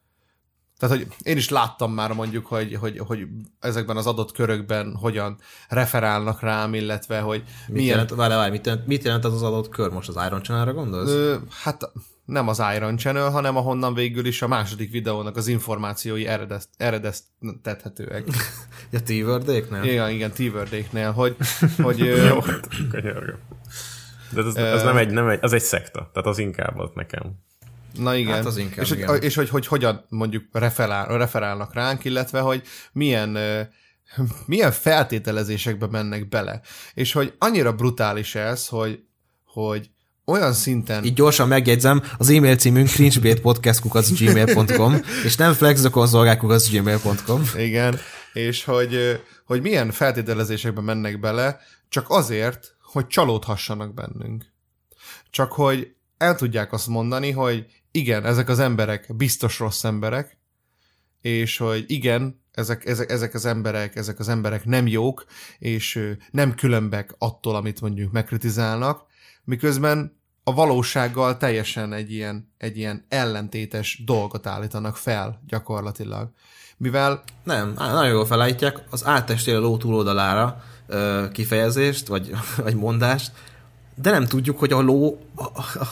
tehát, hogy én is láttam már mondjuk, hogy, hogy, hogy ezekben az adott körökben hogyan referálnak rám, illetve hogy mit milyen... Jelent, várj, várj, mit, jelent, mit jelent az az adott kör? Most az Iron Channel-re gondolsz? Ö, hát nem az Iron Channel, hanem ahonnan végül is a második videónak az információi eredeztethetőek. [laughs] ja, t Igen, igen, t hogy, [laughs] hogy Jó, hát, De ez, ez nem, egy, nem egy, az egy szekta, tehát az inkább az nekem. Na igen. Hát az inkább, és, igen. Hogy, és hogy, hogy hogyan mondjuk referál, referálnak ránk, illetve hogy milyen [laughs] milyen feltételezésekbe mennek bele. És hogy annyira brutális ez, hogy, hogy olyan szinten... Így gyorsan megjegyzem, az e-mail címünk cringebaitpodcast.gmail.com és nem flexdokonzolgák.gmail.com Igen, és hogy, hogy milyen feltételezésekbe mennek bele, csak azért, hogy csalódhassanak bennünk. Csak hogy el tudják azt mondani, hogy igen, ezek az emberek biztos rossz emberek, és hogy igen, ezek, ezek, ezek az emberek, ezek az emberek nem jók, és nem különbek attól, amit mondjuk megkritizálnak, miközben a valósággal teljesen egy ilyen, egy ilyen ellentétes dolgot állítanak fel gyakorlatilag. Mivel... Nem, nagyon jól felállítják az áttestél a ló túloldalára kifejezést, vagy, [laughs] vagy mondást, de nem tudjuk, hogy a ló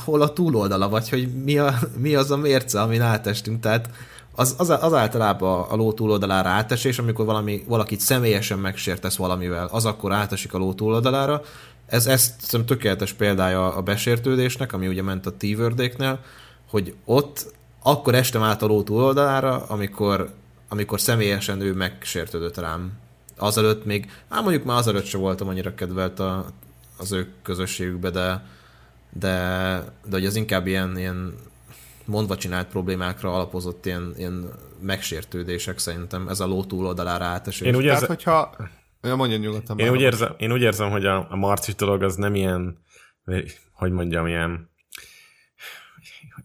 hol a túloldala, vagy hogy mi, a, mi az a mérce, amin átestünk. Tehát az, az, az általában a ló túloldalára átesés, amikor valami, valakit személyesen megsértesz valamivel, az akkor átesik a ló túloldalára. Ez, ez szerintem tökéletes példája a besértődésnek, ami ugye ment a t hogy ott akkor estem át a ló túloldalára, amikor, amikor személyesen ő megsértődött rám. Azelőtt még, hát mondjuk már azelőtt sem voltam annyira kedvelt a, az ő közösségükbe, de, de, de hogy az inkább ilyen, ilyen mondva csinált problémákra alapozott ilyen, ilyen megsértődések szerintem, ez a ló túloldalára átesés. Én úgy érzem, Tehát, hogyha... Ja, mondja nyugodtan. Én úgy, érzem, én úgy érzem, hogy a, a marci dolog az nem ilyen, hogy mondjam, ilyen,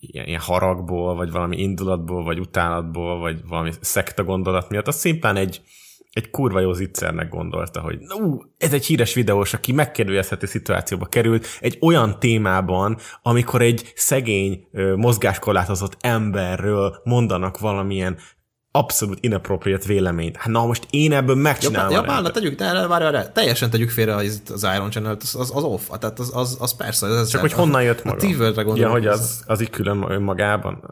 ilyen, ilyen haragból, vagy valami indulatból, vagy utálatból, vagy valami szekta gondolat miatt, az szimplán egy, egy kurva jó zicsernek gondolta, hogy ú, ez egy híres videós, aki megkérdőjelezhető szituációba került egy olyan témában, amikor egy szegény, mozgáskorlátozott emberről mondanak valamilyen abszolút inappropriate véleményt. Hát na most én ebből megcsinálom. Ja, ja, tegyük, de, várj, várj, teljesen tegyük félre az, az Iron Channel, az, az, az off, tehát az, az, az persze. Ez, Csak hogy honnan jött maga? A t Ja, hogy az, az így külön önmagában?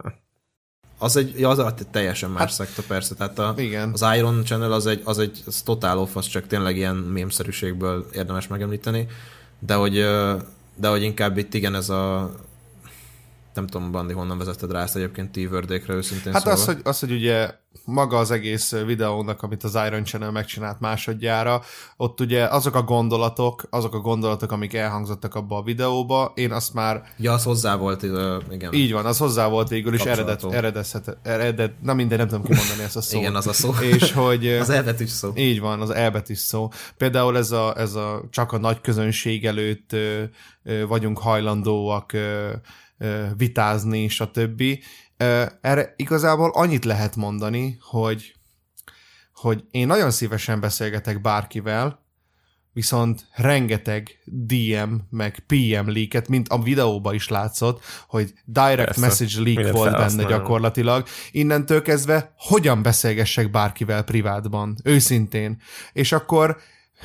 Az egy, az egy teljesen más hát, szekta, persze. Tehát a, igen. az Iron Channel az egy, az egy az totál off, az csak tényleg ilyen mémszerűségből érdemes megemlíteni, de hogy, de hogy inkább itt igen ez a nem tudom, Bandi, honnan vezetted rá ezt egyébként T-Wordékre őszintén Hát szóval. az hogy, az, hogy ugye maga az egész videónak, amit az Iron Channel megcsinált másodjára, ott ugye azok a gondolatok, azok a gondolatok, amik elhangzottak abba a videóba, én azt már... Ja, az hozzá volt, igen. Így van, az hozzá volt végül is eredet, eredezhet, eredet, na minden, nem tudom kimondani ezt a szót. igen, az a szó. És hogy... [laughs] az elbetűs szó. Így van, az elbetűs szó. Például ez a, ez a csak a nagy közönség előtt vagyunk hajlandóak vitázni, stb. Erre igazából annyit lehet mondani, hogy, hogy én nagyon szívesen beszélgetek bárkivel, viszont rengeteg DM meg PM leaket, mint a videóban is látszott, hogy direct Persze. message leak volt benne gyakorlatilag. Innentől kezdve hogyan beszélgessek bárkivel privátban, őszintén. És akkor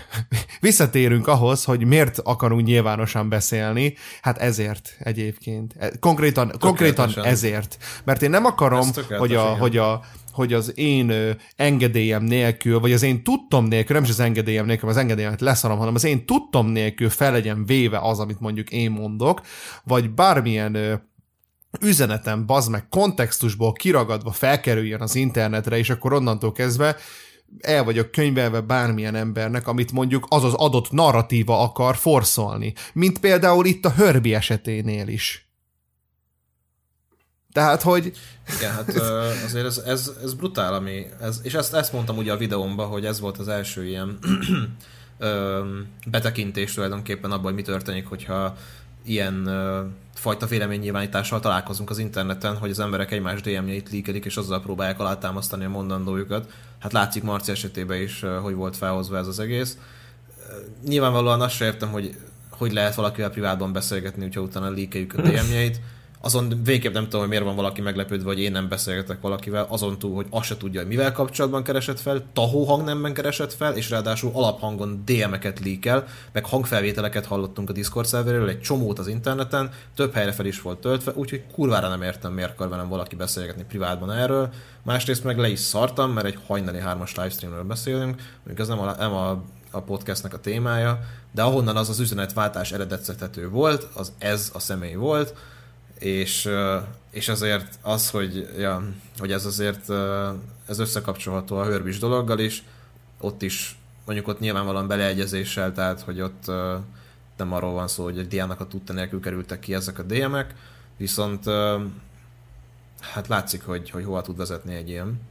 [laughs] visszatérünk ahhoz, hogy miért akarunk nyilvánosan beszélni, hát ezért egyébként. E, konkrétan, konkrétan ezért. Mert én nem akarom, hogy, a, hogy, a, hogy az én engedélyem nélkül, vagy az én tudtom nélkül, nem is az engedélyem nélkül, az engedélyemet leszarom, hanem az én tudtom nélkül fel legyen véve az, amit mondjuk én mondok, vagy bármilyen üzenetem, bazd meg, kontextusból kiragadva felkerüljön az internetre, és akkor onnantól kezdve el vagyok könyvelve bármilyen embernek, amit mondjuk az az adott narratíva akar forszolni. Mint például itt a Hörbi eseténél is. Tehát, hogy... Igen, hát azért ez, ez, ez brutál, ami, ez, és ezt, ezt mondtam ugye a videómban, hogy ez volt az első ilyen ö, betekintés tulajdonképpen abban, hogy mi történik, hogyha ilyen fajta véleménynyilvánítással találkozunk az interneten, hogy az emberek egymás DM-jeit líkelik, és azzal próbálják alátámasztani a mondandójukat. Hát látszik Marci esetében is, hogy volt felhozva ez az egész. Nyilvánvalóan azt sem értem, hogy hogy lehet valakivel privátban beszélgetni, hogyha utána líkeljük a DM-jeit azon végképp nem tudom, hogy miért van valaki meglepődve, hogy én nem beszélgetek valakivel, azon túl, hogy azt se tudja, hogy mivel kapcsolatban keresett fel, tahó hangnemben keresett fel, és ráadásul alaphangon DM-eket líkel, meg hangfelvételeket hallottunk a Discord szerveréről, egy csomót az interneten, több helyre fel is volt töltve, úgyhogy kurvára nem értem, miért akar velem valaki beszélgetni privátban erről. Másrészt meg le is szartam, mert egy hajnali hármas livestreamről beszélünk, mondjuk ez nem a, nem a a podcastnek a témája, de ahonnan az az üzenetváltás eredetszethető volt, az ez a személy volt, és, és azért az, hogy, ja, hogy ez azért ez összekapcsolható a hörbis dologgal is, ott is mondjuk ott nyilvánvalóan beleegyezéssel, tehát hogy ott nem arról van szó, hogy egy diának a tudta nélkül kerültek ki ezek a DM-ek, viszont hát látszik, hogy, hogy hova tud vezetni egy ilyen.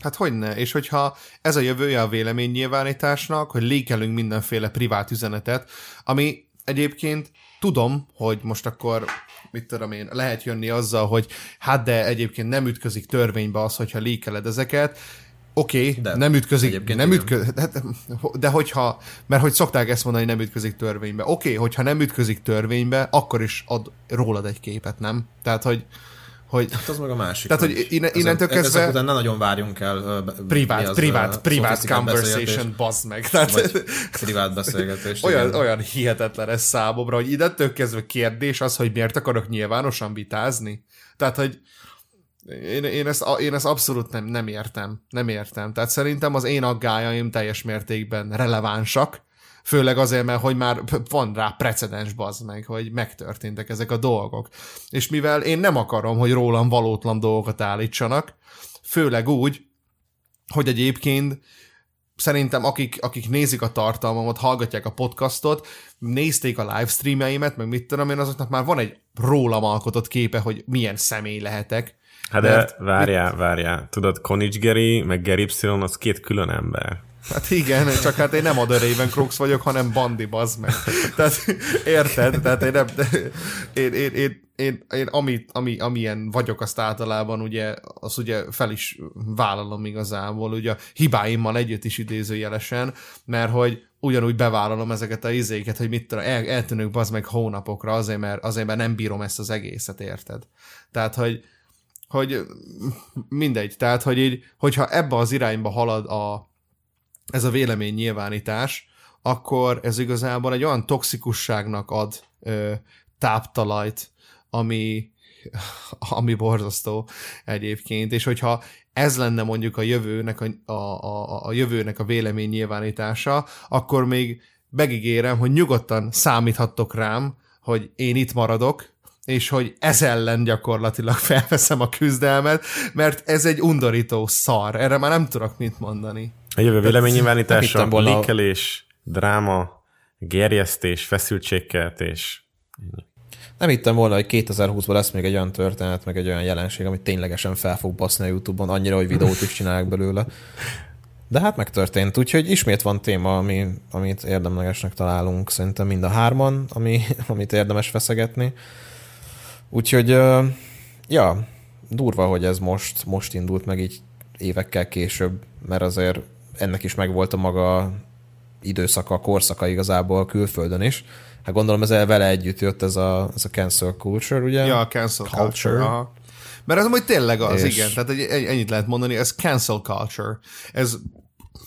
Hát hogy ne? És hogyha ez a jövője a véleménynyilvánításnak, hogy lékelünk mindenféle privát üzenetet, ami egyébként tudom, hogy most akkor mit tudom én, lehet jönni azzal, hogy hát de egyébként nem ütközik törvénybe az, hogyha lékeled ezeket, Oké, okay, nem ütközik, nem ütközik, hát, de hogyha, mert hogy szokták ezt mondani, nem ütközik törvénybe. Oké, okay, hogyha nem ütközik törvénybe, akkor is ad rólad egy képet, nem? Tehát, hogy hogy, hát az meg a másik. Tehát, hogy innen, innentől kezdve... Ezek után ne nagyon várjunk el... Privát, privát, privát conversation, bazd meg. Tehát, privát beszélgetés. olyan, olyan hihetetlen ez számomra, hogy innentől kezdve kérdés az, hogy miért akarok nyilvánosan vitázni. Tehát, hogy én, én, ezt, én ezt abszolút nem, nem értem. Nem értem. Tehát szerintem az én aggájaim teljes mértékben relevánsak, Főleg azért, mert hogy már van rá precedens bazd meg, hogy megtörténtek ezek a dolgok. És mivel én nem akarom, hogy rólam valótlan dolgokat állítsanak, főleg úgy, hogy egyébként szerintem akik, akik nézik a tartalmamat, hallgatják a podcastot, nézték a livestreameimet, meg mit tudom én, azoknak már van egy rólam alkotott képe, hogy milyen személy lehetek. Hát de várjál, mit... várjál. Tudod, Konics Geri, meg Geri Y, az két külön ember. Hát igen, csak hát én nem Other Crooks vagyok, hanem Bandi, bazd meg. Tehát érted? Tehát én nem... Én, én, én, én, én amit, ami, amilyen vagyok, azt általában ugye, azt ugye fel is vállalom igazából, ugye hibáimmal együtt is idézőjelesen, mert hogy ugyanúgy bevállalom ezeket a izéket, hogy mit tudom, el, eltűnök bazd meg hónapokra azért mert, azért, mert nem bírom ezt az egészet, érted? Tehát, hogy, hogy mindegy, tehát, hogy így, hogyha ebbe az irányba halad a, ez a vélemény nyilvánítás, akkor ez igazából egy olyan toxikusságnak ad ö, táptalajt, ami, [laughs] ami borzasztó egyébként, és hogyha ez lenne mondjuk a jövőnek a, a, a, a jövőnek a vélemény nyilvánítása, akkor még megígérem, hogy nyugodtan számíthattok rám, hogy én itt maradok, és hogy ez ellen gyakorlatilag [laughs] felveszem a küzdelmet, mert ez egy undorító szar. Erre már nem tudok mit mondani. A jövő véleménynyilvánítása, lékelés, dráma, gerjesztés, feszültségkeltés. Nem hittem volna, hogy 2020-ban lesz még egy olyan történet, meg egy olyan jelenség, amit ténylegesen fel fog baszni a YouTube-on, annyira, hogy videót is csinálják belőle. De hát megtörtént, úgyhogy ismét van téma, ami, amit érdemlegesnek találunk, szerintem mind a hárman, ami, [laughs] amit érdemes feszegetni. Úgyhogy, ja, durva, hogy ez most, most indult meg így évekkel később, mert azért ennek is megvolt a maga időszaka, korszaka igazából külföldön is. Hát gondolom ez vele együtt jött ez a, ez a cancel culture, ugye? Ja, a cancel culture. culture. Aha. Mert ez amúgy tényleg az, és... igen. Tehát ennyit lehet mondani, ez cancel culture. Ez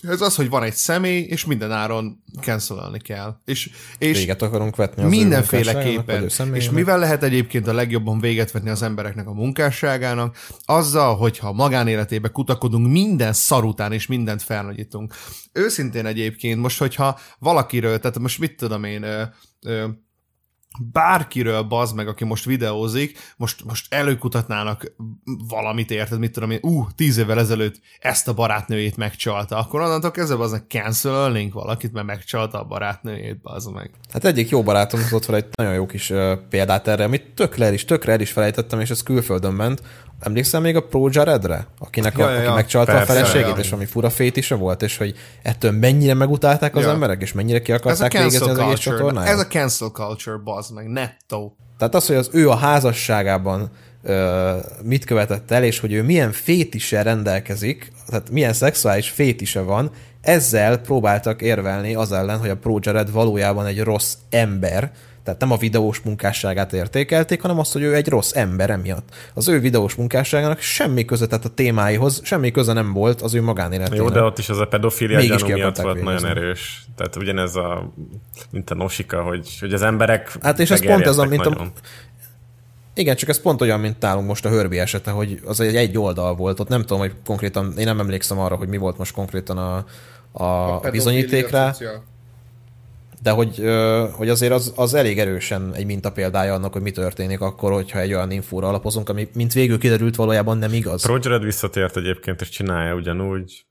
ez az, hogy van egy személy, és minden áron cancelolni kell. És, és véget akarunk vetni az mindenféleképpen. És mivel lehet egyébként a legjobban véget vetni az embereknek a munkásságának? Azzal, hogyha magánéletébe kutakodunk minden szar után, és mindent felnagyítunk. Őszintén egyébként most, hogyha valakiről, tehát most mit tudom én, ö, ö, bárkiről bazd meg, aki most videózik, most, most előkutatnának valamit, érted, mit tudom én, ú, uh, tíz évvel ezelőtt ezt a barátnőjét megcsalta, akkor onnantól kezdve az cancelölnénk valakit, mert megcsalta a barátnőjét, bazd meg. Hát egyik jó barátom ott van egy nagyon jó kis uh, példát erre, amit tökre el is, tökre el is felejtettem, és ez külföldön ment. Emlékszel még a Pro Jaredre? Akinek ja, a, aki ja, megcsalta persze, a feleségét, ja. és ami fura fétise volt, és hogy ettől mennyire megutálták az ja. emberek, és mennyire ki akarták végezni az egész csatornáját? Ez a cancel culture, bazd meg, netto. Tehát az, hogy az ő a házasságában ö, mit követett el, és hogy ő milyen fétise rendelkezik, tehát milyen szexuális fétise van, ezzel próbáltak érvelni az ellen, hogy a Pro Jared valójában egy rossz ember, tehát nem a videós munkásságát értékelték, hanem azt, hogy ő egy rossz ember emiatt. Az ő videós munkásságának semmi köze, tehát a témáihoz semmi köze nem volt az ő magánéletének. Jó, de ott is az a pedofilia gyanú miatt volt végezni. nagyon erős. Tehát ugyanez a, mint a nosika, hogy, hogy az emberek Hát és ez pont ez, mint a, igen, csak ez pont olyan, mint nálunk most a Hörbi esete, hogy az egy, egy oldal volt, ott nem tudom, hogy konkrétan, én nem emlékszem arra, hogy mi volt most konkrétan a, a, a bizonyíték rá. De hogy, hogy azért az, az elég erősen egy mintapéldája annak, hogy mi történik akkor, hogyha egy olyan infóra alapozunk, ami mint végül kiderült valójában nem igaz. Rogered visszatért egyébként, és csinálja ugyanúgy,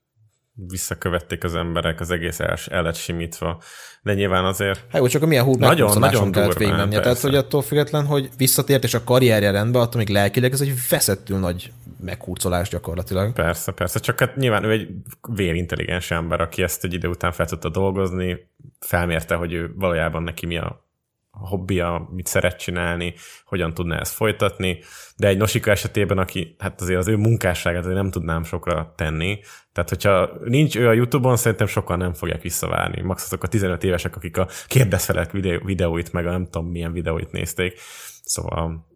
visszakövették az emberek, az egész el, el lett simítva. De nyilván azért... Hát jó, csak a milyen húr nagyon, nagyon kellett végigmennie. Tehát, hogy attól független, hogy visszatért, és a karrierje rendben, attól még lelkileg ez egy veszettül nagy meghurcolás gyakorlatilag. Persze, persze. Csak hát nyilván ő egy vérintelligens ember, aki ezt egy idő után fel tudta dolgozni, felmérte, hogy ő valójában neki mi a hobbija, mit szeret csinálni, hogyan tudná ezt folytatni, de egy Nosika esetében, aki hát azért az ő munkásságát azért nem tudnám sokra tenni, tehát hogyha nincs ő a Youtube-on, szerintem sokan nem fogják visszavárni. Max azok a 15 évesek, akik a kérdezfelek videóit, meg a nem tudom milyen videóit nézték. Szóval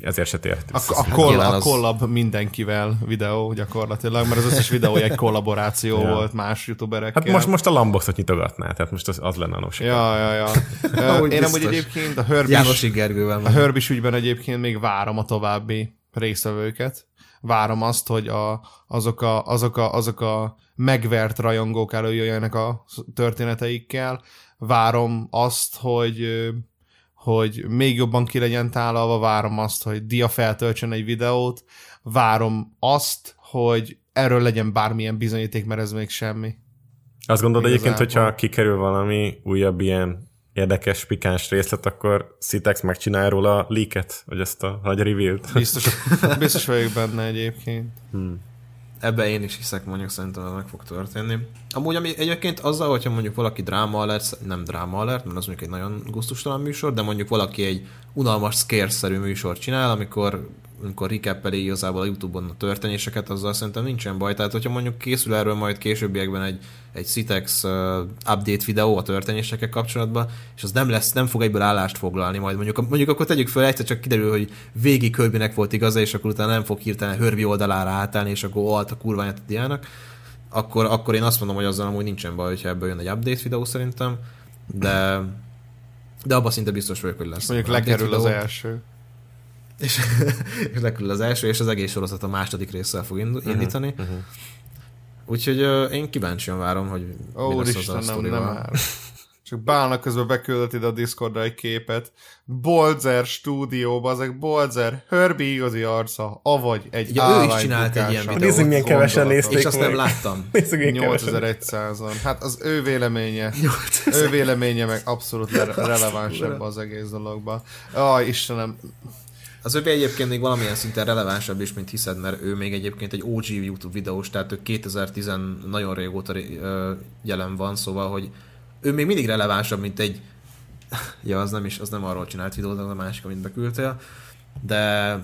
ezért se tért. A, a, koll, a collab mindenkivel videó gyakorlatilag, mert az összes videó egy kollaboráció [laughs] ja. volt más youtuberekkel. Hát most, most a Lamboxot nyitogatná, tehát most az, az lenne a nos. Ja, ja, ja. [laughs] Én amúgy egyébként a Hörbis, a Hörbis ügyben egyébként még várom a további részvevőket. Várom azt, hogy a, azok, a, azok, a, azok a megvert rajongók előjöjjenek a történeteikkel. Várom azt, hogy hogy még jobban ki legyen tálalva, várom azt, hogy Dia feltöltsön egy videót, várom azt, hogy erről legyen bármilyen bizonyíték, mert ez még semmi. Azt gondolod egyébként, hogyha kikerül valami újabb ilyen érdekes, pikáns részlet, akkor Citex megcsinál róla leaket, vagy ezt a nagy reveal-t. Biztos, [laughs] biztos vagyok benne egyébként. Hmm. Ebbe én is hiszek, mondjuk szerintem ez meg fog történni. Amúgy ami egyébként azzal, hogyha mondjuk valaki dráma alert, nem dráma alert, mert az mondjuk egy nagyon gusztustalan műsor, de mondjuk valaki egy unalmas scare-szerű műsort csinál, amikor amikor recappeli igazából a Youtube-on a történéseket, azzal szerintem nincsen baj. Tehát, hogyha mondjuk készül erről majd későbbiekben egy, egy Citex update videó a történésekkel kapcsolatban, és az nem lesz, nem fog egyből állást foglalni majd. Mondjuk, mondjuk akkor tegyük föl, egyszer csak kiderül, hogy végig Kirbynek volt igaza, és akkor utána nem fog hirtelen Hörbi oldalára átállni, és akkor alt a kurványát a diának. Akkor, akkor én azt mondom, hogy azzal amúgy nincsen baj, hogyha ebből jön egy update videó szerintem, de de abban szinte biztos vagyok, hogy lesz. Mondjuk lekerül az első és, [laughs] és lekül az első, és az egész sorozat a második résszel fog mhm, indítani. Uh-huh, uh-huh. Úgyhogy uh, én kíváncsian várom, hogy Ó, mi lesz Isten, az a nem, nem Csak bálnak közben beküldött ide a Discordra egy képet. Bolzer stúdióba, ezek Bolzer, Herbie igazi arca, avagy egy ja, ő is csinált egy ilyen videót. [laughs] Nézzük, milyen kevesen nézték És azt nem láttam. 8100-an. Hát az ő véleménye, [laughs] ő véleménye meg abszolút releváns ebbe az egész dologba. Aj, Istenem, az övé egyébként még valamilyen szinten relevánsabb is, mint hiszed, mert ő még egyébként egy OG YouTube videós, tehát ő 2010 nagyon régóta jelen van, szóval, hogy ő még mindig relevánsabb, mint egy [laughs] ja, az nem is, az nem arról csinált videót, az a másik, amit beküldtél, de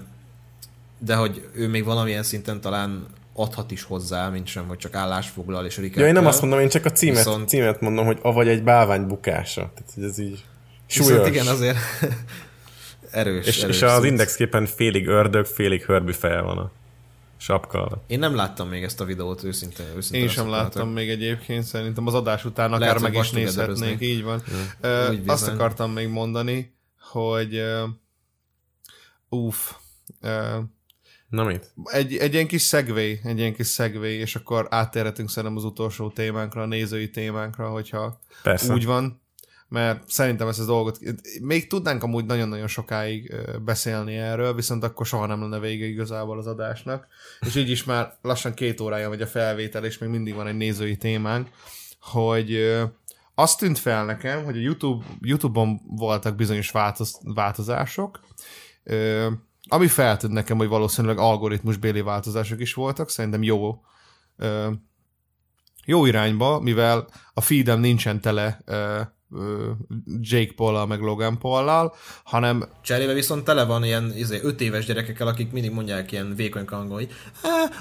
de hogy ő még valamilyen szinten talán adhat is hozzá, mint sem, hogy csak állásfoglal és rikettel. Ja, én nem azt mondom, én csak a címet, Viszont... címet mondom, hogy avagy egy bálvány bukása. Tehát, hogy ez így súlyos. Viszont igen, azért erős. És, erős és az indexképen félig ördög, félig hörbi feje van a sapka alatt. Én nem láttam még ezt a videót, őszintén. őszintén Én sem láttam még egyébként, szerintem az adás után akár Lehet, meg is nézhetnénk, így van. Ja. Uh, azt akartam még mondani, hogy uh, uff, uh, Na mit? Egy, egy ilyen kis szegvé, egy ilyen kis szegvé, és akkor áttérhetünk szerintem az utolsó témánkra, a nézői témánkra, hogyha Persze. úgy van. Mert szerintem ezt a dolgot, még tudnánk amúgy nagyon-nagyon sokáig beszélni erről, viszont akkor soha nem lenne vége igazából az adásnak, és így is már lassan két órája megy a felvétel, és még mindig van egy nézői témánk, hogy azt tűnt fel nekem, hogy a YouTube, YouTube-on voltak bizonyos változ, változások, ami feltűnt nekem, hogy valószínűleg algoritmusbéli változások is voltak, szerintem jó jó irányba, mivel a feedem nincsen tele Jake paul meg Logan paul hanem... Cserébe viszont tele van ilyen izé, öt éves gyerekekkel, akik mindig mondják ilyen vékony kangol, hogy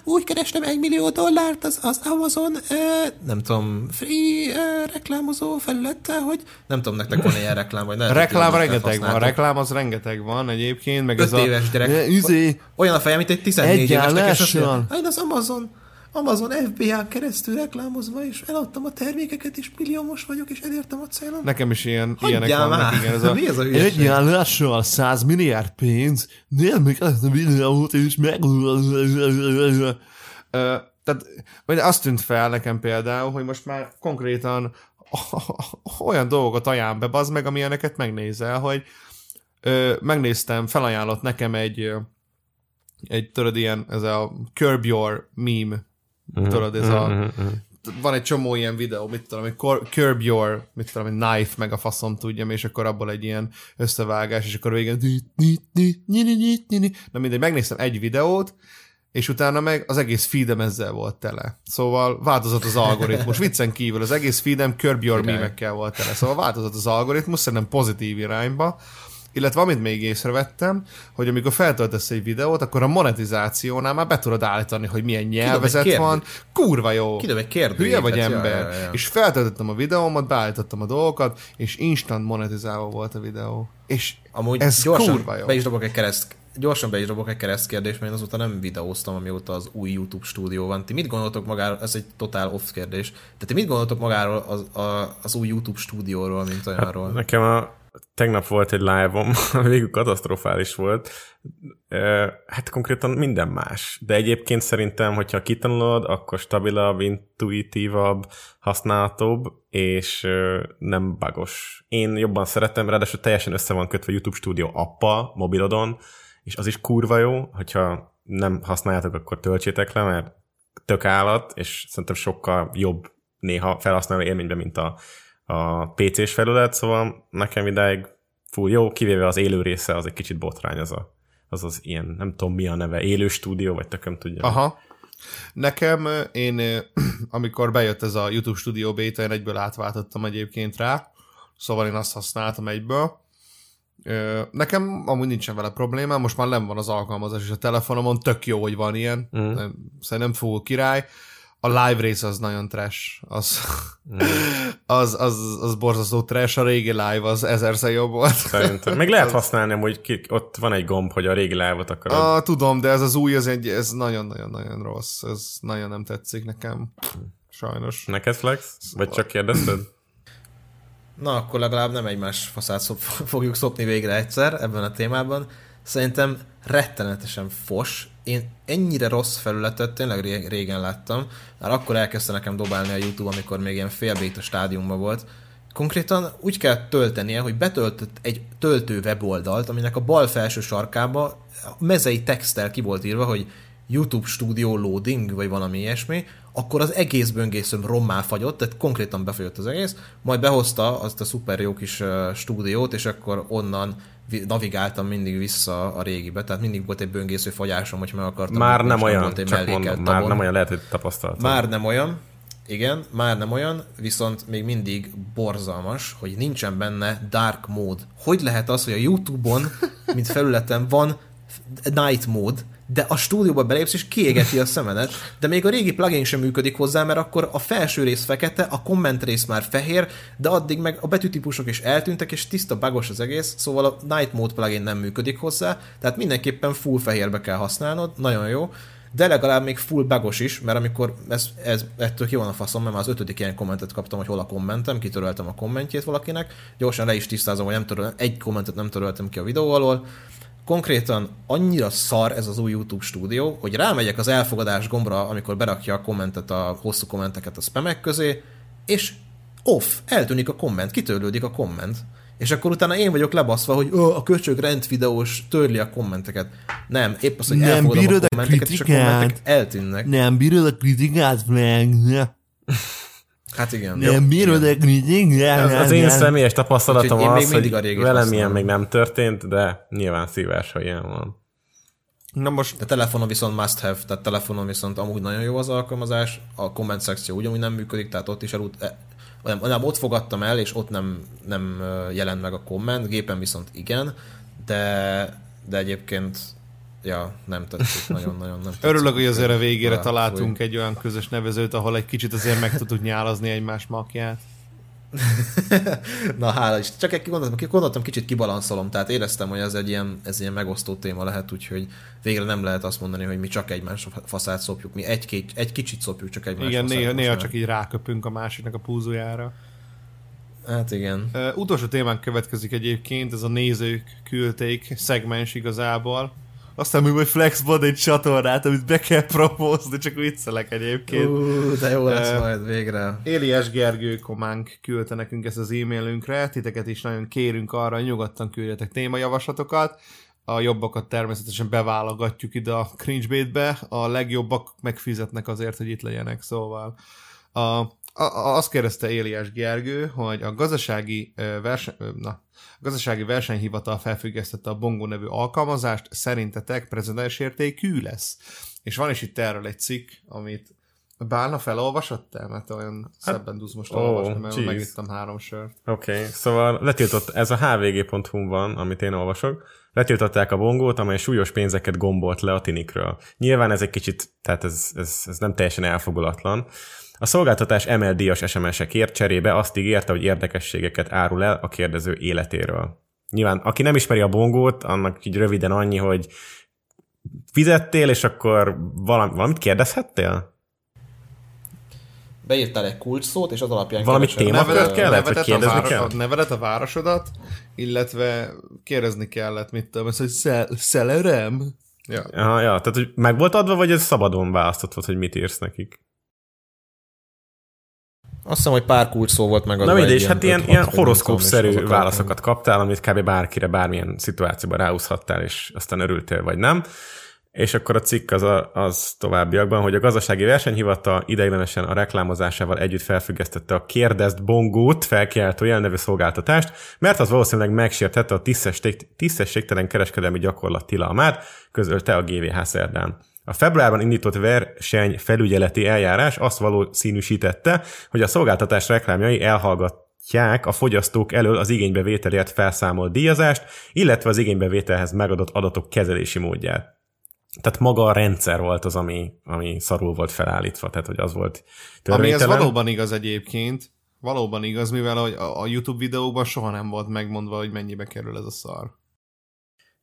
úgy kerestem egy millió dollárt az, az Amazon, uh, nem tudom, free uh, reklámozó felülete, hogy nem tudom, nektek van ilyen reklám, vagy nem. Reklám rengeteg van, reklám az rengeteg van egyébként, meg öt ez éves a... gyerek. Üzé, olyan a feje, mint egy 14 évesnek, és azt mondja, az Amazon Amazon FBA keresztül reklámozva, és eladtam a termékeket, és milliómos vagyok, és elértem a célom. Nekem is ilyen, ilyenek vannak, már. igen. Ez a, Mi ez a Egy ajánlással 100 milliárd pénz, nézd meg ezt a videót, és meg... Tehát vagy azt tűnt fel nekem például, hogy most már konkrétan [laughs] olyan dolgokat ajánl be, az meg, amilyeneket megnézel, hogy ö, megnéztem, felajánlott nekem egy egy, tudod, ilyen, ez a Curb Your meme Mm-hmm. Tudod, ez a... Mm-hmm. Van egy csomó ilyen videó, mit tudom, hogy curb your, mit tudom, egy knife, meg a faszom tudjam, és akkor abból egy ilyen összevágás, és akkor végén na mindegy, megnéztem egy videót, és utána meg az egész feedem ezzel volt tele. Szóval változott az algoritmus. [laughs] Viccen kívül az egész feedem curb your meme volt tele. Szóval változott az algoritmus, szerintem pozitív irányba, illetve amit még észrevettem, hogy amikor feltöltesz egy videót, akkor a monetizációnál már be tudod állítani, hogy milyen nyelvezet van. Kurva jó. Kidob egy kérdő. Hülye vagy ember. Ja, ja, ja. És feltöltöttem a videómat, beállítottam a dolgokat, és instant monetizálva volt a videó. És Amúgy ez gyorsan kurva jó. be is dobok egy kereszt gyorsan be is dobok egy keresztkérdést, mert én azóta nem videóztam, amióta az új YouTube stúdió van. Ti mit gondoltok magáról, ez egy totál off kérdés, de ti mit gondoltok magáról az, a, az új YouTube stúdióról, mint olyanról? Hát nekem a tegnap volt egy live-om, [laughs] végül katasztrofális volt. Hát konkrétan minden más. De egyébként szerintem, hogyha kitanulod, akkor stabilabb, intuitívabb, használhatóbb, és nem bagos. Én jobban szeretem, ráadásul teljesen össze van kötve YouTube Studio appa mobilodon, és az is kurva jó, hogyha nem használjátok, akkor töltsétek le, mert tök állat, és szerintem sokkal jobb néha felhasználó élményben, mint a a PC-s felület, szóval nekem idáig full jó, kivéve az élő része, az egy kicsit botrány, az a, az, az ilyen, nem tudom mi a neve, élő stúdió, vagy tököm tudja. Aha. Nekem, én, [clears throat] amikor bejött ez a YouTube Studio Beta, én egyből átváltottam egyébként rá, szóval én azt használtam egyből. Nekem amúgy nincsen vele problémám, most már nem van az alkalmazás, és a telefonomon tök jó, hogy van ilyen, mm. szerintem full király a live rész az nagyon trash. Az, mm. [laughs] az, az, az borzasztó trash, a régi live az ezerszer jobb volt. Szerintem. Még lehet [laughs] használni, hogy ki, ott van egy gomb, hogy a régi live-ot akarod. Ah, tudom, de ez az új, ez egy, ez nagyon-nagyon-nagyon rossz. Ez nagyon nem tetszik nekem. Sajnos. Neked Flex? Vagy csak kérdezted? Na, akkor legalább nem egymás faszát szop, [laughs] fogjuk szopni végre egyszer ebben a témában. Szerintem rettenetesen fos. Én ennyire rossz felületet tényleg régen láttam, már akkor elkezdte nekem dobálni a YouTube, amikor még ilyen félbéta stádiumban volt. Konkrétan úgy kell töltenie, hogy betöltött egy töltő weboldalt, aminek a bal felső sarkába mezei texttel ki volt írva, hogy YouTube Studio Loading, vagy valami ilyesmi, akkor az egész böngészőm rommá fagyott, tehát konkrétan befagyott az egész, majd behozta azt a szuper jó kis stúdiót, és akkor onnan navigáltam mindig vissza a régibe, tehát mindig volt egy böngésző fagyásom, hogy meg akartam. Már nem olyan, volt egy csak mondom, már nem olyan lehet, hogy tapasztaltam. Már nem olyan, igen, már nem olyan, viszont még mindig borzalmas, hogy nincsen benne dark mode. Hogy lehet az, hogy a YouTube-on, mint felületen van night mode, de a stúdióba belépsz és kiégeti a szemedet, de még a régi plugin sem működik hozzá, mert akkor a felső rész fekete, a komment rész már fehér, de addig meg a betűtípusok is eltűntek, és tiszta bagos az egész, szóval a Night Mode plugin nem működik hozzá, tehát mindenképpen full fehérbe kell használnod, nagyon jó, de legalább még full bagos is, mert amikor ez, ez ettől ki van a faszom, mert már az ötödik ilyen kommentet kaptam, hogy hol a kommentem, kitöröltem a kommentjét valakinek, gyorsan le is tisztázom, hogy nem töröltem, egy kommentet nem töröltem ki a videó alól, konkrétan annyira szar ez az új YouTube stúdió, hogy rámegyek az elfogadás gombra, amikor berakja a kommentet, a hosszú kommenteket a spamek közé, és off, eltűnik a komment, kitörlődik a komment. És akkor utána én vagyok lebaszva, hogy Ö, a köcsög rendvideós törli a kommenteket. Nem, épp az, hogy Nem elfogadom bírod a a kommenteket, és a kritikát. kommentek eltűnnek. Nem bírod a kritikát, Frank. [laughs] Hát igen. Nem bírod a. Az, az én személyes tapasztalatom Úgyhogy az, mindig a hogy velem használom. ilyen még nem történt, de nyilván szívás, ha ilyen van. Na most De telefonon viszont must have, tehát telefonon viszont amúgy nagyon jó az alkalmazás, a komment szekció ugyanúgy nem működik, tehát ott is elut, e, nem, nem, ott fogadtam el, és ott nem, nem jelent meg a komment, gépen viszont igen, de, de egyébként ja, nem tetszik, nagyon-nagyon nem tetszik. örülök, hogy azért a végére Ah, találtunk fúj. egy olyan közös nevezőt, ahol egy kicsit azért meg tudtuk nyálazni egymás makját. [laughs] Na hála is. Csak egy gondoltam, gondoltam, kicsit kibalanszolom, tehát éreztem, hogy ez egy ilyen, ez ilyen megosztó téma lehet, úgyhogy végre nem lehet azt mondani, hogy mi csak egymás faszát szopjuk, mi egy, egy kicsit szopjuk csak egymás Igen, faszát néha, néha csak így ráköpünk a másiknak a púzójára. Hát igen. Uh, utolsó témánk következik egyébként, ez a nézők küldték szegmens igazából. Aztán még majd Flexbot egy csatornát, amit be kell promózni, csak viccelek egyébként. Ú, de jó lesz Ö, majd végre. Éliás Gergő kománk küldte nekünk ezt az e-mailünkre, titeket is nagyon kérünk arra, hogy nyugodtan küldjetek témajavaslatokat. A jobbakat természetesen beválogatjuk ide a cringebait-be, a legjobbak megfizetnek azért, hogy itt legyenek, szóval. A, a, azt kérdezte Éliás Gergő, hogy a gazdasági, ö, verse, ö, na, a gazdasági versenyhivatal felfüggesztette a Bongo nevű alkalmazást, szerintetek prezidens értékű lesz? És van is itt erről egy cikk, amit Bálna felolvasott te? Mert olyan szebben tudsz most ó, olvasni, mert megittem három sört. Oké, okay, szóval letiltott, ez a hvg.hu van, amit én olvasok, letiltották a bongót, amely súlyos pénzeket gombolt le a tinikről. Nyilván ez egy kicsit, tehát ez, ez, ez nem teljesen elfogulatlan. A szolgáltatás emel díjas SMS-ekért cserébe azt ígérte, hogy érdekességeket árul el a kérdező életéről. Nyilván, aki nem ismeri a bongót, annak így röviden annyi, hogy fizettél, és akkor valami, valamit kérdezhettél? Beírtál egy kulcs szót, és az alapján Valami témakört kellett, nevedet, a kérdezni város, kell? a nevedet, a városodat, illetve kérdezni kellett, mit tudom, ez, hogy szel, szelerem? Ja. Aha, ja, tehát hogy meg volt adva, vagy ez szabadon választott volt, hogy mit írsz nekik? Azt hiszem, hogy pár kulcs szó volt meg. Na mindegy, hát ilyen, ilyen horoszkóp horoszkópszerű válaszokat kaptál, amit kb. bárkire bármilyen szituációban ráhúzhattál, és aztán örültél, vagy nem. És akkor a cikk az, a, az továbbiakban, hogy a gazdasági versenyhivatal ideiglenesen a reklámozásával együtt felfüggesztette a kérdezd bongót felkiáltó jelnevű szolgáltatást, mert az valószínűleg megsértette a tisztesség, tisztességtelen kereskedelmi gyakorlat tilalmát, közölte a GVH szerdán. A februárban indított verseny felügyeleti eljárás azt valószínűsítette, hogy a szolgáltatás reklámjai elhallgatják a fogyasztók elől az igénybevételért felszámolt díjazást, illetve az igénybevételhez megadott adatok kezelési módját. Tehát maga a rendszer volt az, ami, ami szarul volt felállítva, tehát hogy az volt Ami ez valóban igaz egyébként, valóban igaz, mivel a, a YouTube videókban soha nem volt megmondva, hogy mennyibe kerül ez a szar.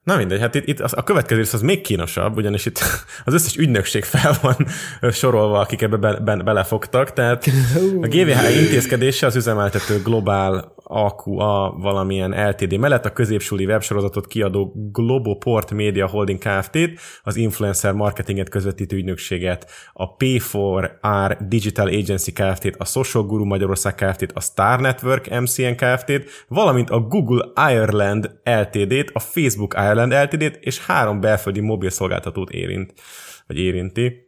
Na mindegy, hát itt, itt a következő rész az még kínosabb, ugyanis itt [laughs] az összes ügynökség fel van [laughs] sorolva, akik ebbe be, be, belefogtak, tehát [laughs] a GVH intézkedése az üzemeltető Global AQA valamilyen LTD mellett a középsúli websorozatot kiadó Globoport Media Holding Kft-t, az influencer marketinget közvetítő ügynökséget, a P4R Digital Agency Kft-t, a Social Guru Magyarország Kft-t, a Star Network MCN Kft-t, valamint a Google Ireland LTD-t, a Facebook Ireland LTD-t és három belföldi mobil szolgáltatót érint, vagy érinti.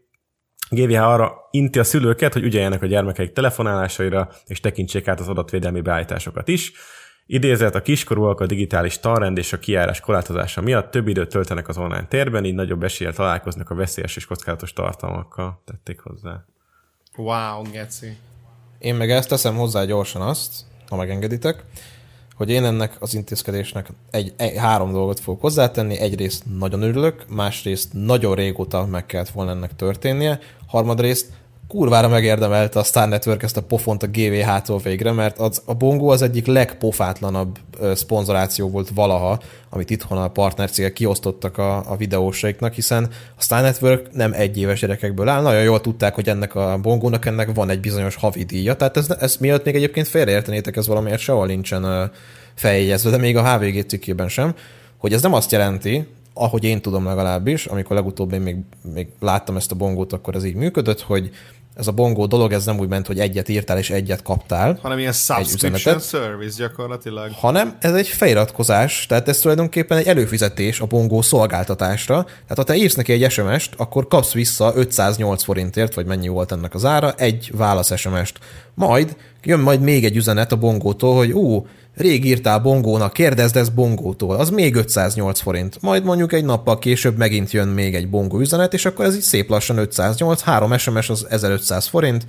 GVH arra inti a szülőket, hogy ügyeljenek a gyermekeik telefonálásaira, és tekintsék át az adatvédelmi beállításokat is. Idézett a kiskorúak a digitális tanrend és a kiárás korlátozása miatt több időt töltenek az online térben, így nagyobb eséllyel találkoznak a veszélyes és kockázatos tartalmakkal, tették hozzá. Wow, geci. Én meg ezt teszem hozzá gyorsan azt, ha megengeditek, hogy én ennek az intézkedésnek egy, egy, három dolgot fogok hozzátenni. Egyrészt nagyon örülök, másrészt nagyon régóta meg kellett volna ennek történnie, harmadrészt kurvára megérdemelte a Star Network ezt a pofont a GVH-tól végre, mert az, a Bongo az egyik legpofátlanabb szponzoráció volt valaha, amit itthon a partnercégek kiosztottak a, a videósaiknak, hiszen a Star Network nem egyéves gyerekekből áll, nagyon jól tudták, hogy ennek a Bongónak ennek van egy bizonyos havi díja, tehát ez, ez miatt még egyébként félreértenétek, ez valamiért sehol nincsen feljegyezve, de még a HVG cikkében sem, hogy ez nem azt jelenti, ahogy én tudom legalábbis, amikor legutóbb én még, még láttam ezt a bongót, akkor ez így működött, hogy ez a bongó dolog, ez nem úgy ment, hogy egyet írtál és egyet kaptál. Hanem ilyen subscription service gyakorlatilag. Hanem ez egy feliratkozás, tehát ez tulajdonképpen egy előfizetés a bongó szolgáltatásra. Tehát ha te írsz neki egy SMS-t, akkor kapsz vissza 508 forintért, vagy mennyi volt ennek az ára, egy válasz SMS-t. Majd jön majd még egy üzenet a bongótól, hogy ú, Rég írtál bongónak, kérdezd ezt bongótól, az még 508 forint. Majd mondjuk egy nappal később megint jön még egy bongó üzenet, és akkor ez így szép lassan 508, három SMS az 1500 forint,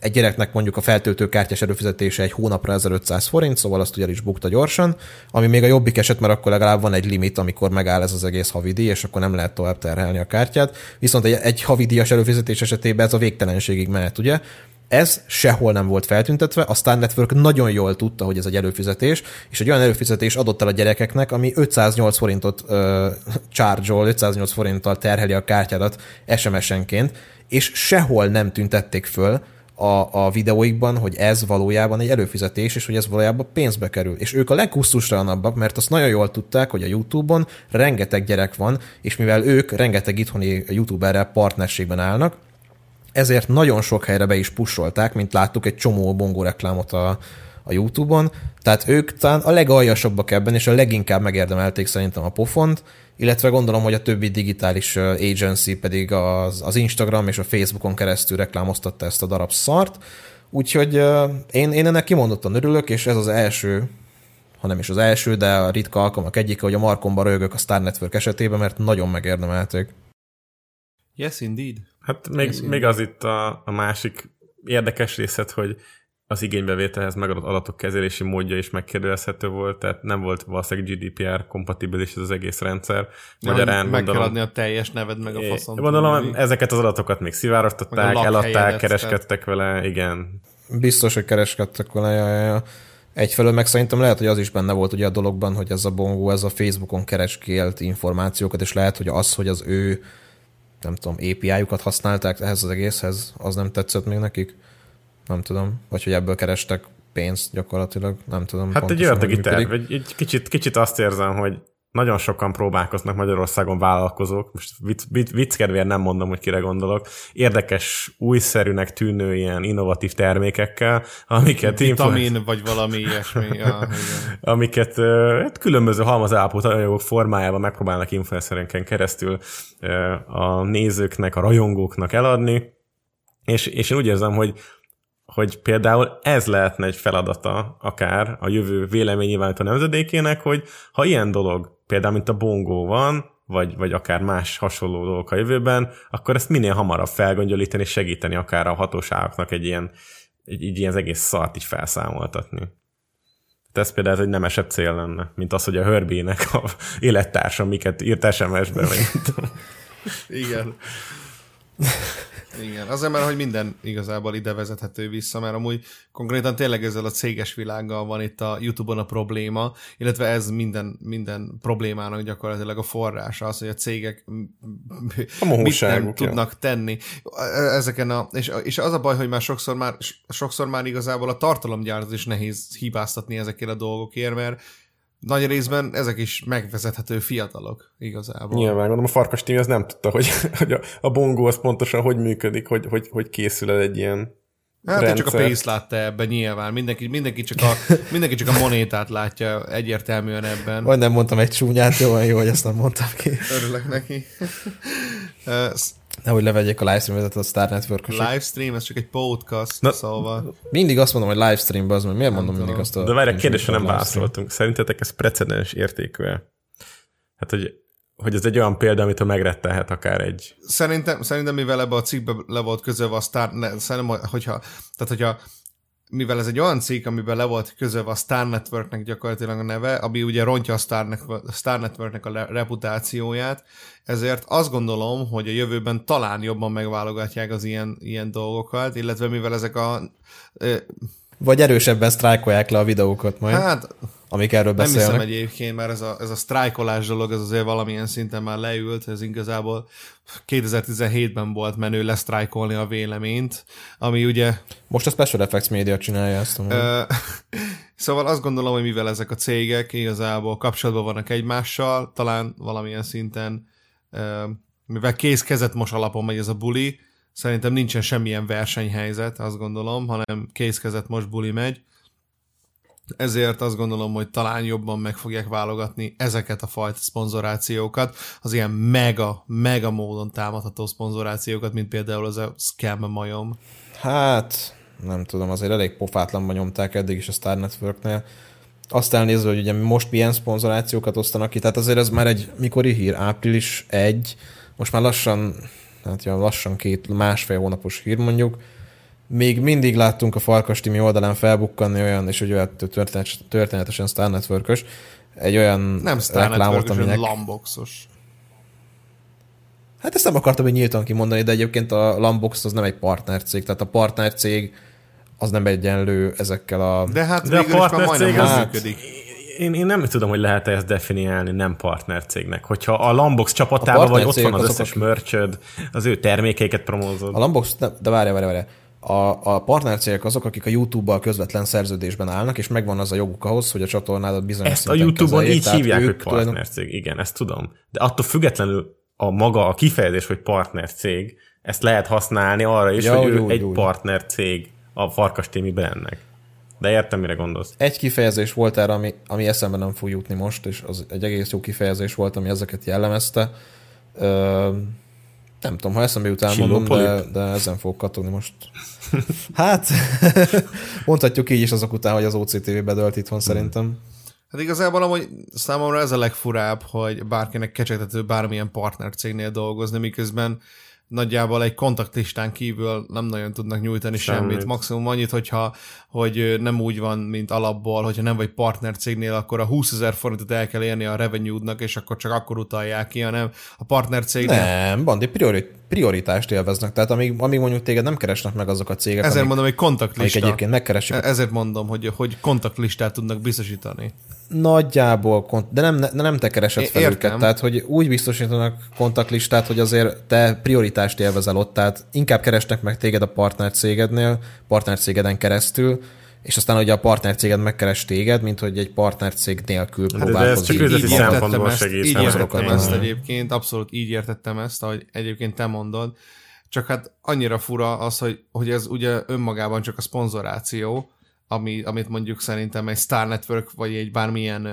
egy gyereknek mondjuk a feltöltő kártyás előfizetése egy hónapra 1500 forint, szóval azt ugye is bukta gyorsan, ami még a jobbik eset, mert akkor legalább van egy limit, amikor megáll ez az egész havidíj, és akkor nem lehet tovább terhelni a kártyát. Viszont egy, egy havidíjas előfizetés esetében ez a végtelenségig mehet, ugye? Ez sehol nem volt feltüntetve, a Star Network nagyon jól tudta, hogy ez egy előfizetés, és egy olyan előfizetés adott el a gyerekeknek, ami 508 forintot uh, charge 508 forinttal terheli a kártyádat SMS-enként, és sehol nem tüntették föl a, a videóikban, hogy ez valójában egy előfizetés, és hogy ez valójában pénzbe kerül. És ők a legkusztustalanabbak, mert azt nagyon jól tudták, hogy a YouTube-on rengeteg gyerek van, és mivel ők rengeteg itthoni youtuberrel partnerségben állnak, ezért nagyon sok helyre be is pusolták, mint láttuk egy csomó bongó reklámot a, a YouTube-on, tehát ők talán a legaljasabbak ebben, és a leginkább megérdemelték szerintem a pofont, illetve gondolom, hogy a többi digitális agency pedig az, az Instagram és a Facebookon keresztül reklámoztatta ezt a darab szart, úgyhogy én, én ennek kimondottan örülök, és ez az első, ha nem is az első, de a ritka alkalmak egyike, hogy a markomba rögök a Star Network esetében, mert nagyon megérdemelték. Yes, indeed. Hát még, yes, még az itt a, a másik érdekes részlet, hogy az igénybevételhez megadott adatok kezelési módja is megkérdezhető volt, tehát nem volt valószínűleg GDPR kompatibilis ez az egész rendszer. Magyarán meg gondolom, kell adni a teljes neved meg a faszon. Gondolom, tudni. ezeket az adatokat még szivárogtatták, eladták, kereskedtek vele, igen. Biztos, hogy kereskedtek vele, ja, ja, ja. Egyfelől meg szerintem lehet, hogy az is benne volt ugye a dologban, hogy ez a bongó, ez a Facebookon kereskélt információkat, és lehet, hogy az, hogy az ő nem tudom, API-jukat használták ehhez az egészhez, az nem tetszett még nekik? Nem tudom. Vagy hogy ebből kerestek pénzt gyakorlatilag, nem tudom. Hát egy ördögi terv, egy, egy kicsit, kicsit azt érzem, hogy nagyon sokan próbálkoznak Magyarországon vállalkozók, most vicc, vicc, vicc kedvéért nem mondom, hogy kire gondolok, érdekes, újszerűnek tűnő ilyen innovatív termékekkel, amiket... Vitamin, influenc... vagy valami ilyesmi. ja, amiket hát különböző halmazállapot anyagok formájában megpróbálnak influencerenken keresztül a nézőknek, a rajongóknak eladni, és, és én úgy érzem, hogy hogy például ez lehetne egy feladata akár a jövő véleménynyilvánító nemzedékének, hogy ha ilyen dolog, például mint a bongó van, vagy, vagy akár más hasonló dolgok a jövőben, akkor ezt minél hamarabb felgöngyölíteni és segíteni akár a hatóságoknak egy ilyen, egy, egy ilyen az egész szart így felszámoltatni. Tehát ez például egy nemesebb cél lenne, mint az, hogy a Herbie-nek a [laughs] élettársa miket írt SMS-be, vagy Igen. [laughs] Igen, azért mert hogy minden igazából ide vezethető vissza, mert amúgy konkrétan tényleg ezzel a céges világgal van itt a YouTube-on a probléma, illetve ez minden, minden problémának gyakorlatilag a forrása, az, hogy a cégek a mit nem tudnak tenni. Ezeken a, és, és az a baj, hogy már sokszor már, sokszor már igazából a tartalomgyárat is nehéz hibáztatni ezekért a dolgokért, mert nagy részben ezek is megvezethető fiatalok igazából. Nyilván, gondolom a Farkas Team az nem tudta, hogy, [laughs] hogy a, a bongó az pontosan hogy működik, hogy, hogy, hogy készül el egy ilyen Hát rendszer. csak a pénzt látta ebben nyilván. Mindenki, mindenki, csak a, [laughs] mindenki csak a monétát látja egyértelműen ebben. Vagy nem mondtam egy csúnyát, jó, jó, hogy ezt nem mondtam ki. Örülök neki. [laughs] Nehogy levegyék a livestream a Star network -osok. Livestream, ez csak egy podcast, Na, szóval... Mindig azt mondom, hogy livestreamben az, mert miért nem mondom tudom. mindig azt a... De várj, a kérdésre nem válaszoltunk. Szerintetek ez precedens értékű -e? Hát, hogy hogy ez egy olyan példa, amitől megrettelhet akár egy... Szerintem, szerintem mivel ebbe a cikkbe le volt közölve a Star... Ne, szerintem, hogyha, tehát hogyha mivel ez egy olyan cikk, amiben le volt közölve a Star Networknek gyakorlatilag a neve, ami ugye rontja a Star, Network, a Star Networknek a reputációját, ezért azt gondolom, hogy a jövőben talán jobban megválogatják az ilyen, ilyen dolgokat, illetve mivel ezek a... Vagy erősebben sztrájkolják le a videókat majd. Hát, amik erről beszélnek. Nem hiszem egyébként, mert ez a, ez a sztrájkolás dolog, ez azért valamilyen szinten már leült, ez igazából 2017-ben volt menő lesztrájkolni a véleményt, ami ugye... Most a Special Effects Media csinálja ezt. [laughs] Szóval azt gondolom, hogy mivel ezek a cégek igazából kapcsolatban vannak egymással, talán valamilyen szinten, mivel kész kezet most alapon megy ez a buli, szerintem nincsen semmilyen versenyhelyzet, azt gondolom, hanem kész kezet most buli megy, ezért azt gondolom, hogy talán jobban meg fogják válogatni ezeket a fajta szponzorációkat, az ilyen mega, mega módon támadható szponzorációkat, mint például az a Scam majom. Hát, nem tudom, azért elég pofátlanban nyomták eddig is a Star Networknél. Azt elnézve, hogy ugye most milyen szponzorációkat osztanak ki, tehát azért ez már egy mikori hír, április 1, most már lassan, hát ja, lassan két, másfél hónapos hír mondjuk, még mindig láttunk a Farkas Timi oldalán felbukkanni olyan, és hogy olyan történetesen Star network egy olyan nem Star reklámot, aminek... Lamboxos. Hát ezt nem akartam hogy nyíltan kimondani, de egyébként a Lambox az nem egy partnercég, tehát a partnercég az nem egyenlő ezekkel a... De hát de a partnercég az hát... működik. Én, én nem tudom, hogy lehet -e ezt definiálni nem partnercégnek. Hogyha a Lambox csapatában vagy, ott van az összes mörcsöd, az ő termékeiket promózod. A Lambox, de, de várja, várja, várja a, a partnercégek azok, akik a YouTube-bal közvetlen szerződésben állnak, és megvan az a joguk ahhoz, hogy a csatornádat bizonyos Ezt a YouTube-on így hívják, hogy partnercég, tulajdon... igen, ezt tudom. De attól függetlenül a maga, a kifejezés, hogy partnercég, ezt lehet használni arra is, ja, hogy ő úgy, egy úgy. partnercég a Farkas Témi brandnek. De értem, mire gondolsz. Egy kifejezés volt erre, ami, ami eszembe nem fog jutni most, és az egy egész jó kifejezés volt, ami ezeket jellemezte. Ö, nem tudom, ha eszembe jut elmondom, de, de ezen fogok kattogni most. Hát, [laughs] mondhatjuk így is azok után, hogy az OCTV bedölt itthon hmm. szerintem. Hát igazából amúgy számomra ez a legfurább, hogy bárkinek kecsegtető bármilyen partner cégnél dolgozni, miközben nagyjából egy kontaktlistán kívül nem nagyon tudnak nyújtani semmit. semmit. Maximum annyit, hogyha hogy nem úgy van, mint alapból, hogyha nem vagy partner cégnél, akkor a 20 ezer forintot el kell érni a revenue-nak, és akkor csak akkor utalják ki, hanem a partner cégnél... Nem, Bandi, priori, prioritást élveznek. Tehát amíg, amíg mondjuk téged nem keresnek meg azok a cégek, Ezért amik, mondom, hogy kontaktlista. egyébként megkeresik. E- ezért mondom, hogy, hogy kontaktlistát tudnak biztosítani. Nagyjából, de nem, nem te keresed fel Értem. őket, tehát hogy úgy biztosítanak kontaktlistát, hogy azért te prioritást élvezel ott, tehát inkább keresnek meg téged a partnercégednél, partnercégeden keresztül, és aztán ugye a partnercéged megkeres téged, mint hogy egy partnercég nélkül hát próbálkozik. De ez csak így, így értettem ezt, így értettem ezt egyébként, abszolút így értettem ezt, ahogy egyébként te mondod, csak hát annyira fura az, hogy, hogy ez ugye önmagában csak a szponzoráció, ami, amit mondjuk szerintem egy Star Network vagy egy bármilyen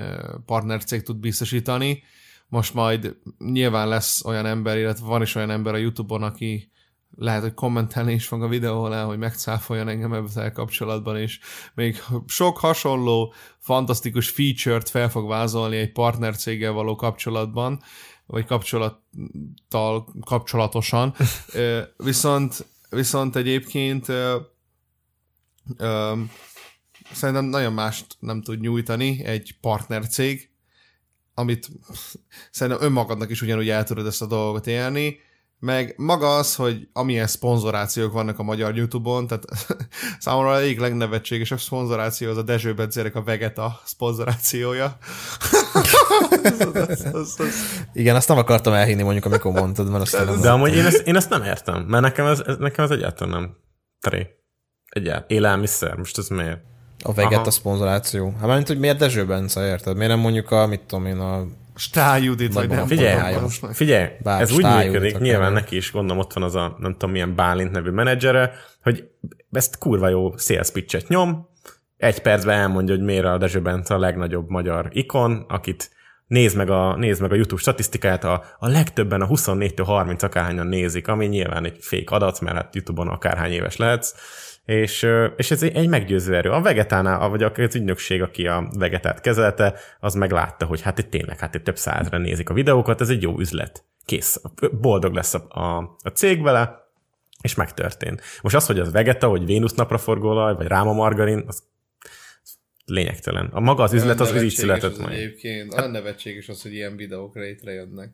partnercég tud biztosítani. Most majd nyilván lesz olyan ember, illetve van is olyan ember a Youtube-on, aki lehet, hogy kommentelni is fog a videó alá, hogy megcáfoljon engem ezzel kapcsolatban, és még sok hasonló, fantasztikus feature-t fel fog vázolni egy partnercéggel való kapcsolatban, vagy kapcsolattal kapcsolatosan. viszont, viszont egyébként szerintem nagyon mást nem tud nyújtani egy partnercég, amit szerintem önmagadnak is ugyanúgy el tudod ezt a dolgot élni, meg maga az, hogy amilyen szponzorációk vannak a magyar YouTube-on, tehát [laughs] számomra egyik legnevetségesebb szponzoráció az a Dezső Bedzérek a Vegeta szponzorációja. az, az, az, az. Igen, azt nem akartam elhinni mondjuk, amikor mondtad, mert azt nem De amúgy én ezt, én ezt nem értem, mert nekem ez, ez nekem ez egyáltalán nem tré. Egyáltalán. Élelmiszer, most ez miért? A Vegeta Aha. szponzoráció. Hát mármint, hogy miért Dezső Bence, érted? Miért nem mondjuk a, mit tudom én, a Stál Judit, vagy nem Figyelj, figyelj Bár ez úgy működik, nyilván neki is gondolom ott van az a, nem tudom milyen Bálint nevű menedzsere, hogy ezt kurva jó sales pitchet nyom, egy percben elmondja, hogy miért a Dezső Bence a legnagyobb magyar ikon, akit nézd meg a, nézd meg a YouTube statisztikáját, a, a legtöbben a 24-től 30 akárhányan nézik, ami nyilván egy fék adat, mert hát YouTube-on akárhány éves lehetsz, és, és ez egy meggyőző erő. A vegetánál, vagy az ügynökség, aki a vegetát kezelte, az meglátta, hogy hát itt tényleg, hát itt több százra nézik a videókat, ez egy jó üzlet. Kész. Boldog lesz a, a, a cég vele, és megtörtént. Most az, hogy az vegeta, hogy Vénusz napraforgóolaj, vagy ráma margarin, az lényegtelen. A maga az üzlet, az, így született majd. Egyébként, hát, olyan nevetséges az, hogy ilyen videók létrejönnek.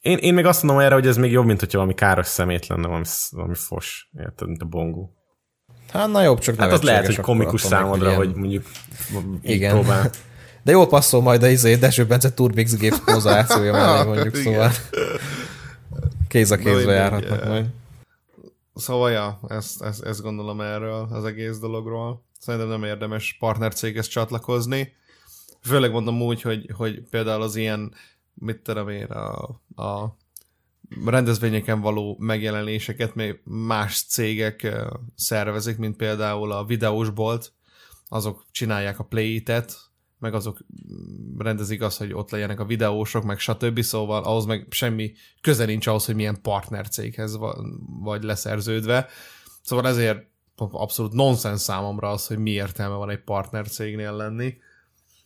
Én, én még azt mondom erre, hogy ez még jobb, mint hogyha valami káros szemét lenne, valami, valami fos, érted, mint a bongó. Hát na jobb, csak Hát az lehet, hogy komikus számodra, hogy mondjuk Igen. Próbál. [laughs] De jól passzol majd a izé, Deső Bence Turbix gép mozációja mellé [laughs] mondjuk, szóval kéz a kézre járhatnak majd. Szóval ja, ezt, ezt, ezt gondolom erről az egész dologról. szerintem nem érdemes partnercéghez csatlakozni. Főleg mondom úgy, hogy, hogy például az ilyen, mit tudom én, a, a rendezvényeken való megjelenéseket még más cégek szervezik, mint például a videós bolt, azok csinálják a play-it, meg azok rendezik azt, hogy ott legyenek a videósok, meg stb. Szóval ahhoz meg semmi köze nincs ahhoz, hogy milyen partnercéghez vagy leszerződve. Szóval ezért abszolút nonsens számomra az, hogy mi értelme van egy partnercégnél lenni.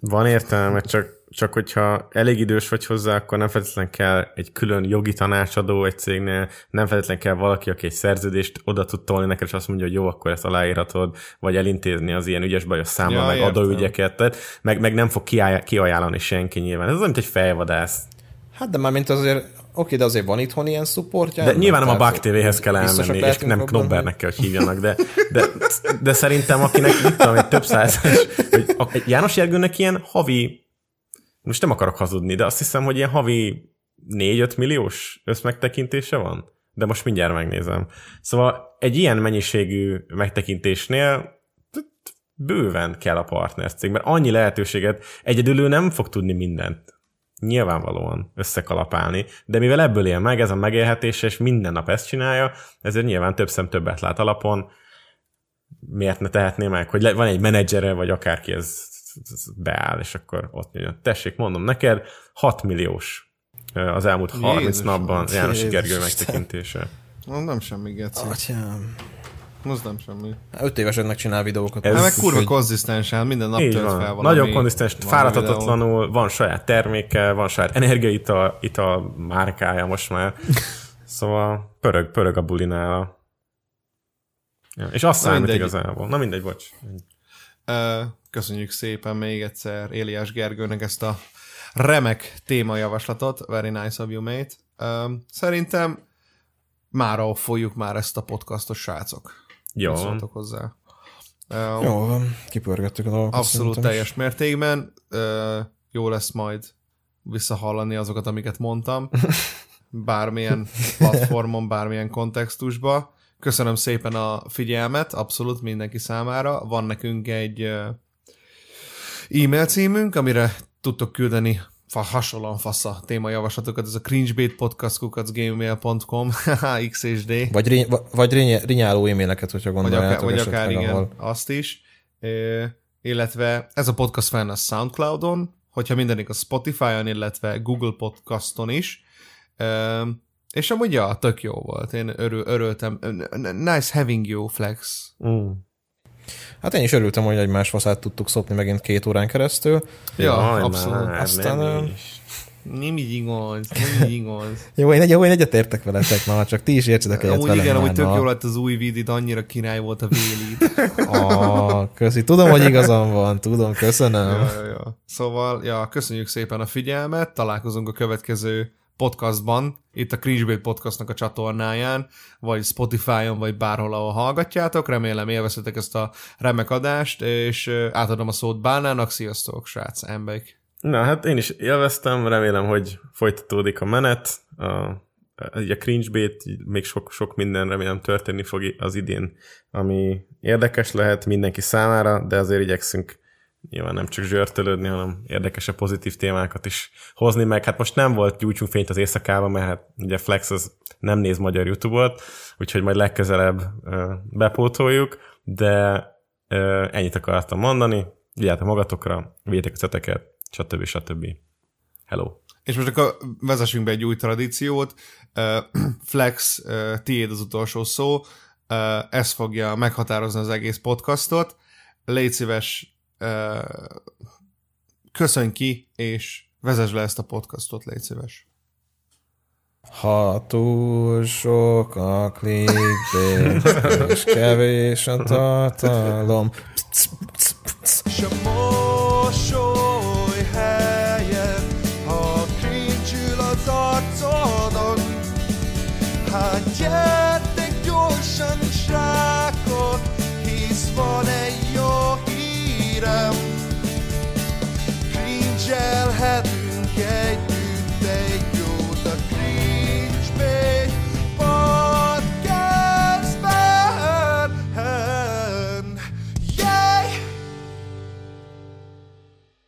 Van értelme, csak, csak hogyha elég idős vagy hozzá, akkor nem feltétlenül kell egy külön jogi tanácsadó egy cégnél, nem feltétlenül kell valaki, aki egy szerződést oda tud tolni neked, és azt mondja, hogy jó, akkor ezt aláírhatod, vagy elintézni az ilyen ügyes bajos számmal, ja, meg értem. adóügyeket, tehát meg, meg nem fog kiajánlani senki nyilván. Ez az, mint egy fejvadász. Hát de már mint azért Oké, de azért van itthon ilyen szupportja. De nyilván nem a Bug TV-hez kell elmenni, és nem Knobbernek kell, hogy hívjanak, de, de, de szerintem akinek, mit tudom, egy több száz, hogy János Jergőnek ilyen havi, most nem akarok hazudni, de azt hiszem, hogy ilyen havi 4-5 milliós összmegtekintése van. De most mindjárt megnézem. Szóval egy ilyen mennyiségű megtekintésnél bőven kell a partnercég, mert annyi lehetőséget egyedül ő nem fog tudni mindent nyilvánvalóan összekalapálni, de mivel ebből él meg, ez a megélhetése, és minden nap ezt csinálja, ezért nyilván több szem többet lát alapon, miért ne tehetné meg, hogy van egy menedzsere, vagy akárki ez beáll, és akkor ott jön. Tessék, mondom neked, 6 milliós az elmúlt 30 Jézus, napban János Gergő megtekintése. Nem semmi geci. Atyám. Az nem semmi. Öt éveseknek csinál videókat. Ez hát meg kurva hogy... konzisztensen, minden nap tölt fel valami. Nagyon konzisztens, fáradhatatlanul, van saját terméke, van saját energiaital ital márkája most már. [laughs] szóval pörög, pörög a bulinál. Ja, és azt számít mindegy. igazából. Na mindegy, bocs. Köszönjük szépen még egyszer Éliás Gergőnek ezt a remek témajavaslatot. Very nice of you, mate. Szerintem mára folyjuk már ezt a podcastos srácok. Jó. Szóltok hozzá. Jó van, kipörgettük a dolgokat. Abszolút teljes is. mértékben. Uh, jó lesz majd visszahallani azokat, amiket mondtam. [laughs] Bármilyen platformon, bármilyen kontextusba. Köszönöm szépen a figyelmet, abszolút mindenki számára. Van nekünk egy e-mail címünk, amire tudtok küldeni fa, hasonlóan fasz a témajavaslatokat, ez a cringebait.podcast.gmail.com [laughs] xsd. Vagy, ri, vagy ri, rinyáló e-maileket, hogyha gondoljátok. Vagy akár, vagy akár igen, ahol... azt is. E, illetve ez a podcast fenn a Soundcloudon, hogyha mindenik a Spotify-on, illetve Google Podcaston is. E, és amúgy ja, tök jó volt. Én örül, örültem. Nice having you, Flex. Mm. Hát én is örültem, hogy egymás faszát tudtuk szopni megint két órán keresztül. Ja, Jaj, abszolút. Már, Aztán... Nem, nem így igaz, nem így igaz. [laughs] jó, én, jó, én egyetértek veletek, na, csak ti is értsetek egyet velem. Igen, hogy tök jó lett az új vidit, annyira király volt a vélid. ah, [laughs] köszi. Tudom, hogy igazam van, tudom, köszönöm. Ja, ja, ja. Szóval, ja, köszönjük szépen a figyelmet, találkozunk a következő podcastban, itt a Cringebait podcastnak a csatornáján, vagy Spotify-on, vagy bárhol, ahol hallgatjátok. Remélem élvezhetek ezt a remek adást, és átadom a szót Bánának. Sziasztok, srác, emberek! Na, hát én is élveztem, remélem, hogy folytatódik a menet. A, a cringebait, még sok, sok minden remélem történni fog az idén, ami érdekes lehet mindenki számára, de azért igyekszünk nyilván nem csak zsörtölődni, hanem érdekesebb pozitív témákat is hozni, meg hát most nem volt gyújtsunk fényt az éjszakában, mert hát ugye Flex az nem néz magyar YouTube-ot, úgyhogy majd legközelebb bepótoljuk, de ennyit akartam mondani, vigyázzatok magatokra, vigyétek a szeteket, stb. stb. Hello! És most akkor vezessünk be egy új tradíciót. Flex, tiéd az utolsó szó. Ez fogja meghatározni az egész podcastot. Légy szíves, köszönj ki, és vezess le ezt a podcastot, légy szíves. Ha túl sok a clickbait, és kevés a tartalom. És a mosoly ha cringe az arcodon, hát gyere!